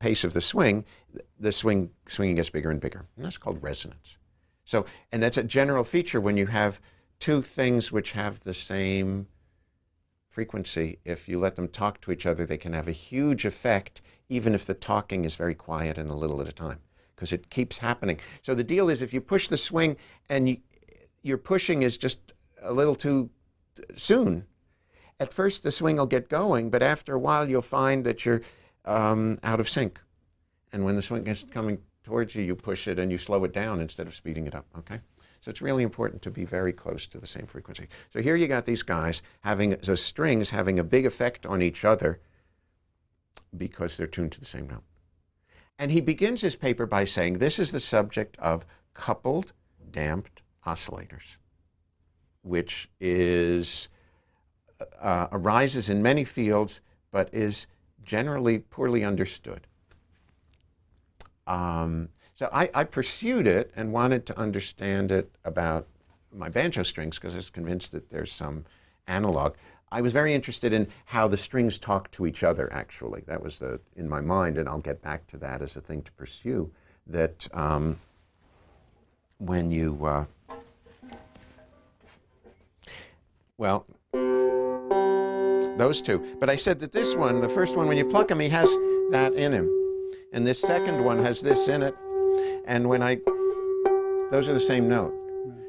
[SPEAKER 2] pace of the swing, the swing swinging gets bigger and bigger. And that's called resonance. So, and that's a general feature when you have two things which have the same frequency. If you let them talk to each other, they can have a huge effect, even if the talking is very quiet and a little at a time, because it keeps happening. So the deal is, if you push the swing and you, your pushing is just a little too soon. At first, the swing will get going, but after a while, you'll find that you're um, out of sync. And when the swing is coming towards you, you push it and you slow it down instead of speeding it up. Okay? So it's really important to be very close to the same frequency. So here you got these guys having the strings having a big effect on each other because they're tuned to the same note. And he begins his paper by saying this is the subject of coupled damped oscillators which is uh, arises in many fields but is generally poorly understood. Um, so I, I, pursued it and wanted to understand it about my banjo strings because I was convinced that there's some analog. I was very interested in how the strings talk to each other. Actually, that was the in my mind, and I'll get back to that as a thing to pursue. That um, when you uh, Well, those two. But I said that this one, the first one, when you pluck him, he has that in him. And this second one has this in it. And when I, those are the same note.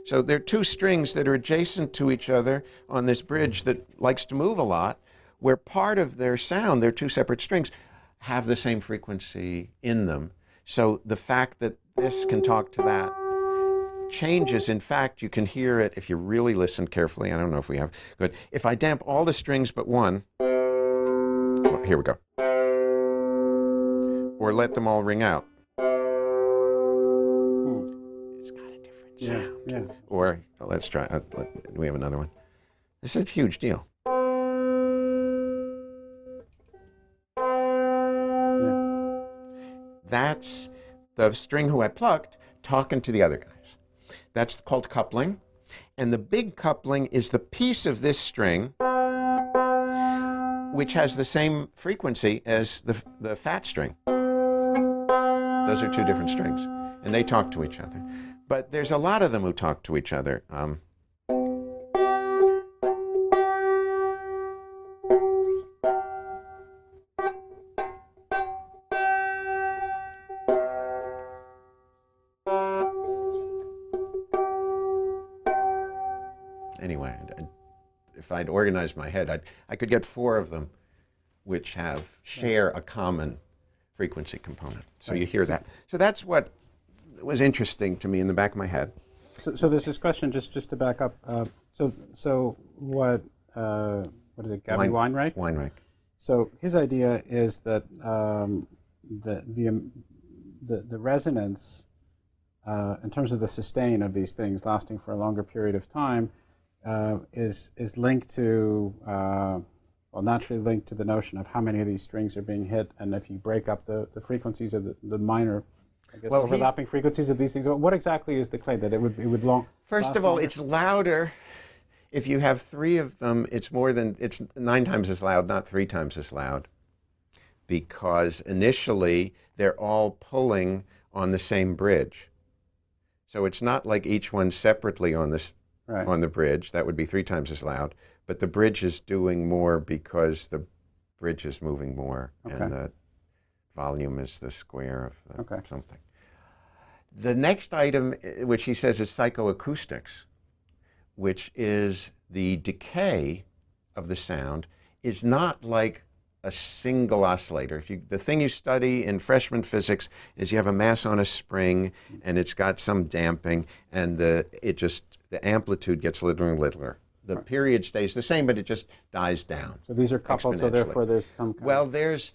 [SPEAKER 2] So they're two strings that are adjacent to each other on this bridge that likes to move a lot, where part of their sound, they're two separate strings, have the same frequency in them. So the fact that this can talk to that changes. In fact, you can hear it if you really listen carefully. I don't know if we have good. If I damp all the strings but one, well, here we go. Or let them all ring out. Got sound.
[SPEAKER 1] Yeah.
[SPEAKER 2] Or let's try. Uh, let, we have another one. This is a huge deal.
[SPEAKER 1] Yeah.
[SPEAKER 2] That's the string who I plucked talking to the other guys. That's called coupling. And the big coupling is the piece of this string which has the same frequency as the, the fat string. Those are two different strings, and they talk to each other. But there's a lot of them who talk to each other. Um, I'd organized my head, I'd, I could get four of them which have share a common frequency component. So you hear that. So that's what was interesting to me in the back of my head.
[SPEAKER 1] So, so there's this question just just to back up. Uh, so so what uh, what is it? Gabby
[SPEAKER 2] Wine,
[SPEAKER 1] Weinreich.
[SPEAKER 2] Weinreich.
[SPEAKER 1] So his idea is that um, the, the um, the the resonance uh, in terms of the sustain of these things lasting for a longer period of time uh, is is linked to uh, well naturally linked to the notion of how many of these strings are being hit, and if you break up the, the frequencies of the, the minor. I guess
[SPEAKER 2] well,
[SPEAKER 1] overlapping he, frequencies of these things. What exactly is the claim that it would it would long?
[SPEAKER 2] First of all, longer? it's louder. If you have three of them, it's more than it's nine times as loud, not three times as loud, because initially they're all pulling on the same bridge. So it's not like each one separately on this right. on the bridge. That would be three times as loud. But the bridge is doing more because the bridge is moving more, okay. and the volume is the square of the okay. something. The next item, eh, which he says is psychoacoustics, which is the decay of the sound, is not like a single oscillator. If you, the thing you study in freshman physics is you have a mass on a spring and it's got some damping and the, it just, the amplitude gets littler and littler. The period stays the same, but it just dies down.
[SPEAKER 1] So these are coupled, so therefore there's some kind
[SPEAKER 2] Well, there's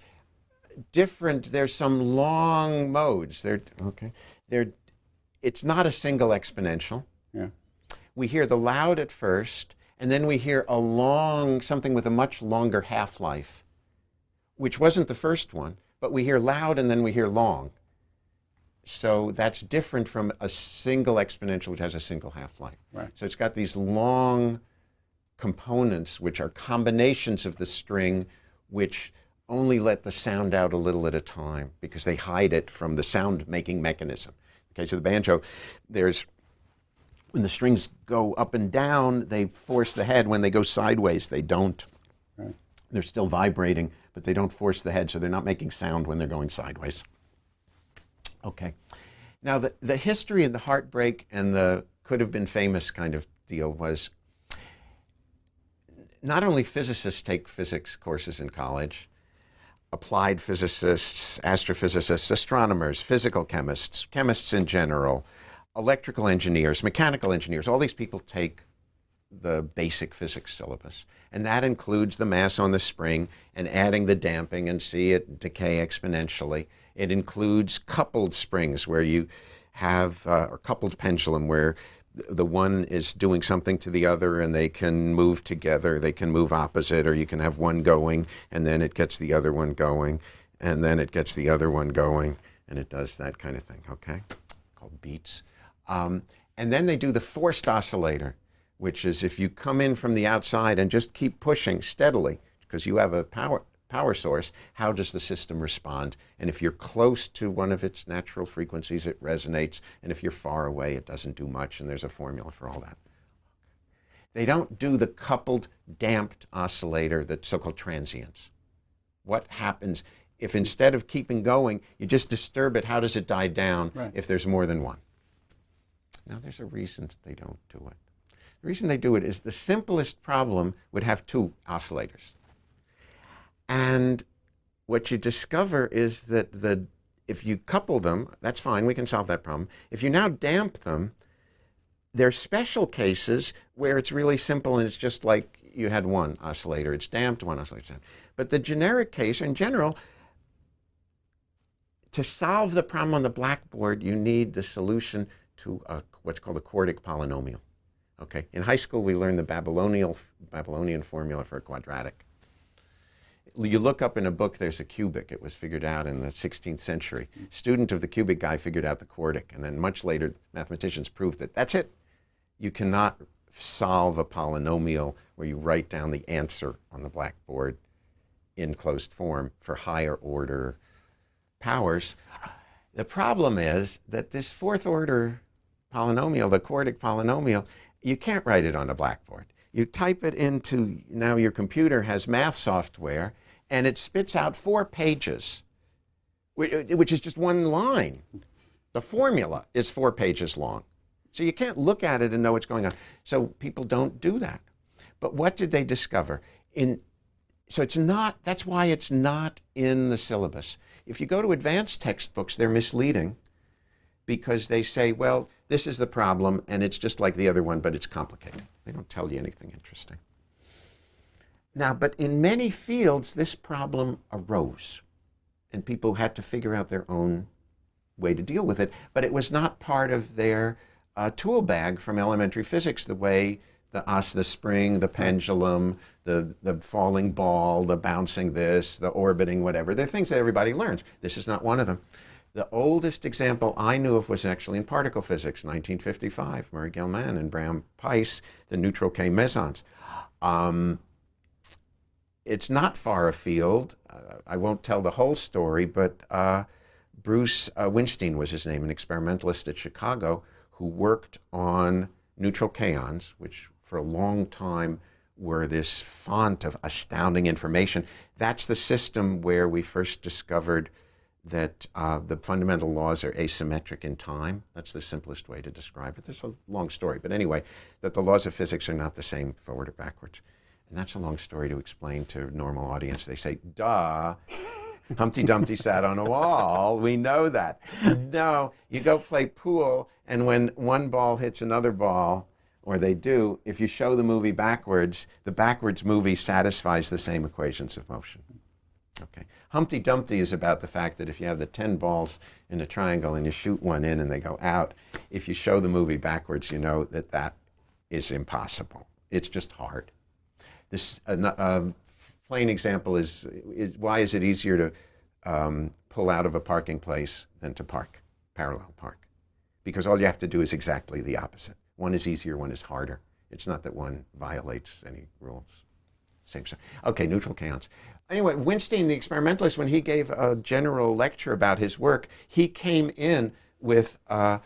[SPEAKER 2] different. There's some long modes. They're okay. They're. It's not a single exponential.
[SPEAKER 1] yeah.
[SPEAKER 2] We hear the loud at first, and then we hear a long something with a much longer half-life, which wasn't the first one. But we hear loud, and then we hear long. So that's different from a single exponential, which has a single half-life.
[SPEAKER 1] Right.
[SPEAKER 2] So it's got these long components, which are combinations of the string, which only let the sound out a little at a time because they hide it from the sound making mechanism. Case of the banjo, there's when the strings go up and down, they force the head. When they go sideways, they don't.
[SPEAKER 1] Right.
[SPEAKER 2] They're still vibrating, but they don't force the head, so they're not making sound when they're going sideways. Okay. Now, the, the history and the heartbreak and the could have been famous kind of deal was not only physicists take physics courses in college, applied physicists, astrophysicists, astronomers, physical chemists, chemists in general, electrical engineers, mechanical engineers, all these people take the basic physics syllabus. And that includes the mass on the spring and adding the damping and see it decay exponentially. It includes coupled springs where you have, uh, or coupled pendulum where the one is doing something to the other and they can move together, they can move opposite, or you can have one going and then it gets the other one going, and then it gets the other one going, and it does that kind of thing, okay? Called beats. Um, and then they do the forced oscillator, which is if you come in from the outside and just keep pushing steadily, because you have a power, power source, how does the system respond? And if you're close to one of its natural frequencies, it resonates. And if you're far away, it doesn't do much. And there's a formula for all that. They don't do the coupled damped oscillator, the so called transients. What happens if instead of keeping going, you just disturb it? How does it die down
[SPEAKER 1] Right.
[SPEAKER 2] if there's more than one? Now, there's a reason they don't do it. The reason they do it is the simplest problem would have two oscillators. And what you discover is that the if you couple them, that's fine, we can solve that problem. If you now damp them, there are special cases where it's really simple and it's just like you had one oscillator, it's damped, one oscillator, damped. But the generic case, in general, to solve the problem on the blackboard, you need the solution to a, what's called a quartic polynomial. Okay, in high school we learned the Babylonian, Babylonian formula for a quadratic. You look up in a book, there's a cubic. It was figured out in the 16th century. Student of the cubic guy figured out the quartic, and then much later, mathematicians proved that that's it. You cannot solve a polynomial where you write down the answer on the blackboard in closed form for higher order powers. The problem is that this fourth order polynomial, the quartic polynomial, you can't write it on a blackboard. You type it into, now your computer has math software, and it spits out four pages, uh, which is just one line. The formula is four pages long. So you can't look at it and know what's going on. So people don't do that. But what did they discover? In so it's not that's why it's not in the syllabus. If you go to advanced textbooks, they're misleading because they say, well, this is the problem and it's just like the other one, but it's complicated. They don't tell you anything interesting. Now, but in many fields, this problem arose and people had to figure out their own way to deal with it. But it was not part of their uh, tool bag from elementary physics the way the the spring, the pendulum, the, the falling ball, the bouncing this, the orbiting whatever. They're things that everybody learns. This is not one of them. The oldest example I knew of was actually in particle physics, 1955, Murray Gell-Mann and Bram Pais, the neutral K mesons. Um, it's not far afield. Uh, I won't tell the whole story, but uh, Bruce uh, Winstein was his name, an experimentalist at Chicago who worked on neutral kaons, which for a long time were this font of astounding information. That's the system where we first discovered that uh, the fundamental laws are asymmetric in time. That's the simplest way to describe it. There's a long story, but anyway, that the laws of physics are not the same forward or backwards. And that's a long story to explain to a normal audience. They say, duh. Humpty Dumpty sat on a wall. We know that. No, you go play pool, and when one ball hits another ball, or they do, if you show the movie backwards, the backwards movie satisfies the same equations of motion. Okay. Humpty Dumpty is about the fact that if you have the 10 balls in a triangle and you shoot one in and they go out, if you show the movie backwards, you know that that is impossible. It's just hard. This uh, uh, plain example is, is, why is it easier to um, pull out of a parking place than to park, parallel park? Because all you have to do is exactly the opposite. One is easier, one is harder. It's not that one violates any rules. Same. Okay, neutral kaons. Anyway, Winstein, the experimentalist, when he gave a general lecture about his work, he came in with uh,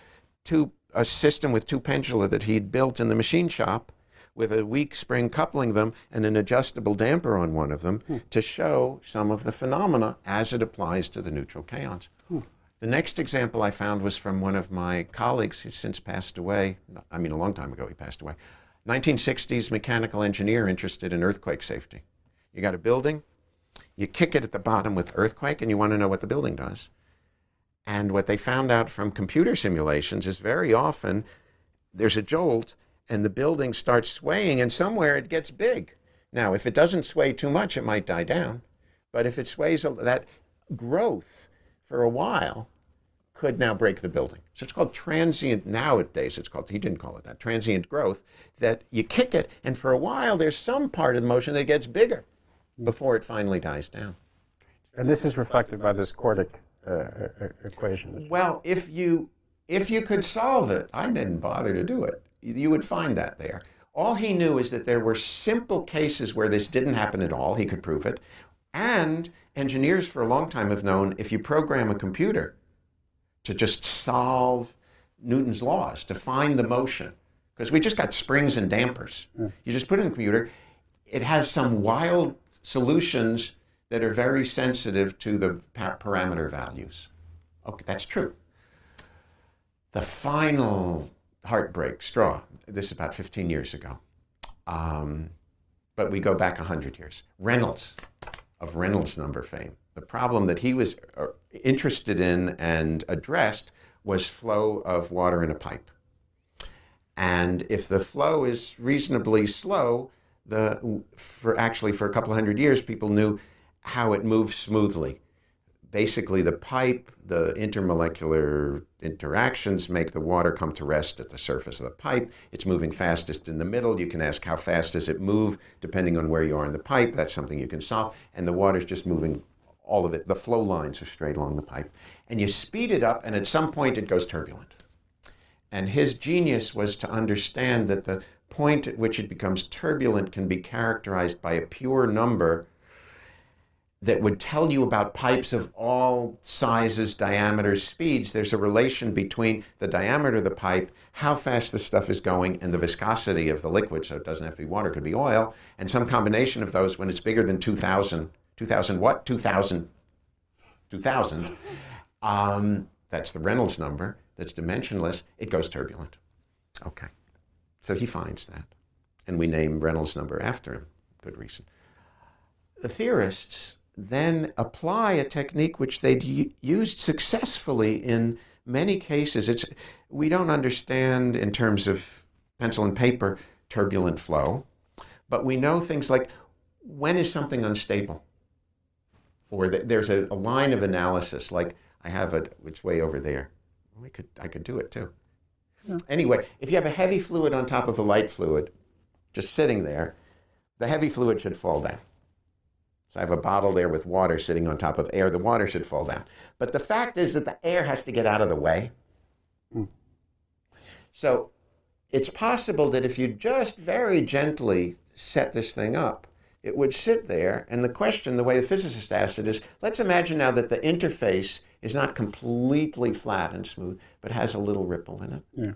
[SPEAKER 2] two, a system with two pendula that he'd built in the machine shop with a weak spring coupling them and an adjustable damper on one of them hmm. to show some of the phenomena as it applies to the neutral kaons. Hmm. The next example I found was from one of my colleagues who's since passed away. I mean, a long time ago he passed away. 1960s mechanical engineer interested in earthquake safety. You got a building, you kick it at the bottom with earthquake, and you want to know what the building does. And what they found out from computer simulations is very often there's a jolt and the building starts swaying, and somewhere it gets big. Now, if it doesn't sway too much, it might die down. But if it sways, that growth for a while could now break the building. So it's called transient, nowadays it's called, he didn't call it that, transient growth, that you kick it, and for a while there's some part of the motion that gets bigger before it finally dies down.
[SPEAKER 1] And this is reflected by this quartic uh, equation.
[SPEAKER 2] Well, if you if you could solve it, I didn't bother to do it. You would find that there. All he knew is that there were simple cases where this didn't happen at all. He could prove it. And engineers for a long time have known if you program a computer to just solve Newton's laws, to find the motion, because we just got springs and dampers. You just put it in the computer, it has some wild solutions that are very sensitive to the parameter values. Okay, that's true. The final heartbreak straw, this is about 15 years ago, um, but we go back 100 years. Reynolds, of Reynolds number fame, the problem that he was uh, interested in and addressed was flow of water in a pipe. And if the flow is reasonably slow, the for actually for a couple hundred years, people knew how it moves smoothly. Basically, the pipe, the intermolecular interactions make the water come to rest at the surface of the pipe. It's moving fastest in the middle. You can ask how fast does it move, depending on where you are in the pipe. That's something you can solve. And the water's just moving all of it. The flow lines are straight along the pipe. And you speed it up, and at some point it goes turbulent. And his genius was to understand that the point at which it becomes turbulent can be characterized by a pure number that would tell you about pipes of all sizes, diameters, speeds. There's a relation between the diameter of the pipe, how fast the stuff is going, and the viscosity of the liquid. So it doesn't have to be water, it could be oil. And some combination of those when it's bigger than 2,000 2000 what? 2000. 2000. Um, that's the Reynolds number that's dimensionless. It goes turbulent. Okay. So he finds that. And we name Reynolds number after him. Good reason. The theorists then apply a technique which they'd used successfully in many cases. It's, we don't understand in terms of pencil and paper turbulent flow, but we know things like when is something unstable? or the, there's a, a, line of analysis. Like I have it, it's way over there. We could, I could do it too. Yeah. Anyway, if you have a heavy fluid on top of a light fluid, just sitting there, the heavy fluid should fall down. So I have a bottle there with water sitting on top of air. The water should fall down. But the fact is that the air has to get out of the way. Mm. So it's possible that if you just very gently set this thing up, it would sit there. And the question, the way the physicist asked it is let's imagine now that the interface is not completely flat and smooth, but has a little ripple in it. Yeah.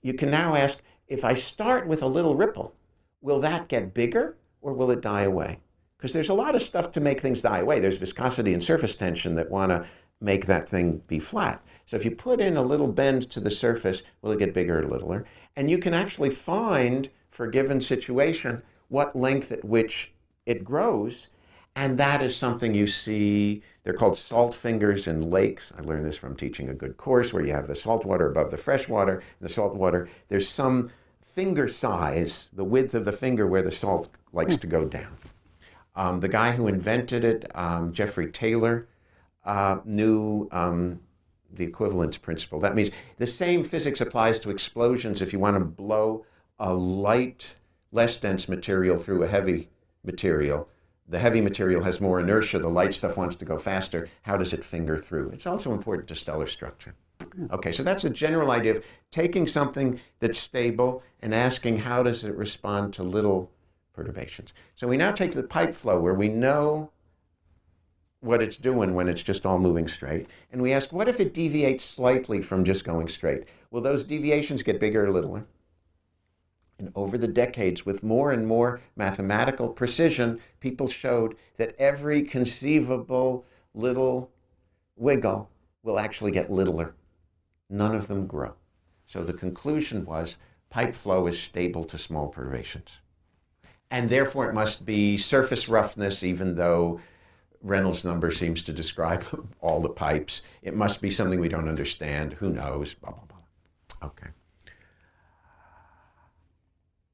[SPEAKER 2] You can now ask if I start with a little ripple, will that get bigger or will it die away? Because there's a lot of stuff to make things die away. There's viscosity and surface tension that want to make that thing be flat. So if you put in a little bend to the surface, will it get bigger or littler? And you can actually find, for a given situation, what length at which it grows. And that is something you see. They're called salt fingers in lakes. I learned this from teaching a good course where you have the salt water above the fresh water. In the salt water, there's some finger size, the width of the finger where the salt likes to go down. Um, the guy who invented it, um, Geoffrey Taylor, uh, knew um, the equivalence principle. That means the same physics applies to explosions if you want to blow a light, less dense material through a heavy material. The heavy material has more inertia, the light stuff wants to go faster. How does it finger through? It's also important to stellar structure. Okay, so that's the general idea of taking something that's stable and asking how does it respond to little perturbations. So we now take the pipe flow where we know what it's doing when it's just all moving straight, and we ask what if it deviates slightly from just going straight? Will those deviations get bigger or littler? And over the decades, with more and more mathematical precision, people showed that every conceivable little wiggle will actually get littler. None of them grow. So the conclusion was pipe flow is stable to small perturbations. And therefore, it must be surface roughness, even though Reynolds number seems to describe all the pipes. It must be something we don't understand. Who knows? Blah, blah, blah. Okay.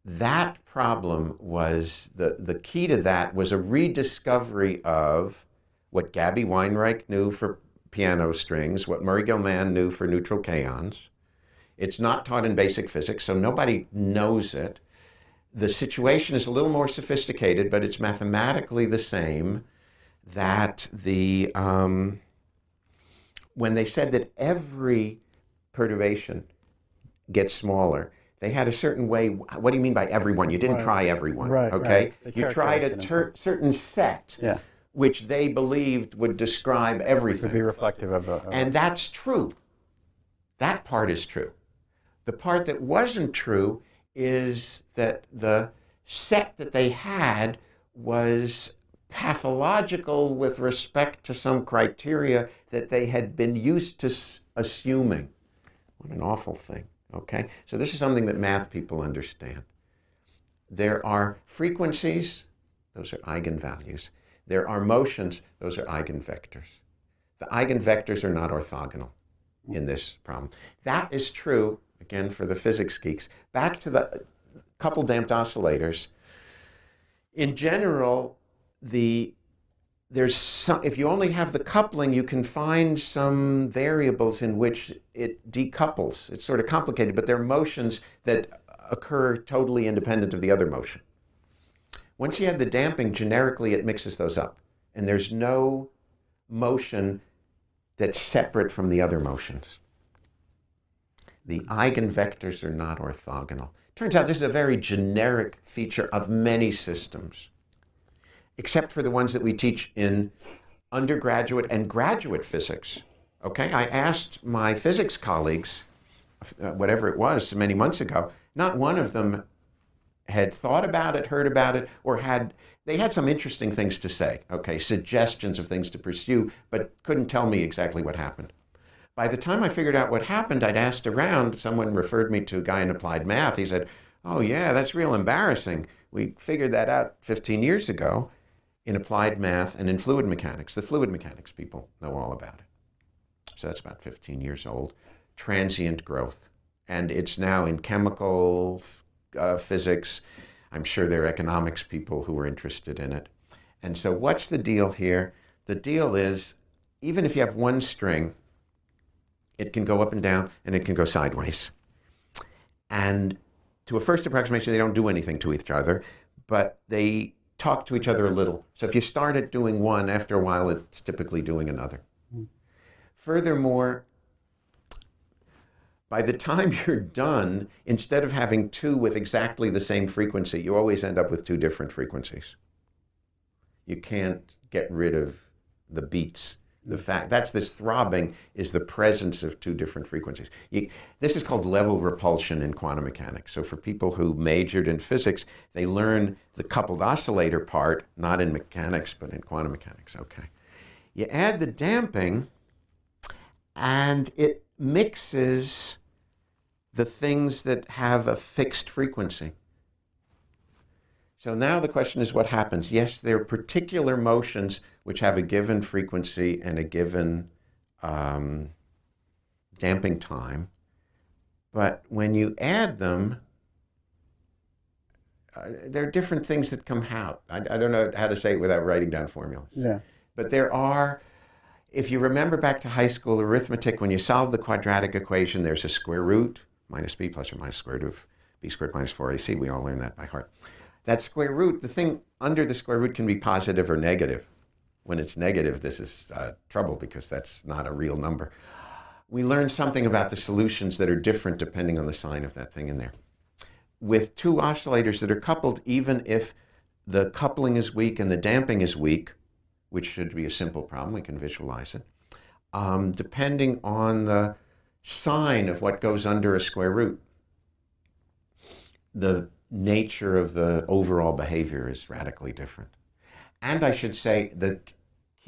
[SPEAKER 2] That problem was the, the key to that was a rediscovery of what Gabby Weinreich knew for piano strings, what Murray Gell-Mann knew for neutral kaons. It's not taught in basic physics, so nobody knows it. The situation is a little more sophisticated, but it's mathematically the same that the um, when they said that every perturbation gets smaller, they had a certain way. What do you mean by everyone? You didn't
[SPEAKER 1] Right.
[SPEAKER 2] try everyone,
[SPEAKER 1] Right,
[SPEAKER 2] okay?
[SPEAKER 1] right.
[SPEAKER 2] You tried a
[SPEAKER 1] characterized it in
[SPEAKER 2] ter- certain set,
[SPEAKER 1] Yeah,
[SPEAKER 2] which they believed would describe
[SPEAKER 1] would
[SPEAKER 2] everything.
[SPEAKER 1] be reflective of a. Of
[SPEAKER 2] And that's true. That part is true. The part that wasn't true is that the set that they had was pathological with respect to some criteria that they had been used to assuming. What an awful thing. Okay? So, this is something that math people understand. There are frequencies, those are eigenvalues. There are motions, those are eigenvectors. The eigenvectors are not orthogonal in this problem. That is true, again, for the physics geeks. Back to the couple damped oscillators. In general, the there's some, if you only have the coupling, you can find some variables in which it decouples. It's sort of complicated, but there are motions that occur totally independent of the other motion. Once you have the damping, generically it mixes those up. And there's no motion that's separate from the other motions. The eigenvectors are not orthogonal. Turns out this is a very generic feature of many systems, except for the ones that we teach in undergraduate and graduate physics. Okay, I asked my physics colleagues, uh, whatever it was, many months ago, not one of them had thought about it, heard about it, or had they had some interesting things to say. Okay, suggestions of things to pursue, but couldn't tell me exactly what happened. By the time I figured out what happened, I'd asked around. Someone referred me to a guy in applied math. He said, "Oh yeah, that's real embarrassing. We figured that out 15 years ago in applied math and in fluid mechanics. The fluid mechanics people know all about it. So that's about 15 years old. Transient growth, and it's now in chemical uh, physics. I'm sure there are economics people who are interested in it. And so, what's the deal here? The deal is even if you have one string, it can go up and down and it can go sideways. And to a first approximation, they don't do anything to each other, but they talk to each other a little. So if you start at doing one, after a while, it's typically doing another. Furthermore, by the time you're done, instead of having two with exactly the same frequency, you always end up with two different frequencies. You can't get rid of the beats The fact that's this throbbing is the presence of two different frequencies. You, this is called level repulsion in quantum mechanics. So for people who majored in physics, they learn the coupled oscillator part, not in mechanics but in quantum mechanics. Okay. You add the damping, and it mixes the things that have a fixed frequency. So now the question is what happens? Yes, there are particular motions which have a given frequency and a given um, damping time. But when you add them, uh, there are different things that come out. I, I, don't know how to say it without writing down formulas.
[SPEAKER 1] Yeah.
[SPEAKER 2] But there are, if you remember back to high school arithmetic, when you solve the quadratic equation, there's a square root, minus b plus or minus square root of b squared minus 4ac. We all learn that by heart. That square root, the thing under the square root can be positive or negative. When it's negative, this is uh, trouble because that's not a real number. We learn something about the solutions that are different depending on the sign of that thing in there. With two oscillators that are coupled, even if the coupling is weak and the damping is weak, which should be a simple problem, we can visualize it, um, depending on the sign of what goes under a square root. The nature of the overall behavior is radically different. And I should say the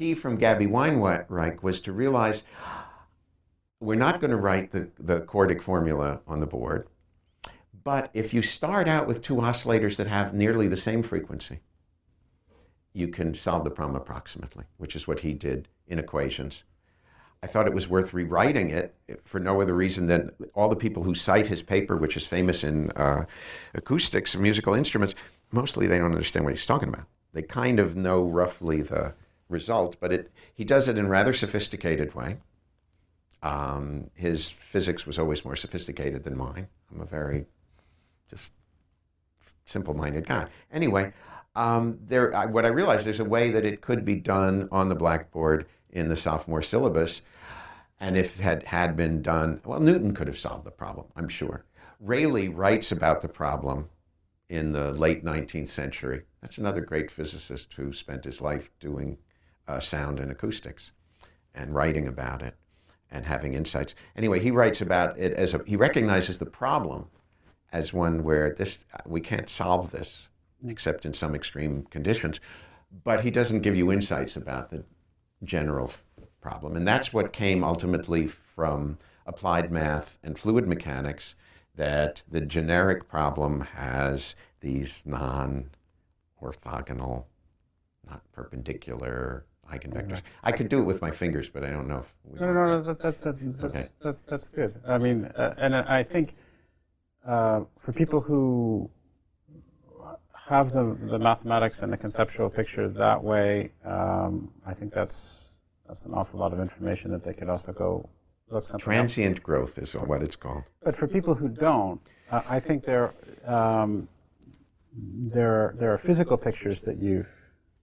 [SPEAKER 2] key from Gabby Weinreich was to realize we're not going to write the, the quartic formula on the board, but if you start out with two oscillators that have nearly the same frequency, you can solve the problem approximately, which is what he did in equations. I thought it was worth rewriting it for no other reason than all the people who cite his paper, which is famous in uh, acoustics and musical instruments, mostly they don't understand what he's talking about. They kind of know roughly the result, but it, he does it in a rather sophisticated way. Um, his physics was always more sophisticated than mine. I'm a very just simple-minded guy. Anyway, um, there, I, what I realized there's a way that it could be done on the blackboard in the sophomore syllabus. And if it had, had been done, well, Newton could have solved the problem, I'm sure. Rayleigh writes about the problem in the late 19th century. That's another great physicist who spent his life doing uh, sound and acoustics and writing about it and having insights. Anyway, he writes about it as a, he recognizes the problem as one where this, we can't solve this except in some extreme conditions, but he doesn't give you insights about the general problem. And that's what came ultimately from applied math and fluid mechanics that the generic problem has these non orthogonal, not perpendicular eigenvectors. I could do it with my fingers, but I don't know if.
[SPEAKER 1] We no, no, no, that, that, that, okay. that, that's good. I mean, uh, and I think uh, for people who have the, the mathematics and the conceptual picture that way, um, I think that's that's an awful lot of information that they could also go look something
[SPEAKER 2] Transient up. growth is what it's called.
[SPEAKER 1] But for people who don't, uh, I think there um, there there are physical pictures that you've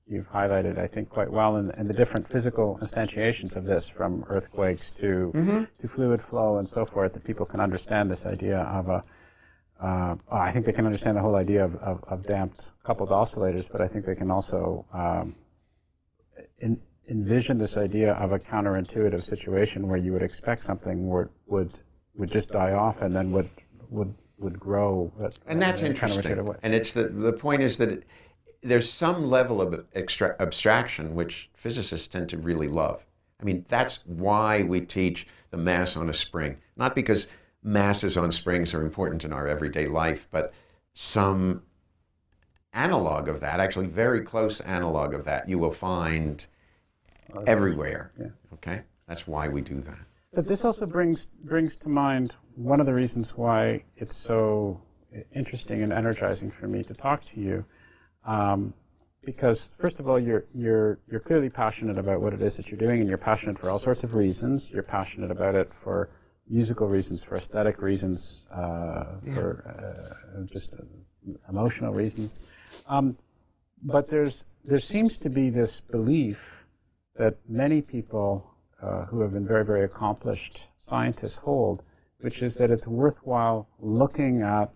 [SPEAKER 1] you've highlighted, I think, quite well, and, and the different physical instantiations of this, from earthquakes to mm-hmm. to fluid flow and so forth, that people can understand this idea of a uh, I think they can understand the whole idea of, of, of, damped coupled oscillators, but I think they can also um, in, envision this idea of a counterintuitive situation where you would expect something would would would just die off and then would would would grow.
[SPEAKER 2] and that's interesting. And it's the the point is that it, there's some level of extra, abstraction which physicists tend to really love. I mean, that's why we teach the mass on a spring, not because masses on springs are important in our everyday life, but some analog of that, actually very close analog of that, you will find everywhere. Yeah. Okay? That's why we do that.
[SPEAKER 1] But this also brings brings to mind one of the reasons why it's so interesting and energizing for me to talk to you. Um, because first of all, you're you're you're clearly passionate about what it is that you're doing, and you're passionate for all sorts of reasons. You're passionate about it for musical reasons, for aesthetic reasons, uh, yeah. for uh, just uh, emotional reasons. Um, but there's there seems to be this belief that many people uh, who have been very very accomplished scientists hold, which is that it's worthwhile looking at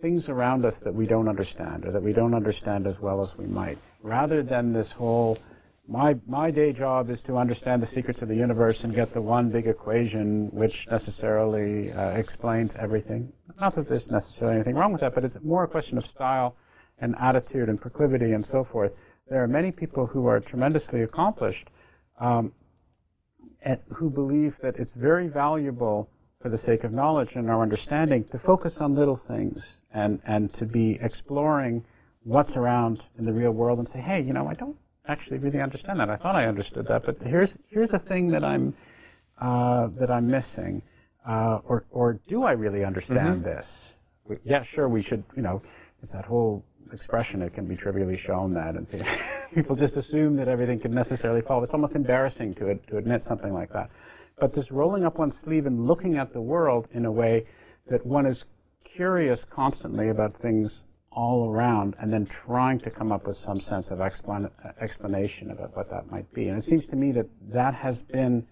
[SPEAKER 1] things around us that we don't understand or that we don't understand as well as we might, rather than this whole my my day job is to understand the secrets of the universe and get the one big equation which necessarily uh, explains everything. Not that there's necessarily anything wrong with that, but it's more a question of style and attitude and proclivity and so forth. There are many people who are tremendously accomplished um, and who believe that it's very valuable for the sake of knowledge and our understanding to focus on little things and, and to be exploring what's around in the real world and say, hey, you know, I don't actually really understand that. I thought I understood that, but here's here's a thing that I'm uh, that I'm missing, uh, or or do I really understand mm-hmm. this? Yeah, sure. We should. You know, it's that whole expression. It can be trivially shown that, and people just assume that everything can necessarily follow. It's almost embarrassing to to admit something like that. But this rolling up one's sleeve and looking at the world in a way that one is curious constantly about things all around and then trying to come up with some sense of explan- explanation about what that might be. And it seems to me that that has been,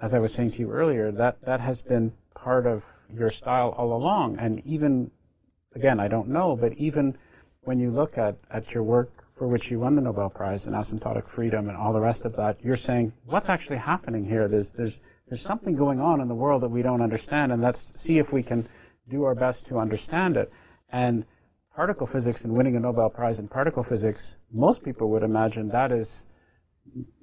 [SPEAKER 1] as I was saying to you earlier, that, that has been part of your style all along. And even, again, I don't know, but even when you look at, at your work for which you won the Nobel Prize in asymptotic freedom and all the rest of that, you're saying, what's actually happening here? There's, there's, there's something going on in the world that we don't understand, and let's see if we can do our best to understand it. And particle physics and winning a Nobel Prize in particle physics, most people would imagine that is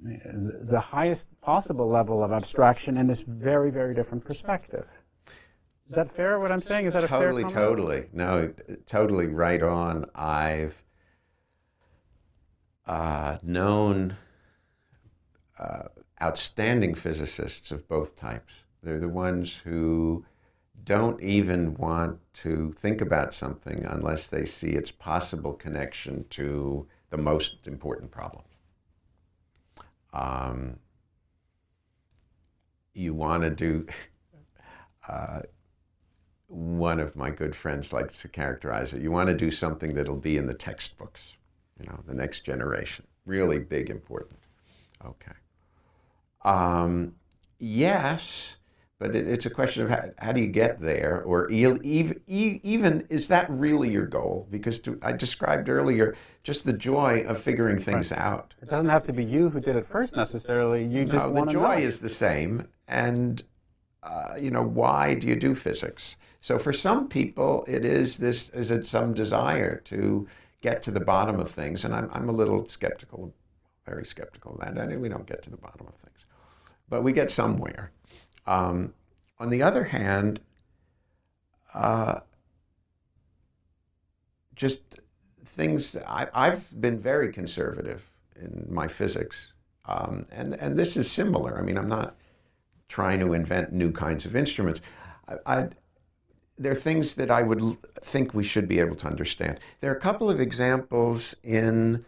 [SPEAKER 1] the highest possible level of abstraction in this very, very different perspective. Is that fair? What I'm saying is that
[SPEAKER 2] totally,
[SPEAKER 1] a
[SPEAKER 2] fair totally, no, totally right on. I've uh, known uh, outstanding physicists of both types. They're the ones who don't even want to think about something unless they see its possible connection to the most important problem. Um, you want to do, uh, one of my good friends likes to characterize it, you want to do something that'll be in the textbooks, you know, the next generation. Really big, important. Okay. Um, yes but it, it's a question of how, how, do you get there, or even, even is that really your goal? Because to, I described earlier just the joy of figuring things out.
[SPEAKER 1] It doesn't have to be you who did it first necessarily. You just
[SPEAKER 2] no, the joy
[SPEAKER 1] know.
[SPEAKER 2] is the same, and uh, you know why do you do physics? So for some people, it is this is it some desire to get to the bottom of things, and I'm I'm a little skeptical, very skeptical of that. I mean, we don't get to the bottom of things, but we get somewhere. Um, on the other hand, uh, just things I, have been very conservative in my physics, um, and and this is similar. I mean, I'm not trying to invent new kinds of instruments. I, I, there are things that I would think we should be able to understand. There are a couple of examples in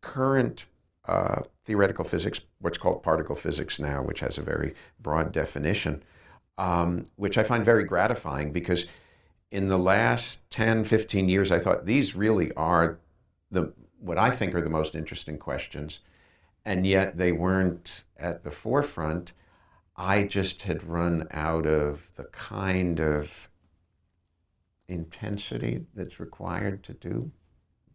[SPEAKER 2] current uh, theoretical physics, what's called particle physics now, which has a very broad definition, um, which I find very gratifying because in the last 10, 15 years, I thought these really are the what I think are the most interesting questions, and yet they weren't at the forefront. I just had run out of the kind of intensity that's required to do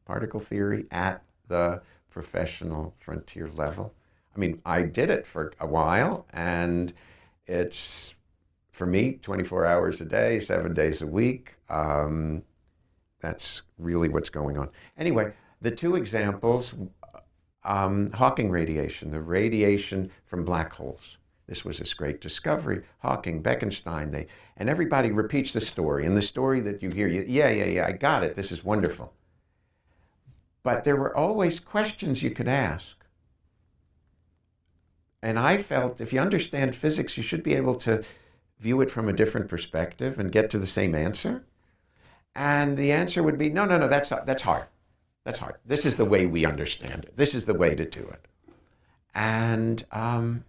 [SPEAKER 2] particle theory at the professional frontier level. I mean, I did it for a while, and it's for me 24 hours a day, seven days a week. Um, that's really what's going on. Anyway, the two examples um, Hawking radiation, the radiation from black holes. This was this great discovery. Hawking, Bekenstein, they, and everybody repeats the story. And the story that you hear, you, yeah, yeah, yeah, I got it. This is wonderful. But there were always questions you could ask. And I felt if you understand physics, you should be able to view it from a different perspective and get to the same answer. And the answer would be no, no, no, that's, that's hard. That's hard. This is the way we understand it. This is the way to do it. And um,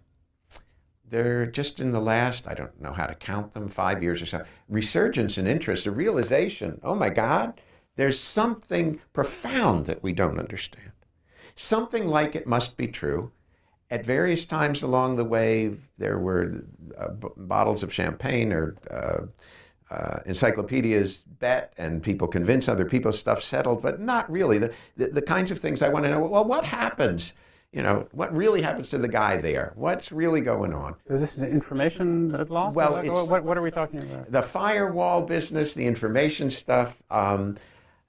[SPEAKER 2] they're just in the last, I don't know how to count them, five years or so, resurgence in interest, a realization oh my God, there's something profound that we don't understand. Something like it must be true. At various times along the way, there were uh, b- bottles of champagne or uh, uh, encyclopedias bet, and people convince other people stuff settled, but not really. The, the, the kinds of things I want to know well, what happens You know, what really happens to the guy there? What's really going on?
[SPEAKER 1] This is an information loss?
[SPEAKER 2] Well,
[SPEAKER 1] what, what are we talking about?
[SPEAKER 2] the firewall business, the information stuff, um,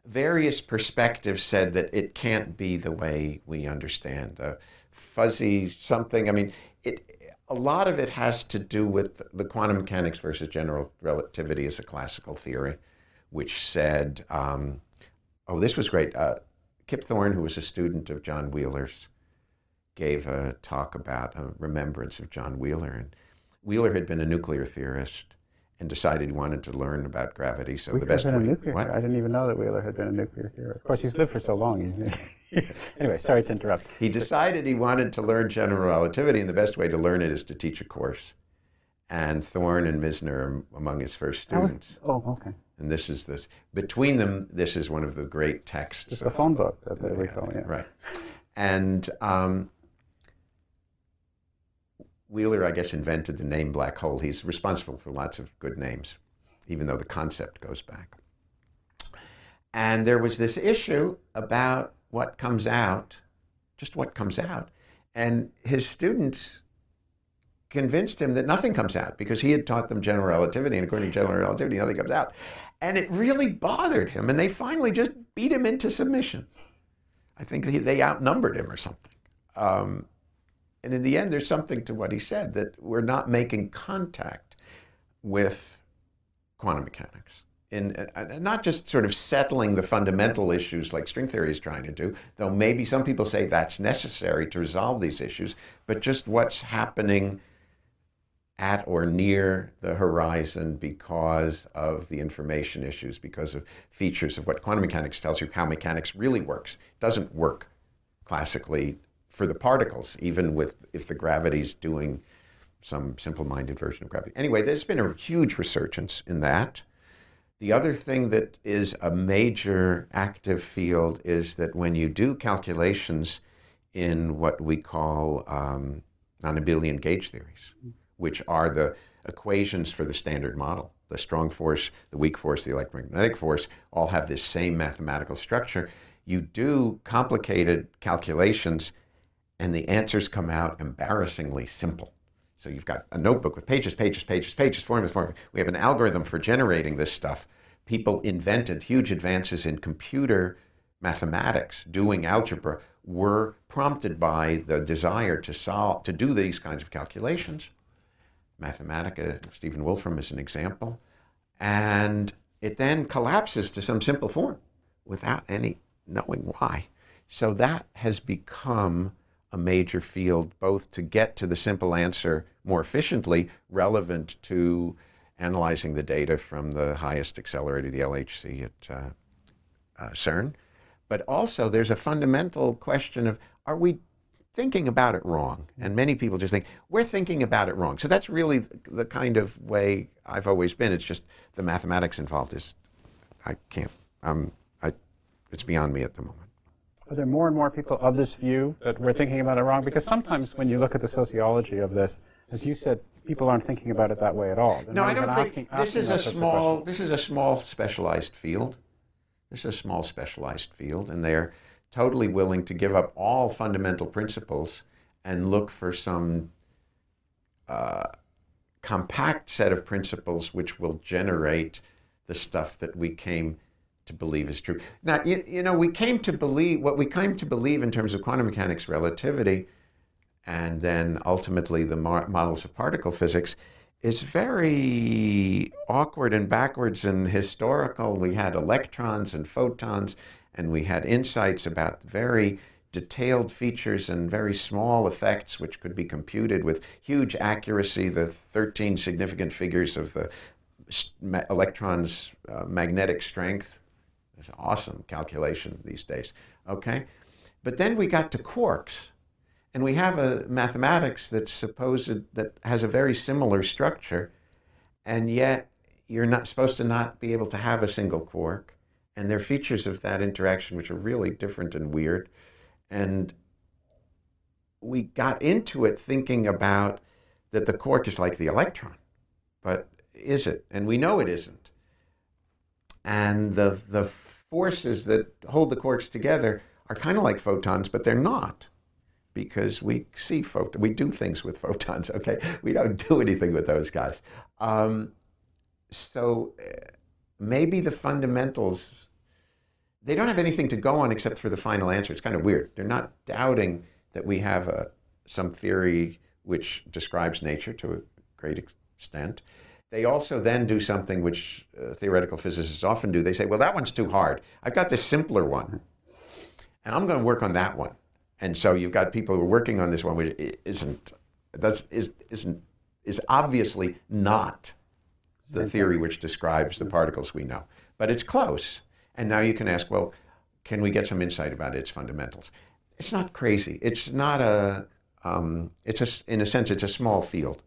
[SPEAKER 2] various perspectives said that it can't be the way we understand the fuzzy something. I mean, it. A lot of it has to do with the quantum mechanics versus general relativity as a classical theory, which said, um, "Oh, this was great." Uh, Kip Thorne, who was a student of John Wheeler's, gave a talk about a remembrance of John Wheeler, and Wheeler had been a nuclear theorist and decided he wanted to learn about gravity. So the best
[SPEAKER 1] been a
[SPEAKER 2] way.
[SPEAKER 1] nuclear
[SPEAKER 2] What?
[SPEAKER 1] I didn't even know that Wheeler had been a nuclear theorist. Of course, he's lived for so long. anyway, sorry to interrupt.
[SPEAKER 2] He decided he wanted to learn general relativity, and the best way to learn it is to teach a course. And Thorne and Misner are among his first
[SPEAKER 1] That was,
[SPEAKER 2] students.
[SPEAKER 1] oh, okay.
[SPEAKER 2] And this is this between them. This is one of the great texts.
[SPEAKER 1] It's the phone book that they recall, yeah.
[SPEAKER 2] Right. And um, Wheeler, I guess, invented the name black hole. He's responsible for lots of good names, even though the concept goes back. And there was this issue about what comes out, just what comes out. And his students convinced him that nothing comes out because he had taught them general relativity, and according to general relativity, nothing comes out. And it really bothered him, and they finally just beat him into submission. I think they outnumbered him or something. Um, and in the end, there's something to what he said that we're not making contact with quantum mechanics. In, uh, not just sort of settling the fundamental issues like string theory is trying to do, though maybe some people say that's necessary to resolve these issues, but just what's happening at or near the horizon because of the information issues, because of features of what quantum mechanics tells you how mechanics really works. It doesn't work classically for the particles, even with if the gravity's doing some simple-minded version of gravity. Anyway, there's been a huge resurgence in that. The other thing that is a major active field is that when you do calculations in what we call um, non-abelian gauge theories, which are the equations for the standard model, the strong force, the weak force, the electromagnetic force, all have this same mathematical structure. You do complicated calculations, and the answers come out embarrassingly simple. So you've got a notebook with pages, pages, pages, pages, formulas, formulas. We have an algorithm for generating this stuff. People invented huge advances in computer mathematics, doing algebra, were prompted by the desire to solve, to do these kinds of calculations. Mathematica, Stephen Wolfram is an example. And it then collapses to some simple form without any knowing why. So that has become a major field, both to get to the simple answer more efficiently, relevant to analyzing the data from the highest accelerator, the LHC at uh, uh, CERN, but also there's a fundamental question of are we thinking about it wrong? And many people just think we're thinking about it wrong. So that's really the kind of way I've always been. It's just the mathematics involved is I can't. Um, I, it's beyond me at the moment.
[SPEAKER 1] Are there more and more people of this view that we're thinking about it wrong? Because sometimes when you look at the sociology of this, as you said, people aren't thinking about it that way at all. They're
[SPEAKER 2] No, I don't think
[SPEAKER 1] asking-
[SPEAKER 2] this
[SPEAKER 1] asking
[SPEAKER 2] is a
[SPEAKER 1] those sorts of
[SPEAKER 2] small. This is a small specialized field. This is a small specialized field, and they're totally willing to give up all fundamental principles and look for some uh, compact set of principles which will generate the stuff that we came to believe is true. Now, you, you know, we came to believe what we came to believe in terms of quantum mechanics relativity, and then ultimately the mo- models of particle physics is very awkward and backwards and historical. We had electrons and photons, and we had insights about very detailed features and very small effects which could be computed with huge accuracy, the 13 significant figures of the electron's uh, magnetic strength. It's an awesome calculation these days. Okay? But then we got to quarks. And we have a mathematics that's supposed that has a very similar structure, and yet you're not supposed to not be able to have a single quark. And there are features of that interaction which are really different and weird. And we got into it thinking about that the quark is like the electron, but is it? And we know it isn't. And the the forces that hold the quarks together are kind of like photons, but they're not because we see photon, we do things with photons. Okay, we don't do anything with those guys. Um, so uh, maybe the fundamentals they don't have anything to go on except for the final answer. It's kind of weird. They're not doubting that we have a, some theory which describes nature to a great extent. They also then do something which uh, theoretical physicists often do. They say, well, that one's too hard. I've got this simpler one, and I'm going to work on that one. And so you've got people who are working on this one, which isn't, that's, is, isn't, is obviously not the theory which describes the particles we know. But it's close. And now you can ask, well, can we get some insight about its fundamentals? It's not crazy. It's not a, um, it's a, in a sense, it's a small field.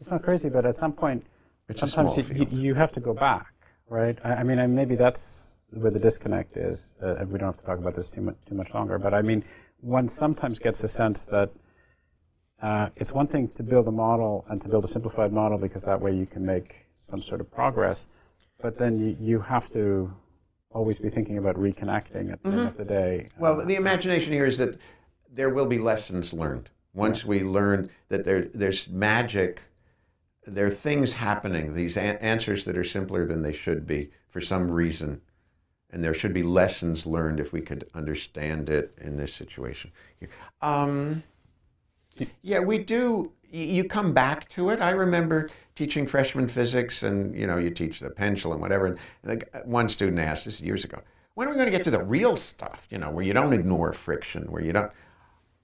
[SPEAKER 1] It's not crazy, but at some point,
[SPEAKER 2] It's
[SPEAKER 1] sometimes you, you, you have to go back, right? I, I mean, and maybe that's where the disconnect is. Uh, we don't have to talk about this too much, too much longer. But I mean, one sometimes gets the sense that uh, it's one thing to build a model and to build a simplified model because that way you can make some sort of progress. But then you, you have to always be thinking about reconnecting at the end of the day.
[SPEAKER 2] Well, the imagination here is that there will be lessons learned. Once we learn that there, there's magic, there are things happening, these answers that are simpler than they should be for some reason. And there should be lessons learned if we could understand it in this situation. Um, yeah, we do. You come back to it. I remember teaching freshman physics, and you know, you teach the pendulum, whatever. And one student asked this years ago, "When are we going to get to the real stuff? You know, where you don't ignore friction, where you don't."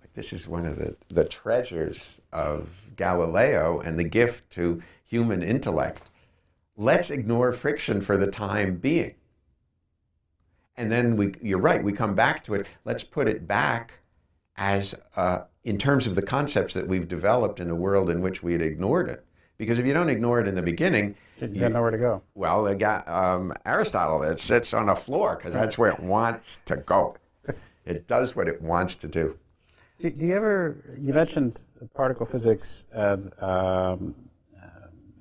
[SPEAKER 2] Like, this is one of the the treasures of Galileo and the gift to human intellect. Let's ignore friction for the time being. And then we, you're right, we come back to it. Let's put it back as uh, in terms of the concepts that we've developed in a world in which we had ignored it. Because if you don't ignore it in the beginning,
[SPEAKER 1] you got nowhere to go.
[SPEAKER 2] well, the guy, um, Aristotle, it sits on a floor because that's where it wants to go. It does what it wants to do.
[SPEAKER 1] Do, do you ever? You mentioned particle physics and, um,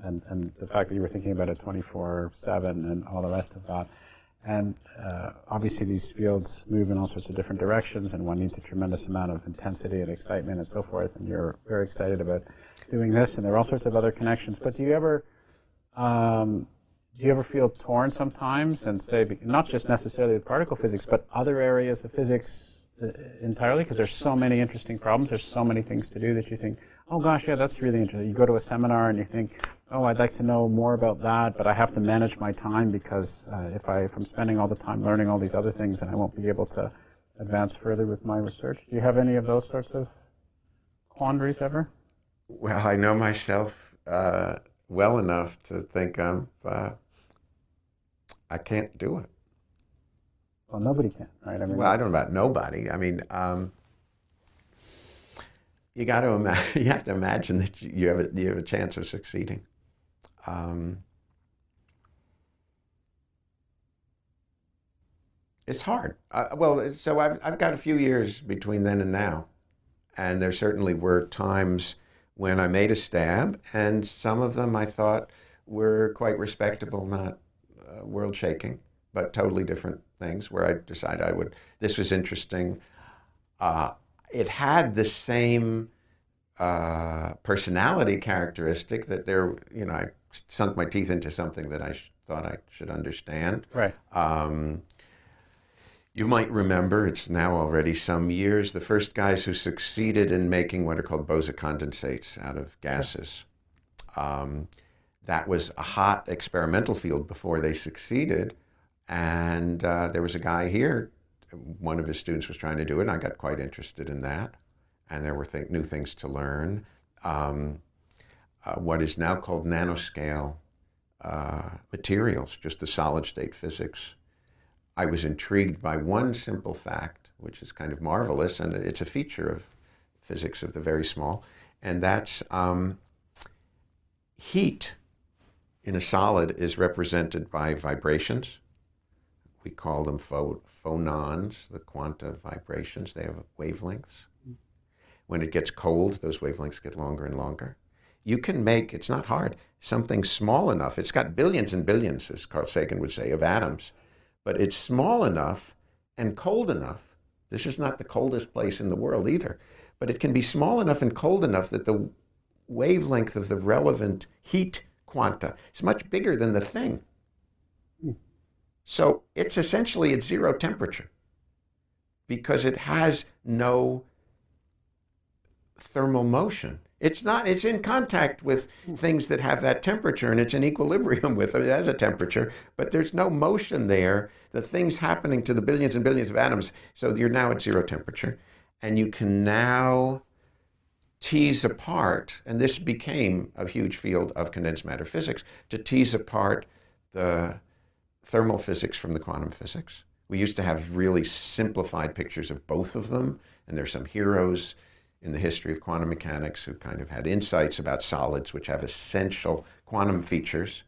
[SPEAKER 1] and and the fact that you were thinking about it twenty four seven and all the rest of that. And uh, obviously, these fields move in all sorts of different directions, and one needs a tremendous amount of intensity and excitement and so forth. And you're very excited about doing this, and there are all sorts of other connections. But do you ever um, do you ever feel torn sometimes and say, not just necessarily with particle physics, but other areas of physics entirely? Because there's so many interesting problems, there's so many things to do that you think, oh gosh, yeah, that's really interesting. You go to a seminar and you think, oh, I'd like to know more about that, but I have to manage my time because uh, if, I, if I'm spending all the time learning all these other things, then I won't be able to advance further with my research. Do you have any of those sorts of quandaries ever?
[SPEAKER 2] Well, I know myself uh, well enough to think I'm, uh, I can't do it.
[SPEAKER 1] Well, nobody can, right? I mean,
[SPEAKER 2] Well, I don't know about nobody. I mean, um, you got to imagine. You have to imagine that you have a, you have a chance of succeeding. Um, it's hard. Uh, well, so I've I've got a few years between then and now, and there certainly were times when I made a stab, and some of them I thought were quite respectable, not uh, world shaking, but totally different things. Where I decided I would. This was interesting. Uh, it had the same uh, personality characteristic that there. You know, I sunk my teeth into something that I sh- thought I should understand.
[SPEAKER 1] Right.
[SPEAKER 2] Um, you might remember, it's now already some years, the first guys who succeeded in making what are called Bose condensates out of gases. Um, that was a hot experimental field before they succeeded. And uh, there was a guy here, one of his students was trying to do it, and I got quite interested in that. And there were th- new things to learn. Um, uh, what is now called nanoscale uh, materials, just the solid state physics. I was intrigued by one simple fact, which is kind of marvelous, and it's a feature of physics of the very small, and that's um, heat in a solid is represented by vibrations. We call them pho- phonons, the quanta vibrations. They have wavelengths. When it gets cold, those wavelengths get longer and longer. You can make, it's not hard, something small enough. It's got billions and billions, as Carl Sagan would say, of atoms but it's small enough and cold enough This is not the coldest place in the world either. But it can be small enough and cold enough that the wavelength of the relevant heat quanta is much bigger than the thing. So it's essentially at zero temperature because it has no thermal motion. It's not, it's in contact with things that have that temperature and it's in equilibrium with it. Has a temperature, but there's no motion there. The thing's happening to the billions and billions of atoms. So you're now at zero temperature. And you can now tease apart, and this became a huge field of condensed matter physics, to tease apart the thermal physics from the quantum physics. We used to have really simplified pictures of both of them, and there's some heroes in the history of quantum mechanics who kind of had insights about solids, which have essential quantum features.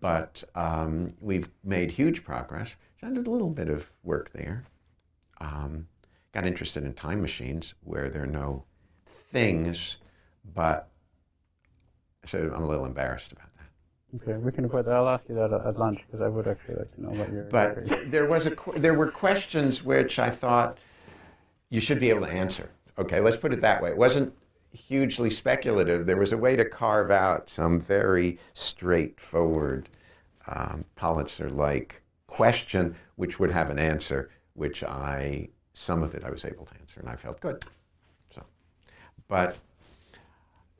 [SPEAKER 2] But um, we've made huge progress. So I did a little bit of work there. Um, got interested in time machines where there are no things, but so I'm a little embarrassed about.
[SPEAKER 1] Okay, we can avoid that. I'll ask you that at, lunch because I would actually like to know what your.
[SPEAKER 2] But there was a there were questions which I thought you should be able to answer. Okay, let's put it that way. It wasn't hugely speculative. There was a way to carve out some very straightforward um, Pulitzer-like question, which would have an answer, which I some of it I was able to answer, and I felt good. So, but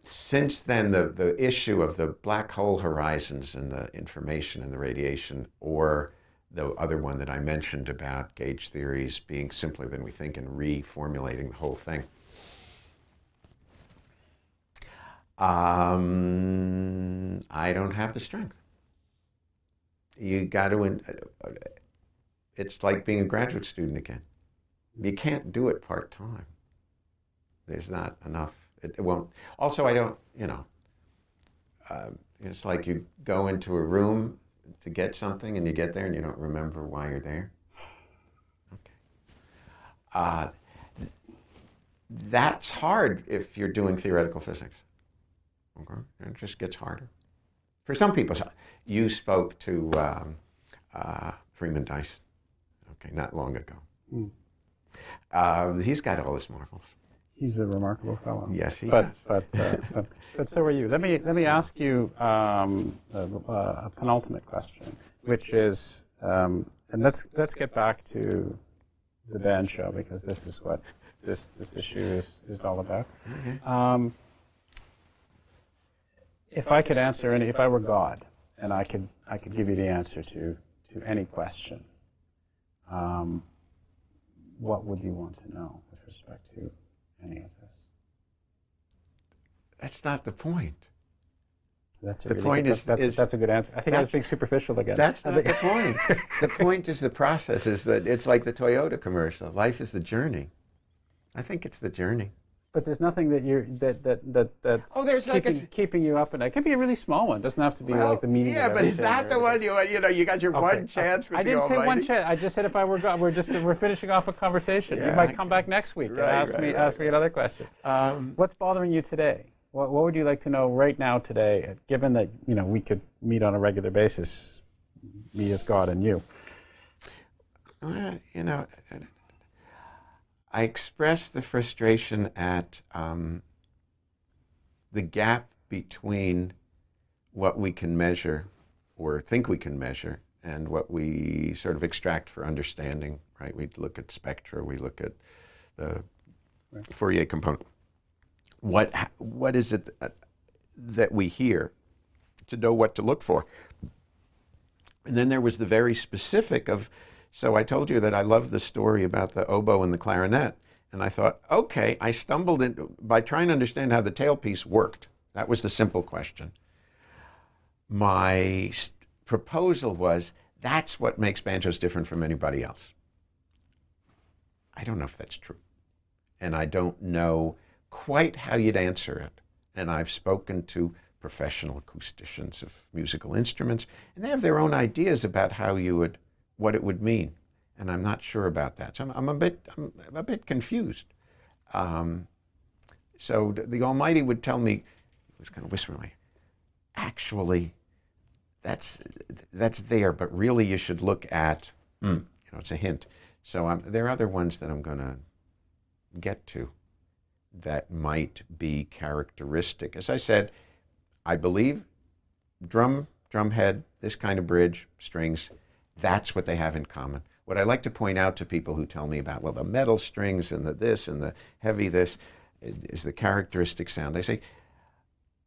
[SPEAKER 2] since then, the, the issue of the black hole horizons and the information and the radiation, or the other one that I mentioned about gauge theories being simpler than we think and reformulating the whole thing. Um, I don't have the strength. You got to, it's like being a graduate student again. You can't do it part time. There's not enough. It, it, won't. Also, I don't, you know, uh, it's like you go into a room to get something and you get there and you don't remember why you're there. Okay. Uh, that's hard if you're doing theoretical physics. Okay? It just gets harder. For some people, you spoke to um, uh, Freeman Dyson, okay, not long ago. Mm. Uh, he's got all his marvels.
[SPEAKER 1] He's a remarkable fellow.
[SPEAKER 2] Yes, he
[SPEAKER 1] but,
[SPEAKER 2] does.
[SPEAKER 1] But, uh, but, but so are you. Let me let me ask you um, a, a, penultimate question, which is, um, and let's let's get back to the Dan show because this is what this this issue is is all about. Mm-hmm. Um, if I could answer any, if I were God, and I could I could give you the answer to to any question, um, what would you want to know with respect to any of this?
[SPEAKER 2] That's not the point.
[SPEAKER 1] That's
[SPEAKER 2] the
[SPEAKER 1] really
[SPEAKER 2] point
[SPEAKER 1] good,
[SPEAKER 2] is
[SPEAKER 1] that's,
[SPEAKER 2] is,
[SPEAKER 1] that's, a good answer. I think I was being superficial again.
[SPEAKER 2] That's not the point. the point is the process. Is that it's like the Toyota commercial. Life is the journey. I think it's the journey.
[SPEAKER 1] But there's nothing that you're that that that that's
[SPEAKER 2] oh, there's
[SPEAKER 1] keeping,
[SPEAKER 2] like a,
[SPEAKER 1] keeping you up, and it can be a really small one. It doesn't have to be
[SPEAKER 2] well,
[SPEAKER 1] like the meaning.
[SPEAKER 2] Yeah, but is that the one you you know you got your
[SPEAKER 1] okay.
[SPEAKER 2] one chance? With
[SPEAKER 1] I didn't say
[SPEAKER 2] Almighty?
[SPEAKER 1] one chance. I just said if I were God, we're just we're finishing off a conversation.
[SPEAKER 2] Yeah,
[SPEAKER 1] you might come back next week
[SPEAKER 2] right,
[SPEAKER 1] and ask
[SPEAKER 2] right,
[SPEAKER 1] me
[SPEAKER 2] right,
[SPEAKER 1] ask me another question.
[SPEAKER 2] Um,
[SPEAKER 1] What's bothering you today? What, what would you like to know right now today? Given that you know we could meet on a regular basis, me as God and you.
[SPEAKER 2] Well, you know, I expressed the frustration at um, the gap between what we can measure or think we can measure and what we sort of extract for understanding, right? We look at spectra, we look at the right. Fourier component. What, what is it that we hear to know what to look for? And then there was the very specific of so I told you that I love the story about the oboe and the clarinet. And I thought, okay, I stumbled in by trying to understand how the tailpiece worked. That was the simple question. My proposal was that's what makes banjos different from anybody else. I don't know if that's true. And I don't know quite how you'd answer it. And I've spoken to professional acousticians of musical instruments, and they have their own ideas about how you would what it would mean, and I'm not sure about that. So I'm, I'm a bit I'm a bit confused. Um, so the, the, Almighty would tell me, he was kind of whispering, actually, that's that's there, but really you should look at, mm, you know, it's a hint. So um, there are other ones that I'm going to get to that might be characteristic. As I said, I believe drum, drum head, this kind of bridge, strings, that's what they have in common. What I like to point out to people who tell me about, well, the metal strings and the this and the heavy this is the characteristic sound. I say,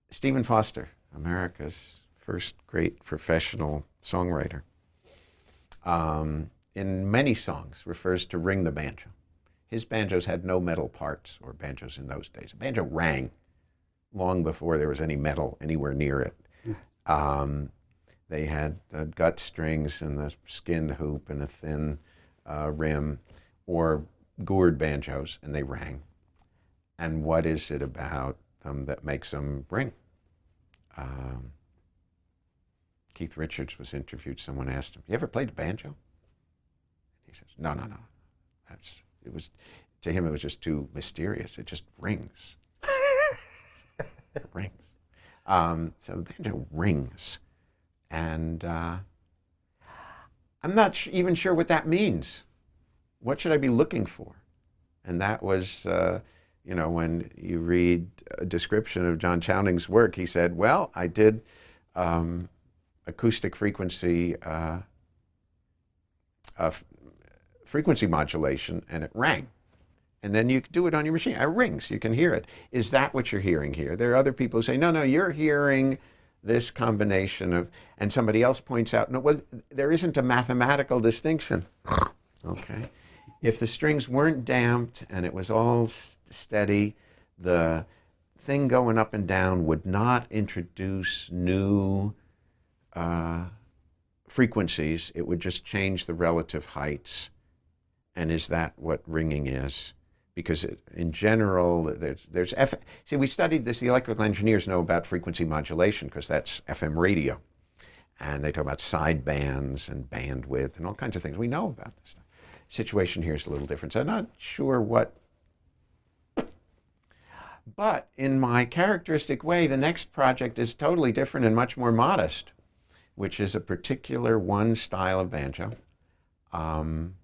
[SPEAKER 2] Stephen Foster, America's first great professional songwriter, um, in many songs refers to ring the banjo. His banjos had no metal parts, or banjos in those days. A banjo rang long before there was any metal anywhere near it. Um, they had the gut strings and the skinned hoop and a thin uh, rim, or gourd banjos, and they rang. And what is it about them that makes them ring? Um, Keith Richards was interviewed. Someone asked him, "You ever played the banjo?" He says, "No, no, no. That's it was to him. It was just too mysterious. It just rings, it rings. Um, so the banjo rings, and uh, I'm not even sure what that means. What should I be looking for? And that was, uh, you know, when you read a description of John Chowning's work, he said, "Well, I did." Um, acoustic frequency uh, frequency modulation, and it rang. And then you do it on your machine. It rings. You can hear it. Is that what you're hearing here? There are other people who say, no, no, you're hearing this combination of, and somebody else points out, no, well, there isn't a mathematical distinction. okay. If the strings weren't damped and it was all steady, the thing going up and down would not introduce new uh, frequencies, it would just change the relative heights. And is that what ringing is? Because it, in general, there's, there's F. See, we studied this. The electrical engineers know about frequency modulation because that's FM radio, and they talk about side bands and bandwidth and all kinds of things. We know about this stuff. Situation here is a little different. So I'm not sure what but in my characteristic way, the next project is totally different and much more modest which is a particular one style of banjo. Um,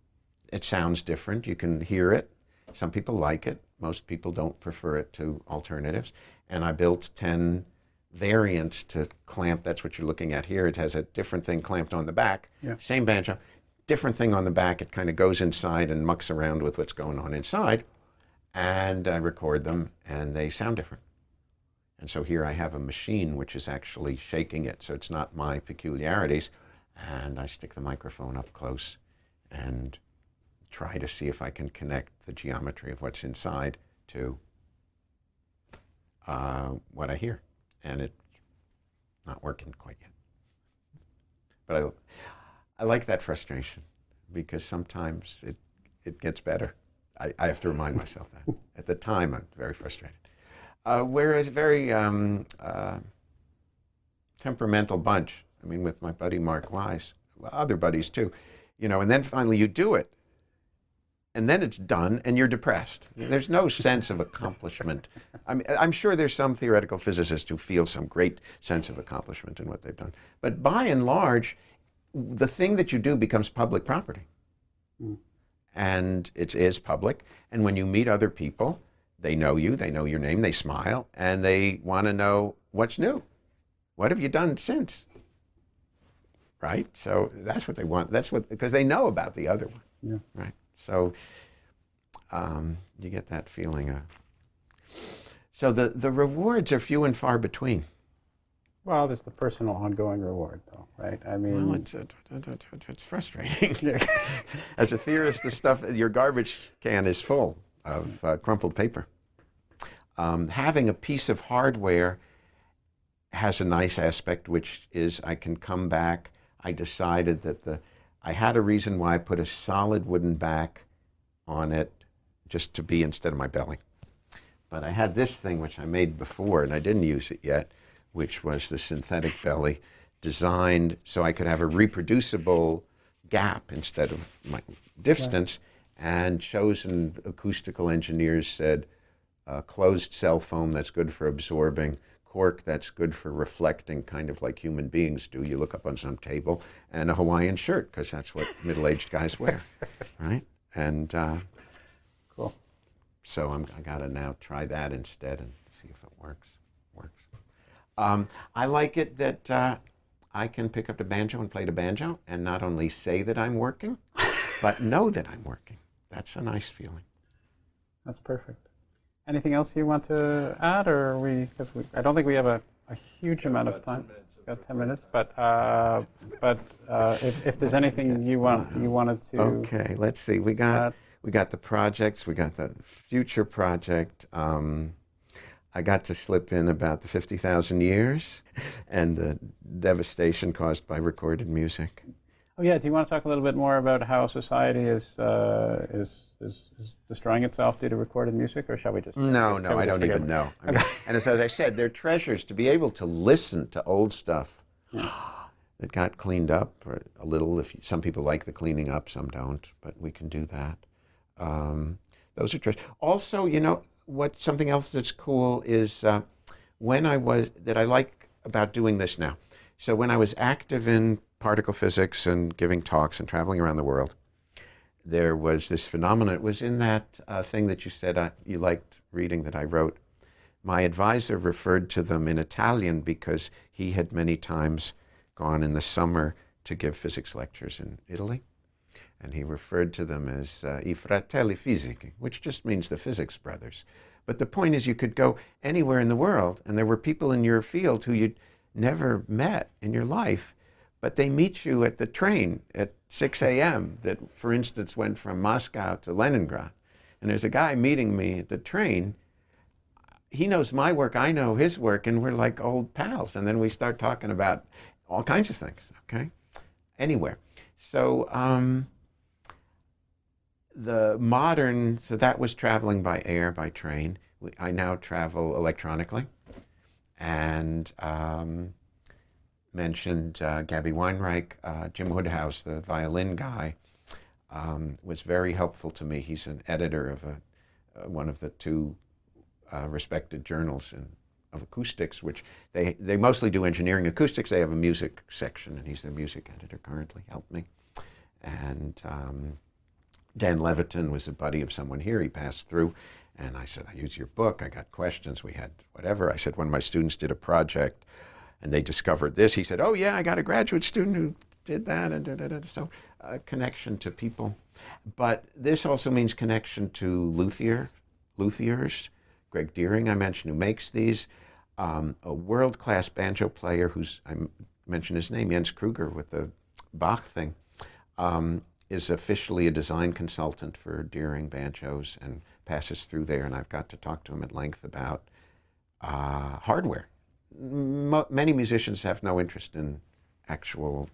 [SPEAKER 2] it sounds different. You can hear it. Some people like it. Most people don't prefer it to alternatives. And I built 10 variants to clamp. That's what you're looking at here. It has a different thing clamped on the back. Yeah. Same banjo, different thing on the back. It kind of goes inside and mucks around with what's going on inside. And I record them, and they sound different. And so here I have a machine which is actually shaking it, so it's not my peculiarities. And I stick the microphone up close and try to see if I can connect the geometry of what's inside to uh, what I hear. And it's not working quite yet. But I, I like that frustration because sometimes it, it gets better. I, I have to remind myself that. At the time, I'm very frustrated. Uh, we're a very um, uh, temperamental bunch. I mean, with my buddy Mark Wise, other buddies too, you know. And then finally, you do it, and then it's done, and you're depressed. There's no sense of accomplishment. I mean, I'm sure there's some theoretical physicists who feel some great sense of accomplishment in what they've done, but by and large, the thing that you do becomes public property. Mm. And it is public. And when you meet other people, they know you, they know your name, they smile, and they want to know what's new. What have you done since? Right? So that's what they want. That's what, because they know about the other one. Yeah. Right? So um, you get that feeling of. So the, the rewards are few and far between.
[SPEAKER 1] Well, there's the personal ongoing reward, though, right? I mean,
[SPEAKER 2] well, it's, it's frustrating. As a theorist, the stuff, your garbage can is full of uh, crumpled paper. Um, having a piece of hardware has a nice aspect, which is I can come back. I decided that the I had a reason why I put a solid wooden back on it, just to be instead of my belly. But I had this thing which I made before, and I didn't use it yet, which was the synthetic belly, designed so I could have a reproducible gap instead of my distance. Right and chosen acoustical engineers said uh, closed cell foam that's good for absorbing, cork that's good for reflecting, kind of like human beings do. You look up on some table, and a Hawaiian shirt because that's what middle-aged guys wear, right? and uh,
[SPEAKER 1] Cool.
[SPEAKER 2] so I'm, I got to now try that instead and see if it works. Works. Um, I like it that uh, I can pick up the banjo and play the banjo, and not only say that I'm working, but know that I'm working. That's a nice feeling.
[SPEAKER 1] That's perfect. Anything else you want to add, or we? Because we, I don't think we have a, a huge amount of time. Got ten minutes, but uh, but uh, if, if there's anything you want you wanted to
[SPEAKER 2] Okay, let's see. We got
[SPEAKER 1] add,
[SPEAKER 2] we got the projects. We got the future project. Um, I got to slip in about the fifty thousand years, and the devastation caused by recorded music.
[SPEAKER 1] Oh yeah, do you want to talk a little bit more about how society is uh, is, is is destroying itself due to recorded music, or shall we just?
[SPEAKER 2] No, no, I don't even
[SPEAKER 1] it?
[SPEAKER 2] know. I mean, and as, as I said, they're treasures to be able to listen to old stuff that got cleaned up a little. If you, some people like the cleaning up, some don't, but we can do that. Um, those are treasures. Also, you know what? Something else that's cool is uh, when I was that I like about doing this now. So when I was active in particle physics and giving talks and traveling around the world, there was this phenomenon. It was in that uh, thing that you said uh, you liked reading that I wrote. My advisor referred to them in Italian because he had many times gone in the summer to give physics lectures in Italy. And he referred to them as uh, i fratelli fisici, which just means the physics brothers. But the point is, you could go anywhere in the world, and there were people in your field who you'd never met in your life, but they meet you at the train at 6 a.m. that, for instance, went from Moscow to Leningrad. And there's a guy meeting me at the train. He knows my work, I know his work, and we're like old pals. And then we start talking about all kinds of things, okay? Anywhere. So, um, the modern, so that was traveling by air, by train. I now travel electronically. And um, mentioned uh, Gabby Weinreich, uh, Jim Woodhouse, the violin guy, um, was very helpful to me. He's an editor of a, uh, one of the two uh, respected journals in, of acoustics, which they, they mostly do engineering acoustics. They have a music section, and he's the music editor currently, helped me. And um, Dan Levitin was a buddy of someone here. He passed through, and I said, I use your book. I got questions. We had whatever. I said, when my students did a project and they discovered this, he said, Oh, yeah, I got a graduate student who did that. And da, da, da. So, uh, connection to people. But this also means connection to luthier, luthiers. Greg Deering, I mentioned, who makes these. Um, a world class banjo player who's, I mentioned his name, Jens Kruger, with the Bach thing um, is officially a design consultant for Deering banjos and passes through there. And I've got to talk to him at length about uh, hardware. Mo- many musicians have no interest in actual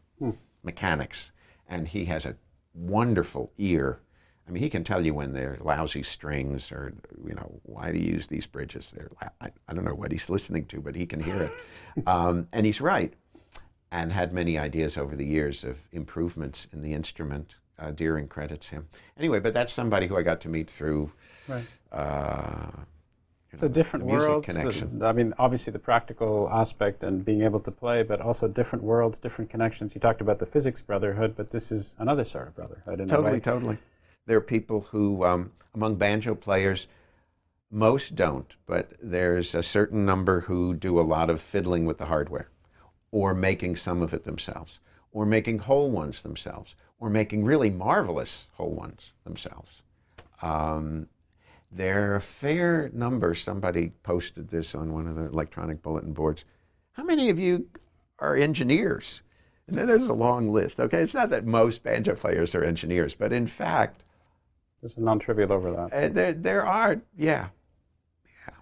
[SPEAKER 2] mechanics, and he has a wonderful ear. I mean, he can tell you when they're lousy strings or, you know, why do you use these bridges? They're, la- I, I don't know what he's listening to, but he can hear it. um, and he's right and had many ideas over the years of improvements in the instrument. Uh, Deering credits him. Anyway, but that's somebody who I got to meet through
[SPEAKER 1] Right.
[SPEAKER 2] uh, you know,
[SPEAKER 1] different
[SPEAKER 2] the music
[SPEAKER 1] worlds.
[SPEAKER 2] connection.
[SPEAKER 1] I mean, obviously the practical aspect and being able to play, but also different worlds, different connections. You talked about the physics brotherhood, but this is another sort of brotherhood.
[SPEAKER 2] Totally, totally. There are people who, um, among banjo players, most don't, but there's a certain number who do a lot of fiddling with the hardware, or making some of it themselves, or making whole ones themselves, or making really marvelous whole ones themselves. Um, there are a fair number. Somebody posted this on one of the electronic bulletin boards. How many of you are engineers? And then there's a long list. Okay, it's not that most banjo players are engineers, but in fact,
[SPEAKER 1] There's a non-trivial overlap.
[SPEAKER 2] uh, there, there are, yeah, yeah.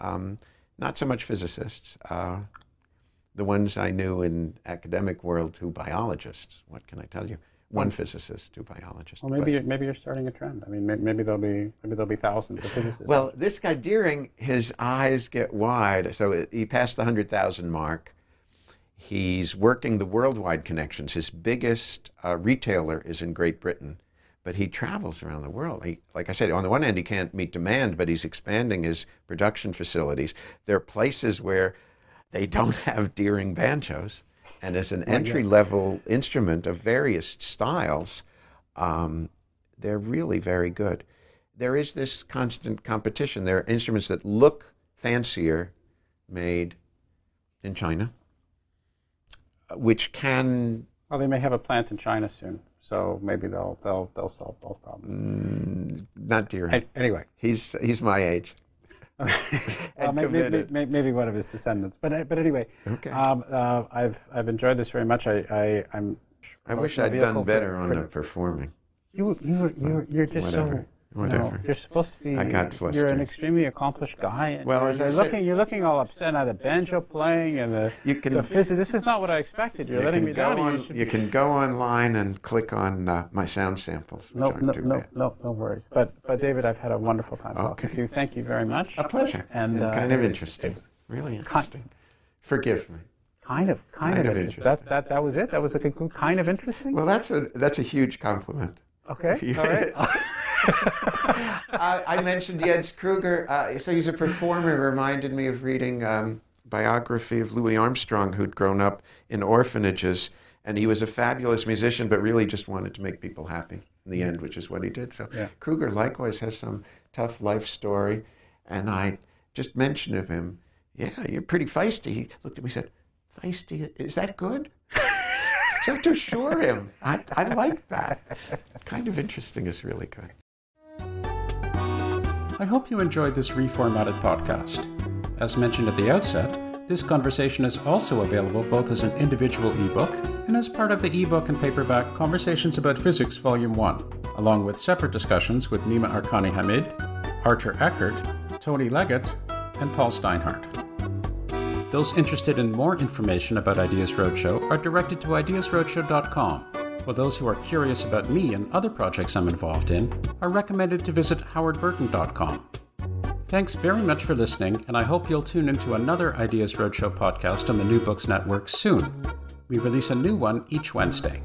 [SPEAKER 2] Um, not so much physicists. Uh, the ones I knew in academic world, who biologists. What can I tell you? One physicist, two biologists.
[SPEAKER 1] Well, maybe you're, maybe you're starting a trend. I mean, maybe there'll be maybe there'll be thousands of physicists.
[SPEAKER 2] Well, this guy Deering, his eyes get wide. So he passed the 100,000 mark. He's working the worldwide connections. His biggest uh, retailer is in Great Britain, but he travels around the world. He, like I said, on the one hand, he can't meet demand, but he's expanding his production facilities. There are places where they don't have Deering banjos. And as an entry level instrument of various styles, um, they're really very good. There is this constant competition. There are instruments that look fancier made in China, uh, which can
[SPEAKER 1] Well, they may have a plant in China soon, so maybe they'll they'll they'll solve both problems.
[SPEAKER 2] not dear.
[SPEAKER 1] An- Anyway,
[SPEAKER 2] He's he's my age.
[SPEAKER 1] Well,
[SPEAKER 2] And
[SPEAKER 1] may- may-
[SPEAKER 2] committed.
[SPEAKER 1] may- maybe one of his descendants. But uh, but anyway,
[SPEAKER 2] Okay.
[SPEAKER 1] um, uh, I've I've enjoyed this very much. I, I I'm.
[SPEAKER 2] I wish I'd done
[SPEAKER 1] for-
[SPEAKER 2] better on
[SPEAKER 1] for
[SPEAKER 2] the performing.
[SPEAKER 1] You you you're, you're just so.
[SPEAKER 2] Whatever,
[SPEAKER 1] You are supposed to be.
[SPEAKER 2] I got flustered.
[SPEAKER 1] You're an extremely accomplished guy. And
[SPEAKER 2] Well,
[SPEAKER 1] you're,
[SPEAKER 2] as I
[SPEAKER 1] you're looking, you're looking all upset now. The banjo playing and the
[SPEAKER 2] You can-
[SPEAKER 1] the physics. This is not what I expected. You're
[SPEAKER 2] You
[SPEAKER 1] letting me
[SPEAKER 2] go
[SPEAKER 1] down.
[SPEAKER 2] on,
[SPEAKER 1] you
[SPEAKER 2] you can go online and click on uh, my sound samples,
[SPEAKER 1] No, no, no,
[SPEAKER 2] bad.
[SPEAKER 1] no, no worries. But, but David, I've had a wonderful time talking
[SPEAKER 2] Okay.
[SPEAKER 1] to you. Thank you very much.
[SPEAKER 2] A pleasure.
[SPEAKER 1] And,
[SPEAKER 2] And,
[SPEAKER 1] uh,
[SPEAKER 2] kind of interesting. Really
[SPEAKER 1] Kind,
[SPEAKER 2] interesting. Forgive me.
[SPEAKER 1] kind of, kind,
[SPEAKER 2] Kind
[SPEAKER 1] of,
[SPEAKER 2] of
[SPEAKER 1] interesting. That's, that, that was it. That was the conclusion. Kind of interesting.
[SPEAKER 2] Well, that's a that's a huge compliment.
[SPEAKER 1] okay. All right.
[SPEAKER 2] uh, I mentioned Jens Kruger. Uh, so he's a performer. Reminded me of reading um, biography of Louis Armstrong, who'd grown up in orphanages, and he was a fabulous musician, but really just wanted to make people happy in the end, which is what he did. So
[SPEAKER 1] Yeah.
[SPEAKER 2] Kruger likewise has some tough life story, and I just mentioned of him. Yeah, you're pretty feisty. He looked at me and said, "Feisty? Is that good?" so to assure him, I, I like that. Kind of interesting is really good.
[SPEAKER 3] I hope you enjoyed this reformatted podcast. As mentioned at the outset, this conversation is also available both as an individual ebook and as part of the ebook and paperback Conversations About Physics Volume 1, along with separate discussions with Nima Arkani Hamid, Artur Ekert, Tony Leggett, and Paul Steinhardt. Those interested in more information about Ideas Roadshow are directed to ideasroadshow.com, while those who are curious about me and other projects I'm involved in are recommended to visit howardburton.com. Thanks very much for listening, and I hope you'll tune into another Ideas Roadshow podcast on the New Books Network soon. We release a new one each Wednesday.